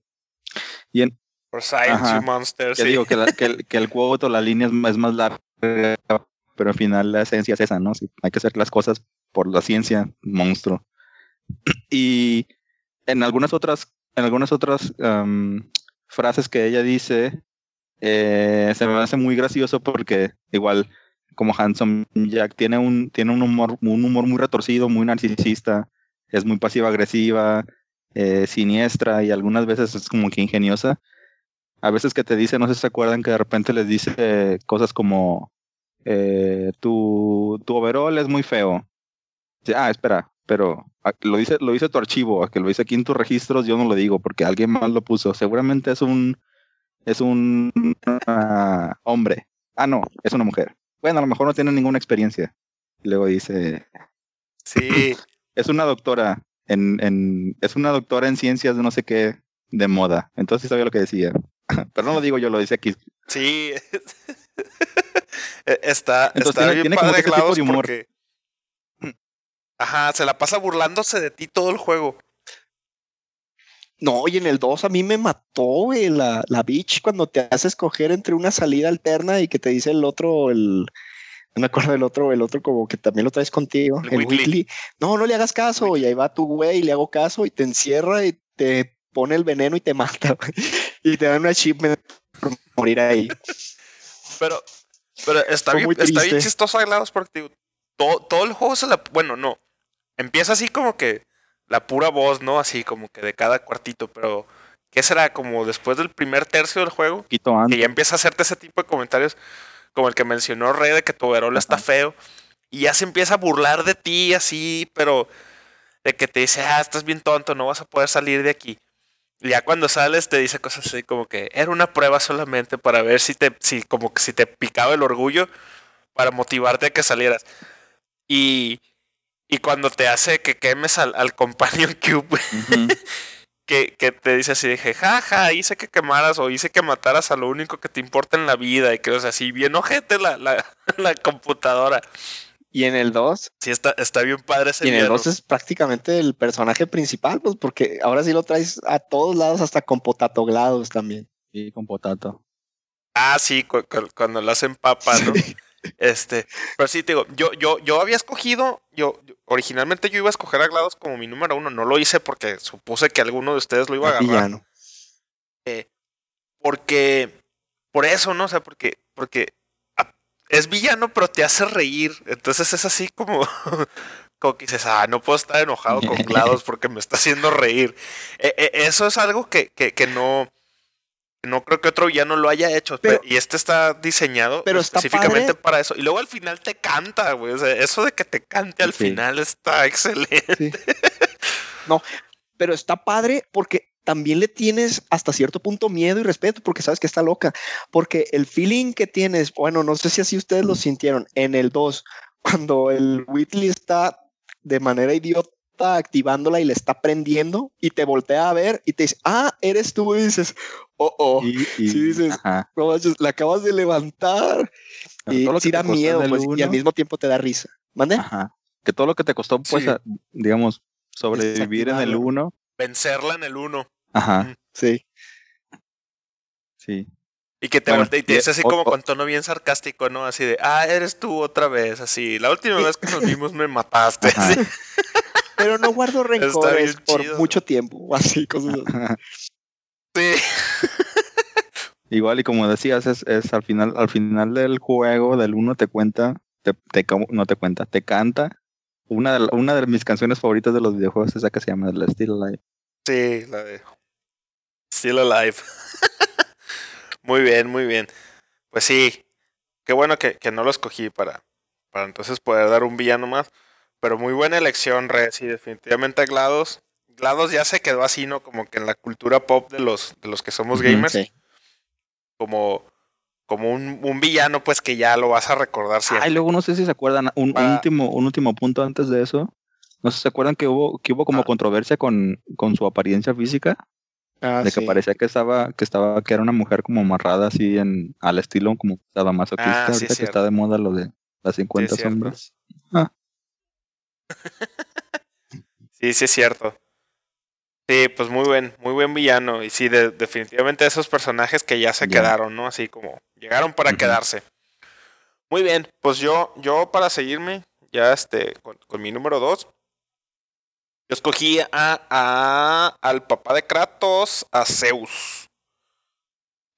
Y en, Por Science, Ajá. You Monster, ya sí. digo que, la- que el, que el quote o la línea es, más- es más larga, pero al final la esencia es esa, ¿no? Sí, hay que hacer las cosas por la ciencia, monstruo. Y en algunas otras, en algunas otras am, frases que ella dice, eh, se me hace muy gracioso porque igual como Handsome Jack tiene un, tiene un humor, un humor muy retorcido, muy narcisista, es muy pasiva agresiva, eh, siniestra y algunas veces es como que ingeniosa a veces que te dice, no sé si se acuerdan que de repente les dice cosas como eh, tu, tu overall es muy feo. Dice, ah, espera, pero lo dice, lo dice tu archivo, a que lo dice aquí en tus registros, yo no lo digo, porque alguien más lo puso. Seguramente es un es un ah, hombre. Ah, no, es una mujer. bueno, a lo mejor no tiene ninguna experiencia. Luego dice, Sí. es una doctora en, en, es una doctora en ciencias de no sé qué de moda. Entonces sabía lo que decía. Pero no lo digo yo, lo dice aquí. Sí. E- está, Entonces está tiene- bien tiene padre humor. porque- Ajá, se la pasa burlándose de ti todo el juego. No, y en el 2 a mí me mató, güey, la, la bitch cuando te hace escoger entre una salida alterna y que te dice el otro, el. No me acuerdo del otro, el otro como que también lo traes contigo, El el. No, no le hagas caso. Y ahí va tu güey y le hago caso y te encierra y te pone el veneno y te mata. Y te dan un achievement por morir ahí. Pero, pero está, bien, está bien chistoso GLaDOS porque todo, todo el juego se la. Bueno, no. Empieza así como que la pura voz, ¿no? Así como que de cada cuartito, pero. ¿Qué será? Como después del primer tercio del juego, poquito que antes. ya empieza a hacerte ese tipo de comentarios, como el que mencionó Rey de que tu overol está feo, y ya se empieza a burlar de ti así, pero de que te dice, ah, estás bien tonto, no vas a poder salir de aquí. Ya cuando sales te dice cosas así como que era una prueba solamente para ver si te, si como que si te picaba el orgullo para motivarte a que salieras. Y, y cuando te hace que quemes al, al Companion Cube, que, que te dice así, dije, jaja, hice que quemaras o hice que mataras a lo único que te importa en la vida. Y que, o sea, así bien ojete la, la, la computadora. Y en el 2, Sí, está, está bien padre ese y en el villano. 2 es prácticamente el personaje principal, pues porque ahora sí lo traes a todos lados, hasta con potatoglados también. Sí, con potato. Ah, sí, cu- cu- cuando lo hacen papa, ¿no? Este, pero sí, te digo, yo, yo, yo había escogido, yo, yo- originalmente yo iba a escoger a GLaDOS como mi número uno, no lo hice porque supuse que alguno de ustedes lo iba a agarrar. Villano. Porque, por eso, ¿no? O sea, porque, porque es villano, pero te hace reír. Entonces es así como, como que dices, ah, no puedo estar enojado con GLaDOS porque me está haciendo reír. Eh, eh, eso es algo que, que, que no, no creo que otro villano lo haya hecho. Pero- y este está diseñado pero específicamente para eso. Y luego al final te canta, güey. O sea, eso de que te cante al Sí. final está excelente. Sí. No, pero está padre porque también le tienes hasta cierto punto miedo y respeto porque sabes que está loca. Porque el feeling que tienes, bueno, no sé si así ustedes lo sintieron en el 2, cuando el Whitley está de manera idiota activándola y le está prendiendo y te voltea a ver y te dice, ah, eres tú y dices, oh, oh, Y, y- sí dices, no manches, la acabas de levantar. Pero Y sí da miedo pues, y al uno- mismo tiempo te da risa. ¿Mande? Ajá. Que todo lo que te costó, pues, Sí. a- digamos, sobrevivir en el Desactivarlo. 1. Vencerla en el uno. Ajá, Sí. sí. Y que te Bueno, voltea y te dice así o- como o- con tono bien sarcástico, ¿no? Así de, ah, eres tú otra vez, así. La última vez que nos vimos me mataste. Así. Pero no guardo rencores por chido. mucho tiempo, así, cosas así. Sí. Igual y como decías, es, es al final, al final del juego, del 1 te cuenta, te, te no te cuenta, te canta. Una de, una de mis canciones favoritas de los videojuegos es esa que se llama La Still Alive. Sí, la de Still Alive. muy bien, muy bien. Pues sí, qué bueno que, que no lo escogí para, para entonces poder dar un villano más. Pero muy buena elección, Red. Sí, definitivamente GLaDOS. GLaDOS ya se quedó así, ¿no? Como que en la cultura pop de los, de los que somos gamers. Sí. Como, como un, un villano, pues que ya lo vas a recordar siempre. Ay, luego no sé si se acuerdan, un, un Ah. último, un último punto antes de eso. No sé si se acuerdan que hubo, que hubo como Ah. controversia con, con su apariencia física, Ah, de que sí. parecía que estaba, que estaba, que era una mujer como amarrada así en, al estilo como sadomasoquista, Ah, sí, ahorita que está de moda lo de las 50 cierto. sombras. Sí, sí es cierto. Sí, pues muy buen, muy buen villano. Y sí, de- definitivamente esos personajes que ya se quedaron, ¿no? Así como llegaron para quedarse. Muy bien, pues yo, yo para seguirme, ya este, con, con mi número dos, yo escogí a, a- al papá de Kratos, a Zeus.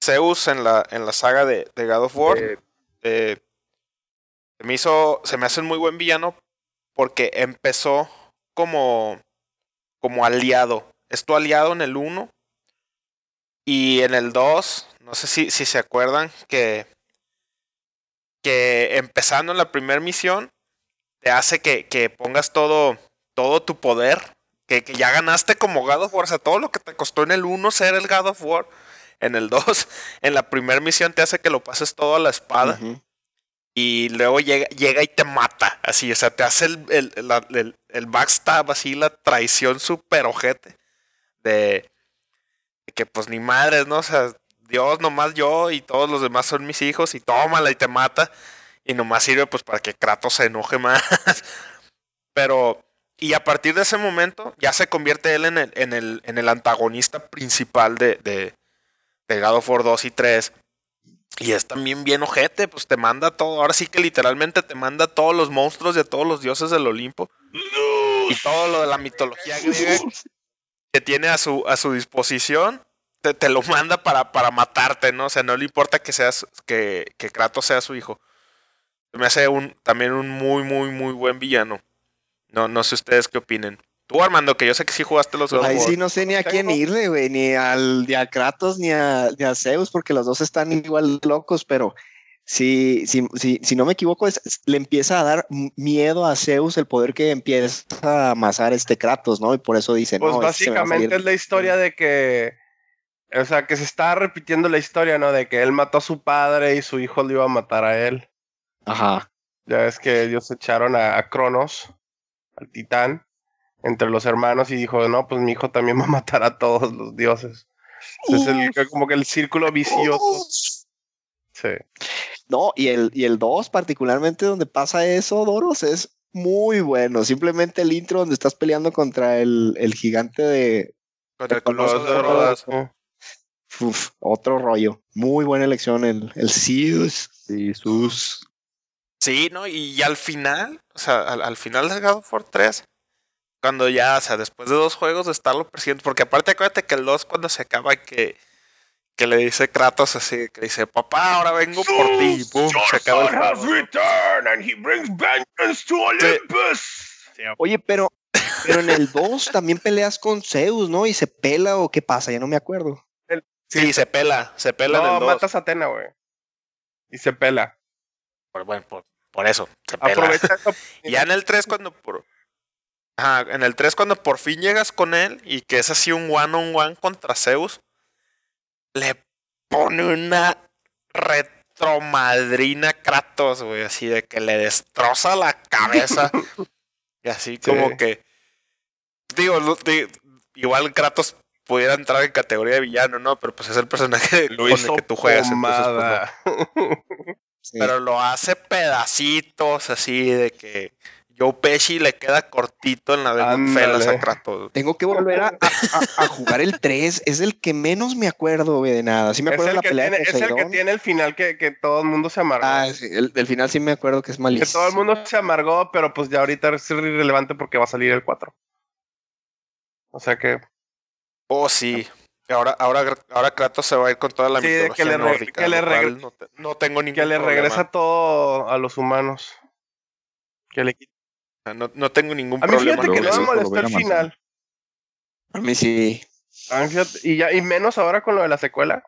Zeus en la, en la saga de, de God of War. eh, se me hizo, se me hace un muy buen villano porque empezó como, como aliado. Es tu aliado en el 1 y en el 2, no sé si, si se acuerdan que, que empezando en la primera misión te hace que, que pongas todo, todo tu poder, que, que ya ganaste como God of War, o sea, todo lo que te costó en el 1 ser el God of War, en el 2, en la primera misión te hace que lo pases todo a la espada. Y luego llega, llega y te mata. Así, o sea, te hace el, el, la- el- el backstab, así la traición super ojete. De, que pues ni madres, ¿no? O sea, Dios nomás yo y todos los demás son mis hijos y tómala y te mata. Y nomás sirve pues para que Kratos se enoje más. Pero, y a partir de ese momento ya se convierte él en el, en el, en el antagonista principal de, de, de God of War 2 y 3. Y es también bien ojete, pues te manda todo. Ahora sí que literalmente te manda todos los monstruos de todos los dioses del Olimpo. Y todo lo de la mitología griega que tiene a su, a su disposición. Te, te lo manda para, para matarte, ¿no? O sea, no le importa que seas, que, que Kratos sea su hijo. Me hace un, también un muy, muy, muy buen villano. No, no sé ustedes qué opinen. Tú, Armando, que yo sé que sí jugaste los of Ahí sí no sé ni a quién irle, güey, ni al ni a Kratos ni a, ni a Zeus, porque los dos están igual locos, pero si, si, si, si no me equivoco, es- le empieza a dar miedo a Zeus el poder que empieza a amasar este Kratos, ¿no? Y por eso dice, Pues no, este básicamente salir". es la historia de que, o sea, que se está repitiendo la historia, ¿no? De que él mató a su padre y su hijo le iba a matar a él. Ajá. Ya ves que ellos echaron a, a Cronos, al titán, entre los hermanos y dijo, no, pues mi hijo también va a matar a todos los dioses. Es el, como que el círculo vicioso. Sí. No, y el, y el 2, particularmente donde pasa eso, Doros, es muy bueno. Simplemente el intro donde estás peleando contra el, el gigante de Con el Coloso de Rodas. Uf, otro rollo. Muy buena elección, el, el Zeus. Jesús. Sí, ¿no? Y al final, o sea, al, al final de God of War 3, cuando ya, o sea, después de dos juegos de estarlo persiguiendo, porque aparte acuérdate que el 2 cuando se acaba que, que le dice Kratos así, que dice, papá, ahora vengo por ti, y pum, se acaba el juego. ¿no? returned and he brings vengeance to Olympus. Oye, pero, pero en el 2 también peleas con Zeus, ¿no? Y se pela o qué pasa, ya no me acuerdo. Sí, se pela, se pela en No, el 2. matas a Atena, güey. Y se pela. Por, bueno, por, por eso, se pela. Y ya en el 3 cuando por... Ajá, en el 3 cuando por fin llegas con él y que es así un one on one contra Zeus, le pone una retromadrina Kratos, güey, así de que le destroza la cabeza. y así como que digo, igual Kratos pudiera entrar en categoría de villano, ¿no? Pero pues es el personaje Lo con el hizo que tú juegas, entonces, pues, no. pomada. Sí. Pero lo hace pedacitos así de que Joe Pesci le queda cortito en la de. Goodfellas a Kratos. Tengo que volver a, a- a- a jugar el 3. Es el que menos me acuerdo, güey, de nada. Sí me Es acuerdo de el, la que pelea tiene, de es el que tiene el final que, que todo el mundo se amargó. Ah, sí, el, final sí me acuerdo que es que malísimo. todo el mundo se amargó, pero pues ya ahorita es irrelevante porque va a salir el 4. O sea que Oh, sí. Ahora, ahora, ahora Kratos se va a ir con toda la Sí, de mitología que le nórdica. que le lo cual regre- no, te- no tengo ningún que le problema. regresa todo a los humanos. Que le quita. No, no tengo ningún A mí problema fíjate que con no me molestó el final. A mí sí. A mí fíjate- y, ya, y menos ahora con lo de la secuela.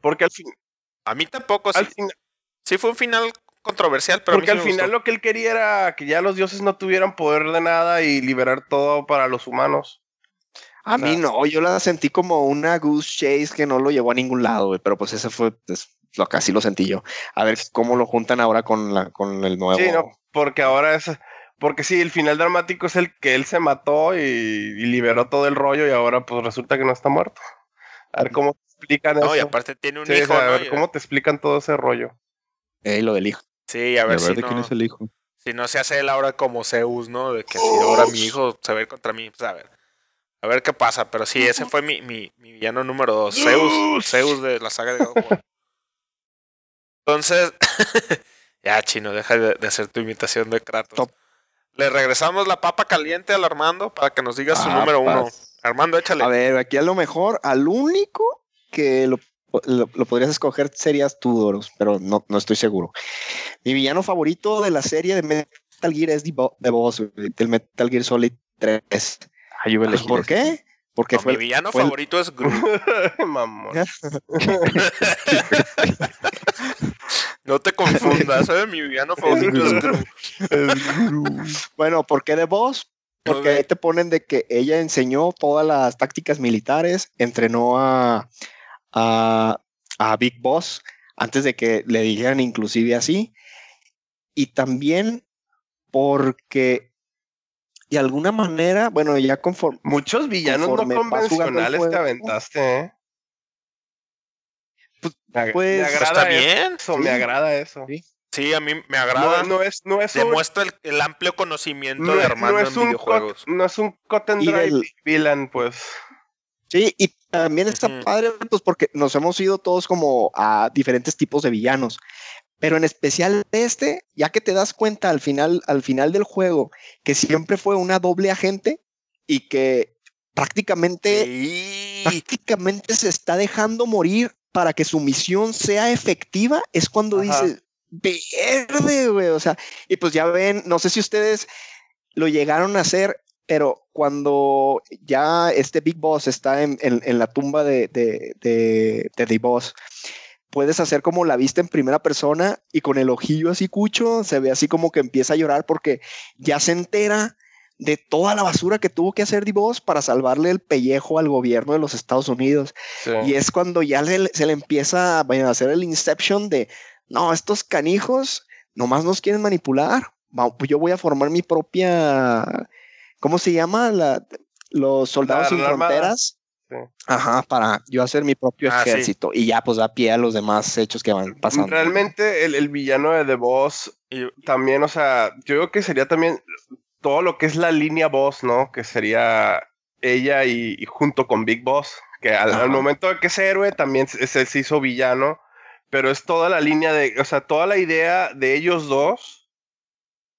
Porque al, fin, A mí tampoco. Sí, al final, sí fue un final controversial, pero a mí porque sí al me final gustó. lo que él quería era que ya los dioses no tuvieran poder de nada y liberar todo para los humanos. A mí sea- no, yo la sentí como una goose chase que no lo llevó a ningún lado, güey, pero pues ese fue pues, lo que así lo sentí yo. A ver cómo lo juntan ahora con la con el nuevo. Sí, no, porque ahora es. Porque sí, el final dramático es el que él se mató y, y liberó todo el rollo y ahora pues resulta que no está muerto. A ver cómo te explican No, y eso. aparte tiene un Sí, o hijo, sea, a ver Y- cómo te explican todo ese rollo. Eh, lo del hijo. Sí, a A ver, ver, si, de no, quién es el hijo. si no se hace él ahora como Zeus, ¿no? De que si ahora mi hijo se va a ir contra mí. Pues a ver. A ver qué pasa. Pero sí, ese fue mi, mi, mi villano número dos. Zeus, Zeus de la saga de God of War. Entonces, ya chino, deja de, de hacer tu imitación de Kratos. Top. Le regresamos la papa caliente al Armando para que nos diga su Papas. número uno. Armando, échale. A ver, aquí a lo mejor, al único que lo, lo- lo podrías escoger serías tú, Doros, pero no, no estoy seguro. Mi villano favorito de la serie de Metal Gear es The, Bo- The Boss, güey, del Metal Gear Solid 3. Ah, yo iba a Pues, elegir ¿Por qué? Porque No, fue mi villano fue el- favorito es Groot. Mamón. No te confundas, ¿eh? Mi villano favorito es Groot. Bueno, ¿por qué The Boss? Porque ahí te ponen de que ella enseñó todas las tácticas militares, entrenó a, a, a Big Boss antes de que le dijeran inclusive así. Y también porque de alguna manera, bueno, ya conforme... Muchos villanos no Conforme el convencionales te juego. aventaste, ¿eh? Pues, Me, ag- pues, me agrada está bien, eso, sí. me agrada eso. Sí. Sí, a mí me agrada. No, no es, no es un, Demuestra el, el amplio conocimiento no, de Armando no es en un videojuegos. cut, no es un cut and Y dry del- villain, pues. Sí, y también está padre, pues porque nos hemos ido todos como a diferentes tipos de villanos. Pero en especial este, ya que te das cuenta al final, al final del juego, que siempre fue una doble agente y que prácticamente, Sí. prácticamente se está dejando morir para que su misión sea efectiva, es cuando Ajá. dices, verde, güey. O sea, y pues ya ven, no sé si ustedes lo llegaron a hacer, pero cuando ya este Big Boss está en, en- en la tumba de, de, de, de The Boss, puedes hacer como la vista en primera persona y con el ojillo así cucho, se ve así como que empieza a llorar porque ya se entera de toda la basura que tuvo que hacer The Boss para salvarle el pellejo al gobierno de los Estados Unidos. Sí. Y es cuando ya le- se le empieza a hacer el inception de, no, estos canijos nomás nos quieren manipular. Yo voy a formar mi propia, ¿cómo se llama? La, los soldados La- sin la fronteras. Sí. Ajá, para yo hacer mi propio Ah, sí. ejército. Y ya pues da pie a los demás hechos que van pasando. Realmente el, el villano de The Boss Y- también, o sea, yo creo que sería también todo lo que es la línea Boss, ¿no? Que sería ella y, y junto con Big Boss, que al, al momento de que es héroe también se, se- se hizo villano, pero es toda la línea de, o sea, toda la idea de ellos dos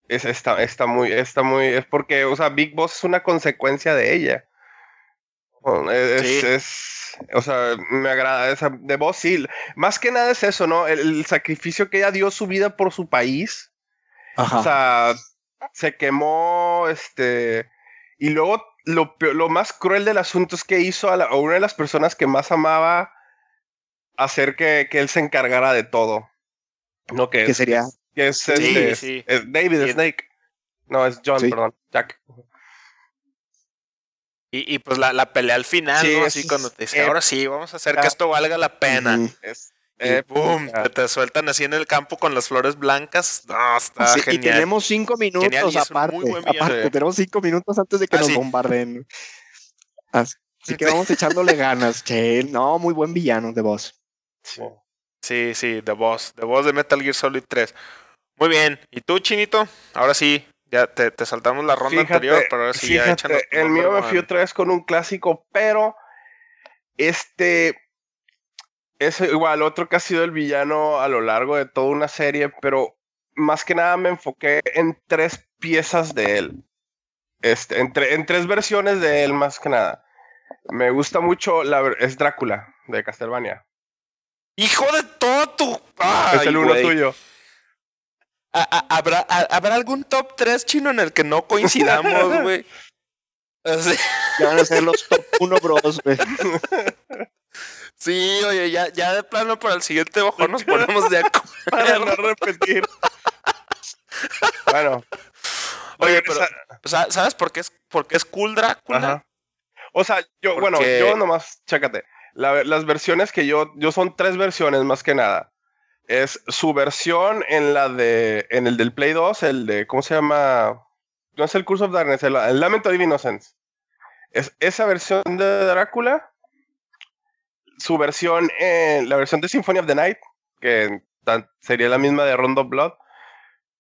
es, está, está muy, está muy, es porque, o sea, Big Boss es una consecuencia de ella. Bueno, Es, Sí. es- o sea, me agrada esa de Boss, sí. Más que nada es eso, ¿no? El, el sacrificio que ella dio su vida por su país. Ajá. O sea, se quemó, este, y luego lo, lo más cruel del asunto es que hizo a, la- a una de las personas que más amaba hacer que, que él se encargara de todo. No, que, es, sería que es, Sí, este, sí. es David Sí. Snake. No, es John, Sí. perdón, Jack. Y, y pues la, la pelea al final, Sí, ¿no? es- Así cuando te dice, eh, ahora sí, vamos a hacer ah, que esto valga la pena. Es, eh, boom, te, te sueltan así en el campo con las flores blancas. No, está Sí, y genial. tenemos cinco minutos Genial, aparte. tenemos cinco minutos antes de que Ah, nos sí. bombarden. Así, así que vamos echándole ganas. Che, no, muy buen villano de voz. sí. Sí, sí, The Boss. The Boss de Metal Gear Solid 3. Muy bien. ¿Y tú, Chinito? Ahora sí, ya te, te saltamos la ronda Fíjate, anterior, pero ahora sí, ya fíjate, échanos tu el mío me fui otra vez con un clásico, pero este es igual otro que ha sido el villano a lo largo de toda una serie, pero más que nada me enfoqué en tres piezas de él. Este, en, tre- en tres versiones de él, más que nada. Me gusta mucho la es Drácula de Castlevania. ¡Hijo de todo tu! Ay, es el uno tuyo. ¿Ha- ha- ¿Habrá, ha- ¿Habrá algún top 3 chino en el que no coincidamos, güey? Ya van a ser los top 1 bros, güey. Sí, oye, ya, ya de plano para el siguiente ojo nos ponemos de acuerdo. Para no repetir. bueno. Oye, regresa- O sea, ¿sabes por qué es, por qué es cool Drácula? O sea, yo, bueno, yo nomás, chécate. La- las versiones que yo, yo son tres versiones más que nada. Es su versión en la de, en el del Play 2, el de, ¿cómo se llama? No es el Curse of Darkness, el, el Lament of Innocence. Es esa versión de Drácula. Su versión en la versión de Symphony of the Night, que tan- sería la misma de Rondo of Blood.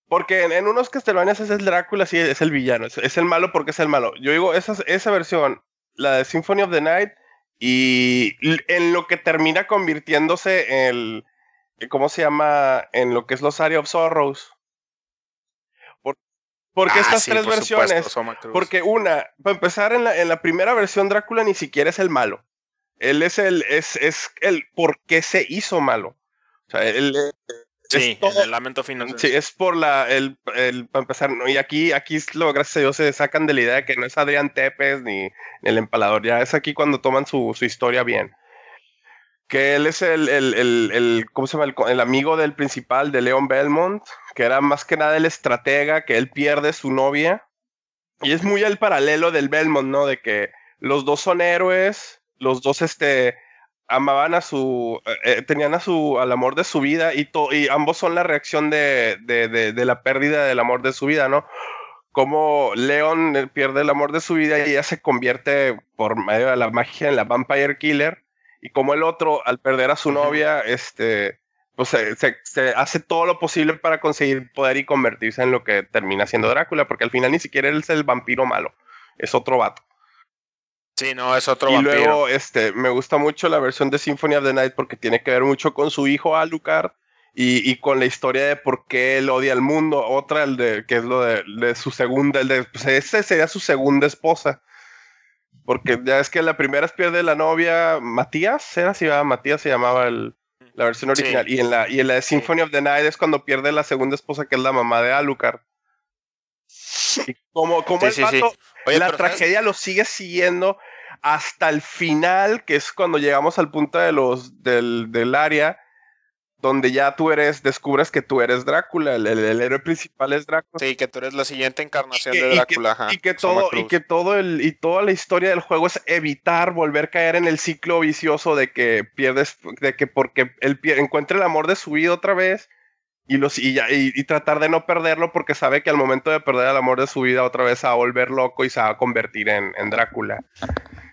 Porque en, en unos Castlevanias es el Drácula, sí, es el villano, es, es el malo porque es el malo. Yo digo, esa, esa versión, la de Symphony of the Night, y en lo que termina convirtiéndose el, ¿cómo se llama? En lo que es los Area of Sorrows. Por- porque Ah, estas sí, tres por versiones, porque una, para empezar en la, en la primera versión Drácula ni siquiera es el malo. Él es el, es, es el por qué se hizo malo. O sea, él, sí, es todo- el Lamento Final. Sí, es por la, el, el, para empezar, ¿no? y aquí, aquí lo, gracias a Dios, se sacan de la idea de que no es Adrián Tepes ni, el empalador, ya es aquí cuando toman su, su historia bien. Que él es el, el, el, el- ¿cómo se llama? El amigo del principal de Leon Belmont, que era más que nada el estratega, que él pierde su novia. Y es muy el paralelo del Belmont, ¿no? De que los dos son héroes, los dos, este, amaban a su, eh, eh, tenían a su, al amor de su vida y, to- y ambos son la reacción de, de, de, de la pérdida del amor de su vida, ¿no? Como Leon eh, pierde el amor de su vida y ella se convierte por medio de la magia en la Vampire Killer y como el otro, al perder a su novia, este, pues se, se- se hace todo lo posible para conseguir poder y convertirse en lo que termina siendo Drácula, porque al final ni siquiera él es el vampiro malo, es otro vato. Sí, no, es otro Y vampiro. luego, este, me gusta mucho la versión de Symphony of the Night porque tiene que ver mucho con su hijo Alucard y, y con la historia de por qué él odia al mundo. Otra, el de, que es lo de, de su segunda, el de, pues ese sería su segunda esposa. Porque ya es que la primera es pierde la novia, Matías, era así, ¿verdad? Matías se llamaba el, la versión Sí. original. Y en la, y en la de Symphony of the Night es cuando pierde la segunda esposa, que es la mamá de Alucard. Y como, como Sí, el sí, sí. vato Oye, la tragedia lo sigue siguiendo hasta el final, que es cuando llegamos al punto de los del, del área, donde ya tú eres, descubres que tú eres Drácula, el, el- el héroe principal es Drácula. Sí, que tú eres la siguiente encarnación que- de y que- Drácula. ajá, y que todo, y que todo el, y toda la historia del juego es evitar volver a caer en el ciclo vicioso de que pierdes, de que porque él encuentra el amor de su vida otra vez y, los, y, ya- y- y tratar de no perderlo porque sabe que al momento de perder el amor de su vida otra vez se va a volver loco y se va a convertir en, en Drácula.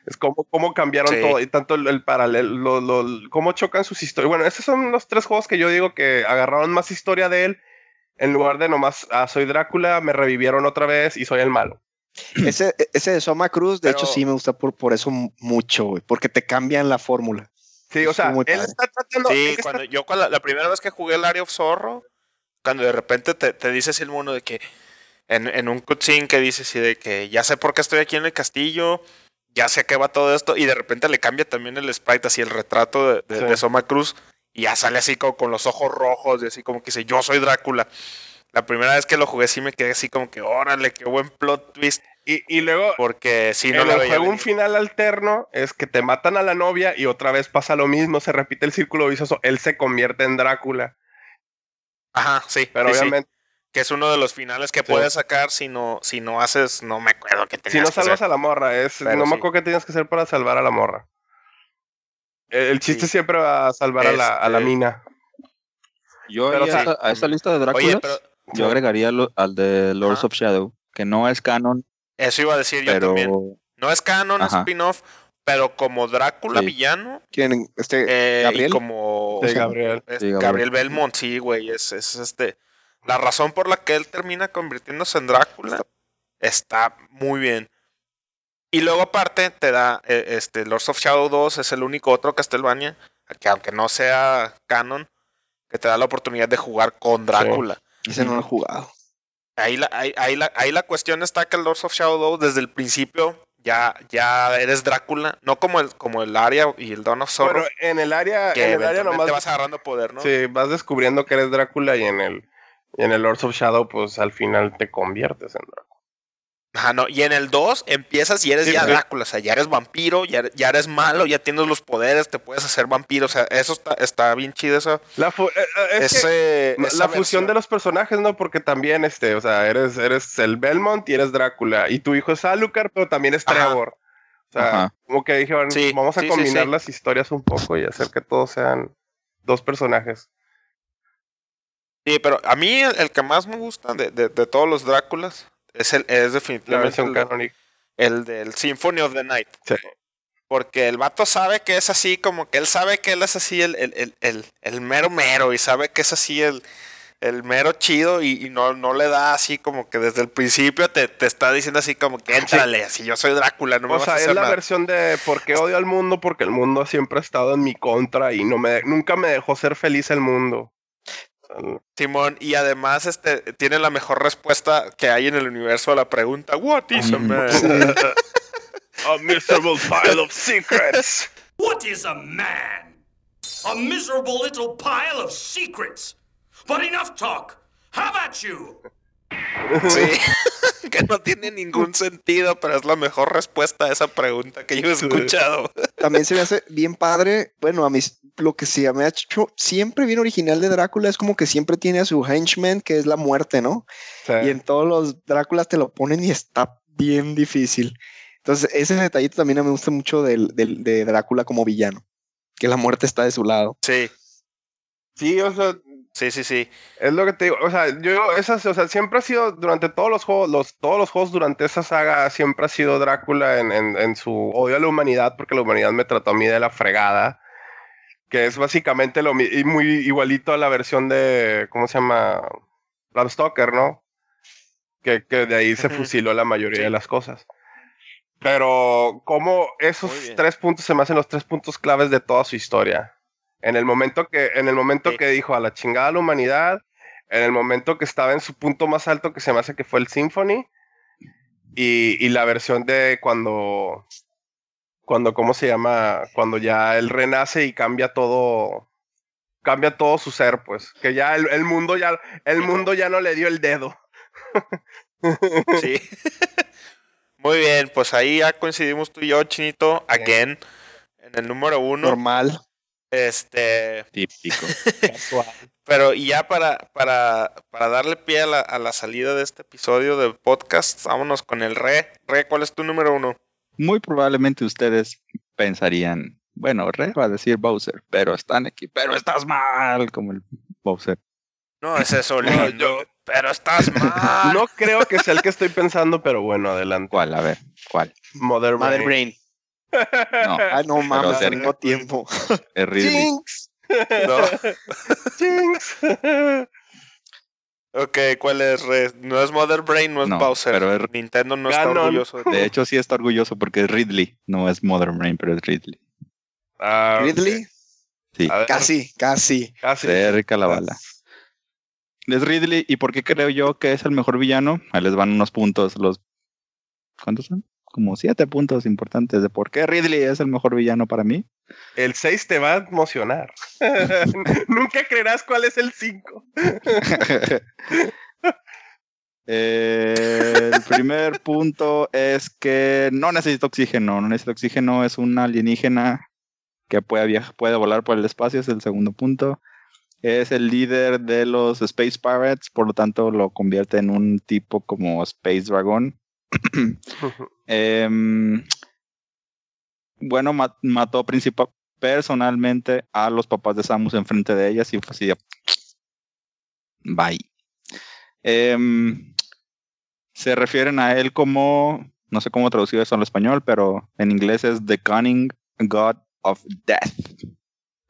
Es como, cómo cambiaron Sí. todo y tanto el, el paralelo, lo- lo- cómo chocan sus historias. Bueno, esos son los tres juegos que yo digo que agarraron más historia de él en lugar de nomás, ah, soy Drácula, me revivieron otra vez y soy el malo. Ese, ese de Soma Cruz, de hecho, sí me gusta por, por eso mu- mucho, güey, porque te cambian la fórmula. Sí, o sea, él está tratando. Sí, está- cuando yo cuando, la primera vez que jugué el Area of Zorro, cuando de repente te, te dices el mono de que en, en un cutscene que dices y de que ya sé por qué estoy aquí en el castillo, ya sé a qué va todo esto, y de repente le cambia también el sprite así el retrato de, de, Sí. de Soma Cruz, y ya sale así como con los ojos rojos, y así como que dice, yo soy Drácula. La primera vez que lo jugué sí me quedé así como que, órale, qué buen plot twist, y, y luego, porque si no en lo el juego, un final alterno es que te matan a la novia y otra vez pasa lo mismo, se repite el círculo vicioso. Él se convierte en Drácula. Ajá, sí, Pero sí, sí, obviamente, que es uno de los finales que Sí. puedes sacar si no, si no haces, no me acuerdo que si tenías no que hacer. salvas a la morra, es, Pero no me sí. acuerdo qué tienes que hacer para salvar a la morra. El, el chiste Sí. siempre va a salvar a, la, a la Este- mina. Yo Pero a, esta, a esta lista de Drácula, Oye, pero yo agregaría lo- al de Lords Ajá. of Shadow, que no es canon, eso iba a decir yo también. No es canon, es spin-off, pero como Drácula Sí. villano ¿Quién? Este, eh, y ¿Gabriel? como Sí, Gabriel. es Sí, Gabriel. Gabriel Belmont, sí, güey, es, es este la razón por la que él termina convirtiéndose en Drácula está muy bien. Y luego aparte te da eh, este Lords of Shadow 2 es el único otro Castlevania que aunque no sea canon que te da la oportunidad de jugar con Drácula. Ese no lo he jugado. Ahí la, ahí, ahí la, ahí la cuestión está que el Lords of Shadow 2 desde el principio ya, ya eres Drácula, no como el, como el Aria y el Dawn of Sorrow, Pero en el área, que en el área nomás vas agarrando poder, ¿no? sí, vas descubriendo que eres Drácula y en el y en el Lords of Shadow, pues al final te conviertes en Drácula. Ajá, no. Y en el 2 empiezas y eres Sí, ya sí. Drácula, o sea, ya eres vampiro, ya, ya eres malo, ya tienes los poderes, te puedes hacer vampiro, o sea, eso está, está bien chido, eso. La, fu- eh, eh, es ese, esa la fusión de los personajes, ¿no? Porque también, este, o sea, eres, eres el Belmont y eres Drácula. Y tu hijo es Alucard, pero también es Ajá. Trevor. O sea, Ajá. como que dijeron, Sí, vamos a sí, sí, combinar sí. las historias un poco y hacer que todos sean dos personajes. Sí, pero a mí el, el que más me gusta de, de, de todos los Dráculas es, el, es La definitivamente el, del Symphony of the Night. Sí. Porque el vato sabe que es así, como que él sabe que él es así el, el, el, el, el mero mero y sabe que es así el, el mero chido y, y no, no le da así como que desde el principio te, te está diciendo así como que éntrale, así yo soy Drácula, no me o vas sea, a es hacer la nada. versión de por qué odio al mundo, porque el mundo siempre ha estado en mi contra y no me, nunca me dejó ser feliz el mundo. Simón, y además este tiene la mejor respuesta que hay en el universo a la pregunta, What is a man? A miserable pile of secrets. What is a man? A miserable little pile of secrets. But enough talk. How about you? Sí, que no tiene ningún sentido, pero es la mejor respuesta a esa pregunta que yo he escuchado. También se me hace bien padre. Bueno, a mí lo que se me ha hecho siempre bien original de Drácula es como que siempre tiene a su henchman, que es la muerte, ¿no? Sí. Y en todos los Dráculas te lo ponen y está bien difícil. Entonces, ese detallito también me gusta mucho del, del- de Drácula como villano. que la muerte está de su lado. Sí, Sí, o sea, sí, sí, sí. es lo que te digo. O sea, yo, esas, o sea, siempre ha sido, durante todos los juegos, los, todos los juegos durante esa saga, siempre ha sido Drácula en, en, en su odio a la humanidad, porque la humanidad me trató a mí de la fregada. Que es básicamente lo y muy igualito a la versión de, ¿cómo se llama? Bram Stoker, ¿no? Que, que de ahí se fusiló la mayoría Sí. de las cosas. Pero como esos tres puntos se me hacen los tres puntos claves de toda su historia. En el momento que, en el momento Sí. que dijo a la chingada la humanidad, en el momento que estaba en su punto más alto, que se me hace que fue el Symphony, y, y la versión de cuando, cuando, ¿cómo se llama? Cuando ya él renace y cambia todo, cambia todo su ser, pues, que ya el, el mundo ya, el Sí. mundo ya no le dio el dedo. Sí. Muy bien, pues ahí ya coincidimos tú y yo, Chinito, again, en el número uno. Normal. Este, Típico. pero y ya para, para, para darle pie a la, a la salida de este episodio del podcast, vámonos con el Re. Re, ¿cuál es tu número uno? Muy probablemente ustedes pensarían, bueno, Re va a decir Bowser, pero están aquí, pero estás mal, como el Bowser. No, es eso, lindo, pero estás mal. No creo que sea el que estoy pensando, pero bueno, adelante. ¿Cuál? A ver, ¿cuál? Mother, Mother Brain. No, Ah, no mames, cerca. tengo tiempo. es Ridley. Jinx. No. Jinx. Ok, ¿cuál es Re? No es Mother Brain, no es No, Bowser. pero es- Nintendo no está orgulloso de De hecho, sí está orgulloso porque es Ridley, no es Mother Brain, pero es Ridley. Ah. Ridley, Sí, casi, casi. casi. cerca la bala. Es Ridley, ¿y por qué creo yo que es el mejor villano? Ahí les van unos puntos, los... ¿Cuántos son? Como siete puntos importantes de por qué Ridley es el mejor villano para mí. El 6 te va a emocionar. Nunca creerás cuál es el 5. Eh, el primer punto es que no necesita oxígeno. No necesita oxígeno, es un alienígena que puede, viajar, puede volar por el espacio, es el segundo punto. Es el líder de los Space Pirates, por lo tanto lo convierte en un tipo como Space Dragon. Em, bueno, ma- mató personalmente a los papás de Samus enfrente de ellas y fue así Bye. Em, se refieren a él como, no sé cómo traducir eso al español, pero en inglés es The Cunning God of Death,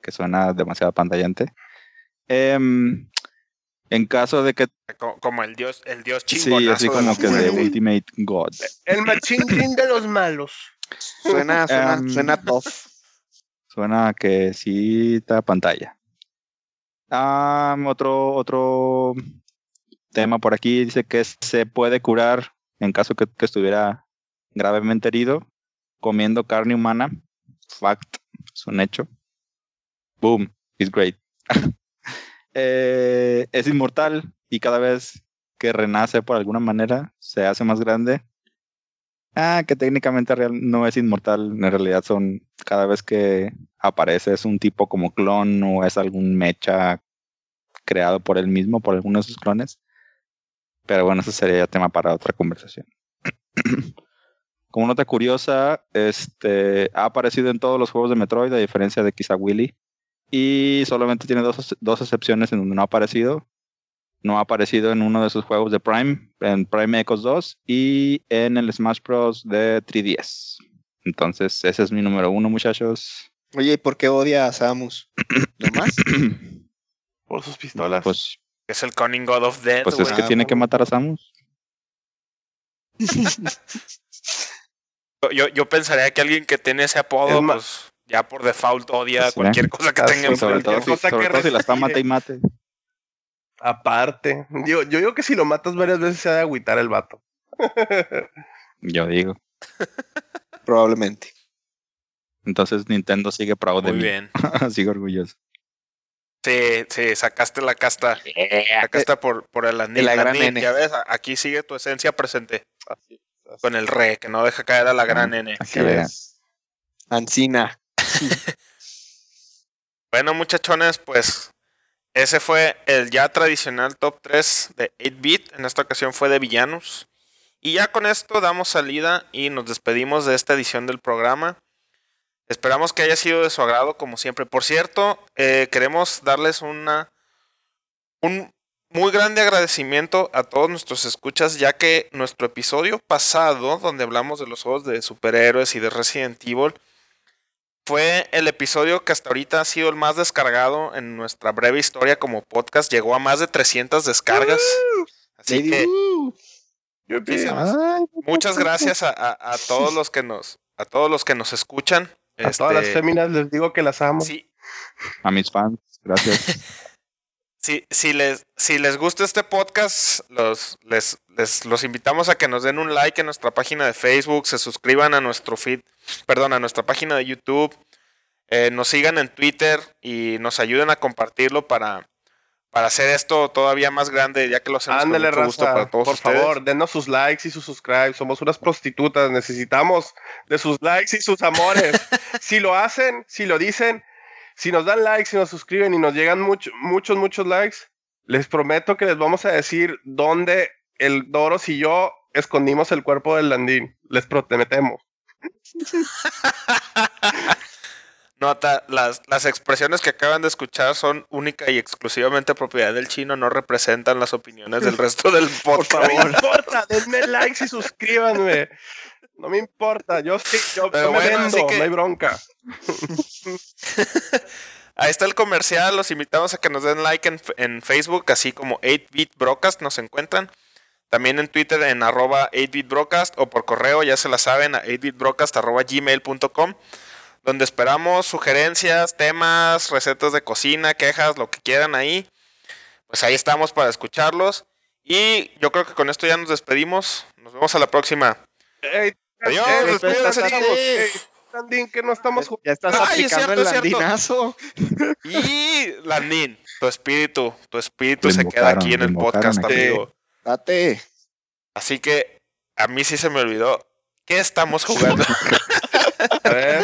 que suena demasiado pantallante. Em, en caso de que, Co- Como el dios, el dios sí, chingonazo así de como la que de. Ultimate God. El machín de los malos. Suena, suena, Em, suena tough. Suena que sí está pantalla. Ah, otro, otro tema por aquí dice que se puede curar en caso que, que estuviera gravemente herido comiendo carne humana. Fact, es un hecho. Boom, it's great. Eh, es inmortal y cada vez que renace por alguna manera se hace más grande. Ah, que técnicamente real- no es inmortal, en realidad son cada vez que aparece es un tipo como clon o es algún mecha creado por él mismo, por alguno de sus clones. Pero bueno, eso sería tema para otra conversación. como nota curiosa, este ha aparecido en todos los juegos de Metroid, a diferencia de quizá Willy. Y solamente tiene dos, dos excepciones en donde no ha aparecido. No ha aparecido en uno de sus juegos de Prime, en Prime Echoes 2 y en el Smash Bros. de 3DS. Entonces, ese es mi número uno, muchachos. Oye, ¿y por qué odia a Samus? ¿Nomás? Por sus pistolas. Pues, Es el Cunning God of Death, pues es que Ah, tiene que bueno. matar a Samus. Yo, yo pensaría que alguien que tiene ese apodo, Es pues ya por default odia Pues, cualquier ¿eh? cosa que Ah, tenga Sobre enfrente. todo, cualquier si, cosa sobre que todo si la está mate y mate. Aparte. Yo, yo digo que si lo matas varias veces se ha de agüitar el vato. Yo digo. Probablemente. Entonces Nintendo sigue proud de Muy mí. bien. sigue orgulloso. Sí, sí, sacaste la casta. La casta por, por el anillo. de la gran N. Ya ves, aquí sigue tu esencia presente. Con el re, que no deja caer a la gran N. Que vean. Ancina. Bueno, muchachones, pues ese fue el ya tradicional top 3 de 8-bit. En esta ocasión fue de villanos. Y ya con esto damos salida y nos despedimos de esta edición del programa. Esperamos que haya sido de su agrado, como siempre. Por cierto, eh, queremos darles una un muy grande agradecimiento a todos nuestros escuchas, ya que nuestro episodio pasado, donde hablamos de los juegos de superhéroes y de Resident Evil, fue el episodio que hasta ahorita ha sido el más descargado en nuestra breve historia como podcast. Llegó a más de 300 descargas. Así que muchas gracias a, a- a todos los que nos a todos los que nos escuchan. A todas las Este, féminas les digo que las amo. sí, A mis fans, gracias. Si, si, les, si les gusta este podcast, los, les, les- los invitamos a que nos den un like en nuestra página de Facebook, se suscriban a nuestro feed, perdón, a nuestra página de YouTube, eh, nos sigan en Twitter y nos ayuden a compartirlo para, para hacer esto todavía más grande, ya que lo hacemos Ándale, con mucho gusto raza. para todos Por ustedes. favor, denos sus likes y sus subscribes. Somos unas prostitutas. Necesitamos de sus likes y sus amores. si lo hacen, si lo dicen, si nos dan likes, si nos suscriben y nos llegan mucho- muchos, muchos likes, les prometo que les vamos a decir dónde el Doros y yo escondimos el cuerpo del Landín. Les prometemos. Nota, las, las expresiones que acaban de escuchar son única y exclusivamente propiedad del chino, no representan las opiniones del resto del podcast. No me importa, denme likes y suscríbanme. No me importa, yo sí, yo, bueno, vendo, que- no hay bronca. Ahí está el comercial. Los invitamos a que nos den like en, en Facebook, así como 8bit Broadcast nos encuentran. También en Twitter en arroba 8bit Broadcast o por correo, ya se la saben, a 8bitbroadcast arroba gmail.com, donde esperamos sugerencias, temas, recetas de cocina, quejas, lo que quieran ahí. Pues ahí estamos para escucharlos. Y yo creo que con esto ya nos despedimos. Nos vemos a la próxima. Adiós, ey, despídense, chavos. Landín, que no estamos jugando. Ya estás Ay, es cierto, el landinazo. Y Landín, tu espíritu, tu espíritu se queda aquí en el podcast, aquí. amigo. Date. Así que a mí sí se me olvidó. ¿Qué estamos jugando? A ver,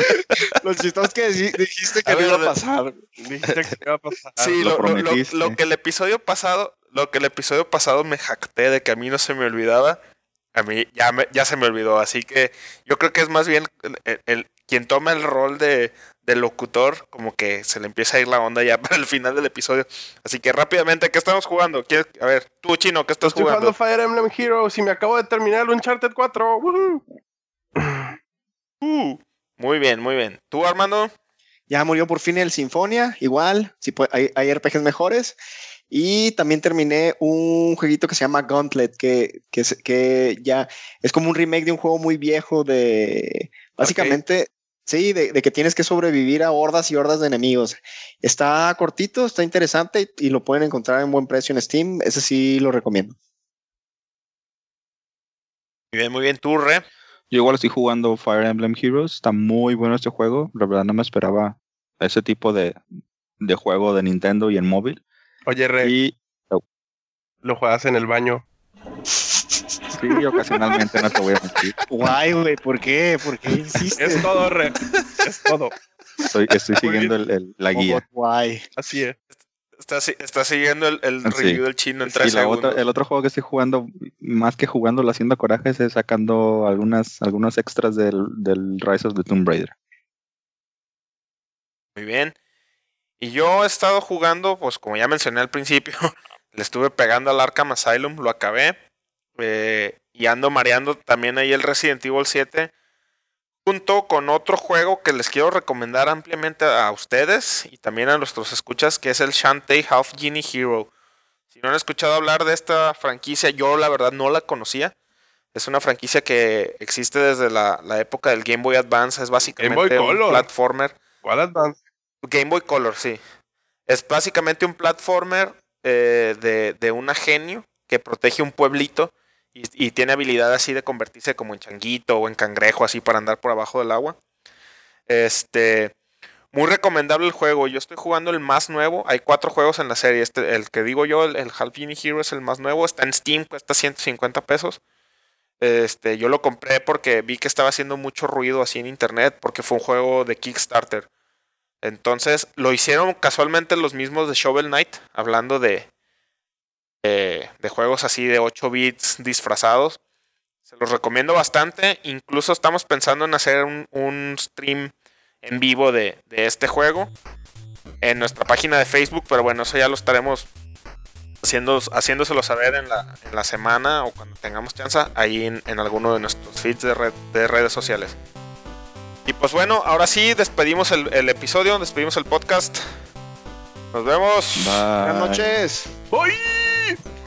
que dij- dijiste que A no ver, iba a pasar. dijiste que iba a pasar. sí, lo lo que el episodio pasado, lo que el episodio pasado me jacté de que a mí no se me olvidaba, a mí ya, me- ya se me olvidó. Así que yo creo que es más bien el, el- el- quien toma el rol de, de locutor, como que se le empieza a ir la onda ya para el final del episodio. Así que rápidamente, ¿qué estamos jugando? ¿Quieres- A ver, tú, Chino, ¿qué estás Estoy jugando? jugando Fire Emblem Heroes y me acabo de terminar el Uncharted 4. Woohoo. Uh, muy bien, muy bien. ¿Tú, Armando? Ya murió por fin el Sinfonia, igual, si pue- hay, hay RPGs mejores. Y también terminé un jueguito que se llama Gauntlet, que, que, ya es como un remake de un juego muy viejo de... Básicamente, sí, de, de que tienes que sobrevivir a hordas y hordas de enemigos. Está cortito, está interesante y, y lo pueden encontrar en buen precio en Steam. Ese sí lo recomiendo. Muy bien, muy bien. ¿Tú, Re? Yo igual estoy jugando Fire Emblem Heroes. Está muy bueno este juego. La verdad no me esperaba ese tipo de, de juego de Nintendo y en móvil. Oye, Rey, Y lo juegas en el baño. sí, ocasionalmente no te voy a mentir. Guay, güey, ¿por qué? ¿Por qué insistes? Es todo, Rey. Es todo. Estoy, estoy siguiendo el- el- la guía. Guay. Así es. Está, si- está siguiendo el, el Sí. review del chino en Y tres la otra, el otro juego que estoy jugando, más que jugando haciendo corajes, es sacando algunas, algunos extras del, del Rise of the Tomb Raider. Muy bien. Y yo he estado jugando, pues como ya mencioné al principio, le estuve pegando al Arkham Asylum, lo acabé. eh, y ando mareando también ahí el Resident Evil 7. Junto con otro juego que les quiero recomendar ampliamente a ustedes y también a nuestros escuchas, que es el Shantae Half Genie Hero. Si no han escuchado hablar de esta franquicia, yo la verdad no la conocía. Es una franquicia que existe desde la, la época del Game Boy Advance. Es básicamente un platformer. ¿Cuál Advance? Game Boy Color, sí. Es básicamente un platformer eh, de, de una genio que protege un pueblito y, y tiene habilidad así de convertirse como en changuito o en cangrejo, así para andar por abajo del agua. Este, muy recomendable el juego. Yo estoy jugando el más nuevo. Hay cuatro juegos en la serie. Este, el que digo yo, el, el Half Hero es el más nuevo. Está en Steam, cuesta 150 pesos. Este, yo lo compré porque vi que estaba haciendo mucho ruido así en internet porque fue un juego de Kickstarter. Entonces lo hicieron casualmente los mismos de Shovel Knight, hablando de, juegos así de 8 bits disfrazados. Se los recomiendo bastante. Incluso estamos pensando en hacer un, un stream en vivo de, de, este juego en nuestra página de Facebook, pero bueno, eso ya lo estaremos haciendo, haciéndoselo saber en la, en la semana o cuando tengamos chance ahí en, en alguno de nuestros feeds de redes sociales. Y pues bueno, ahora sí, despedimos el, episodio, despedimos el podcast. Nos vemos. Buenas noches. Bye.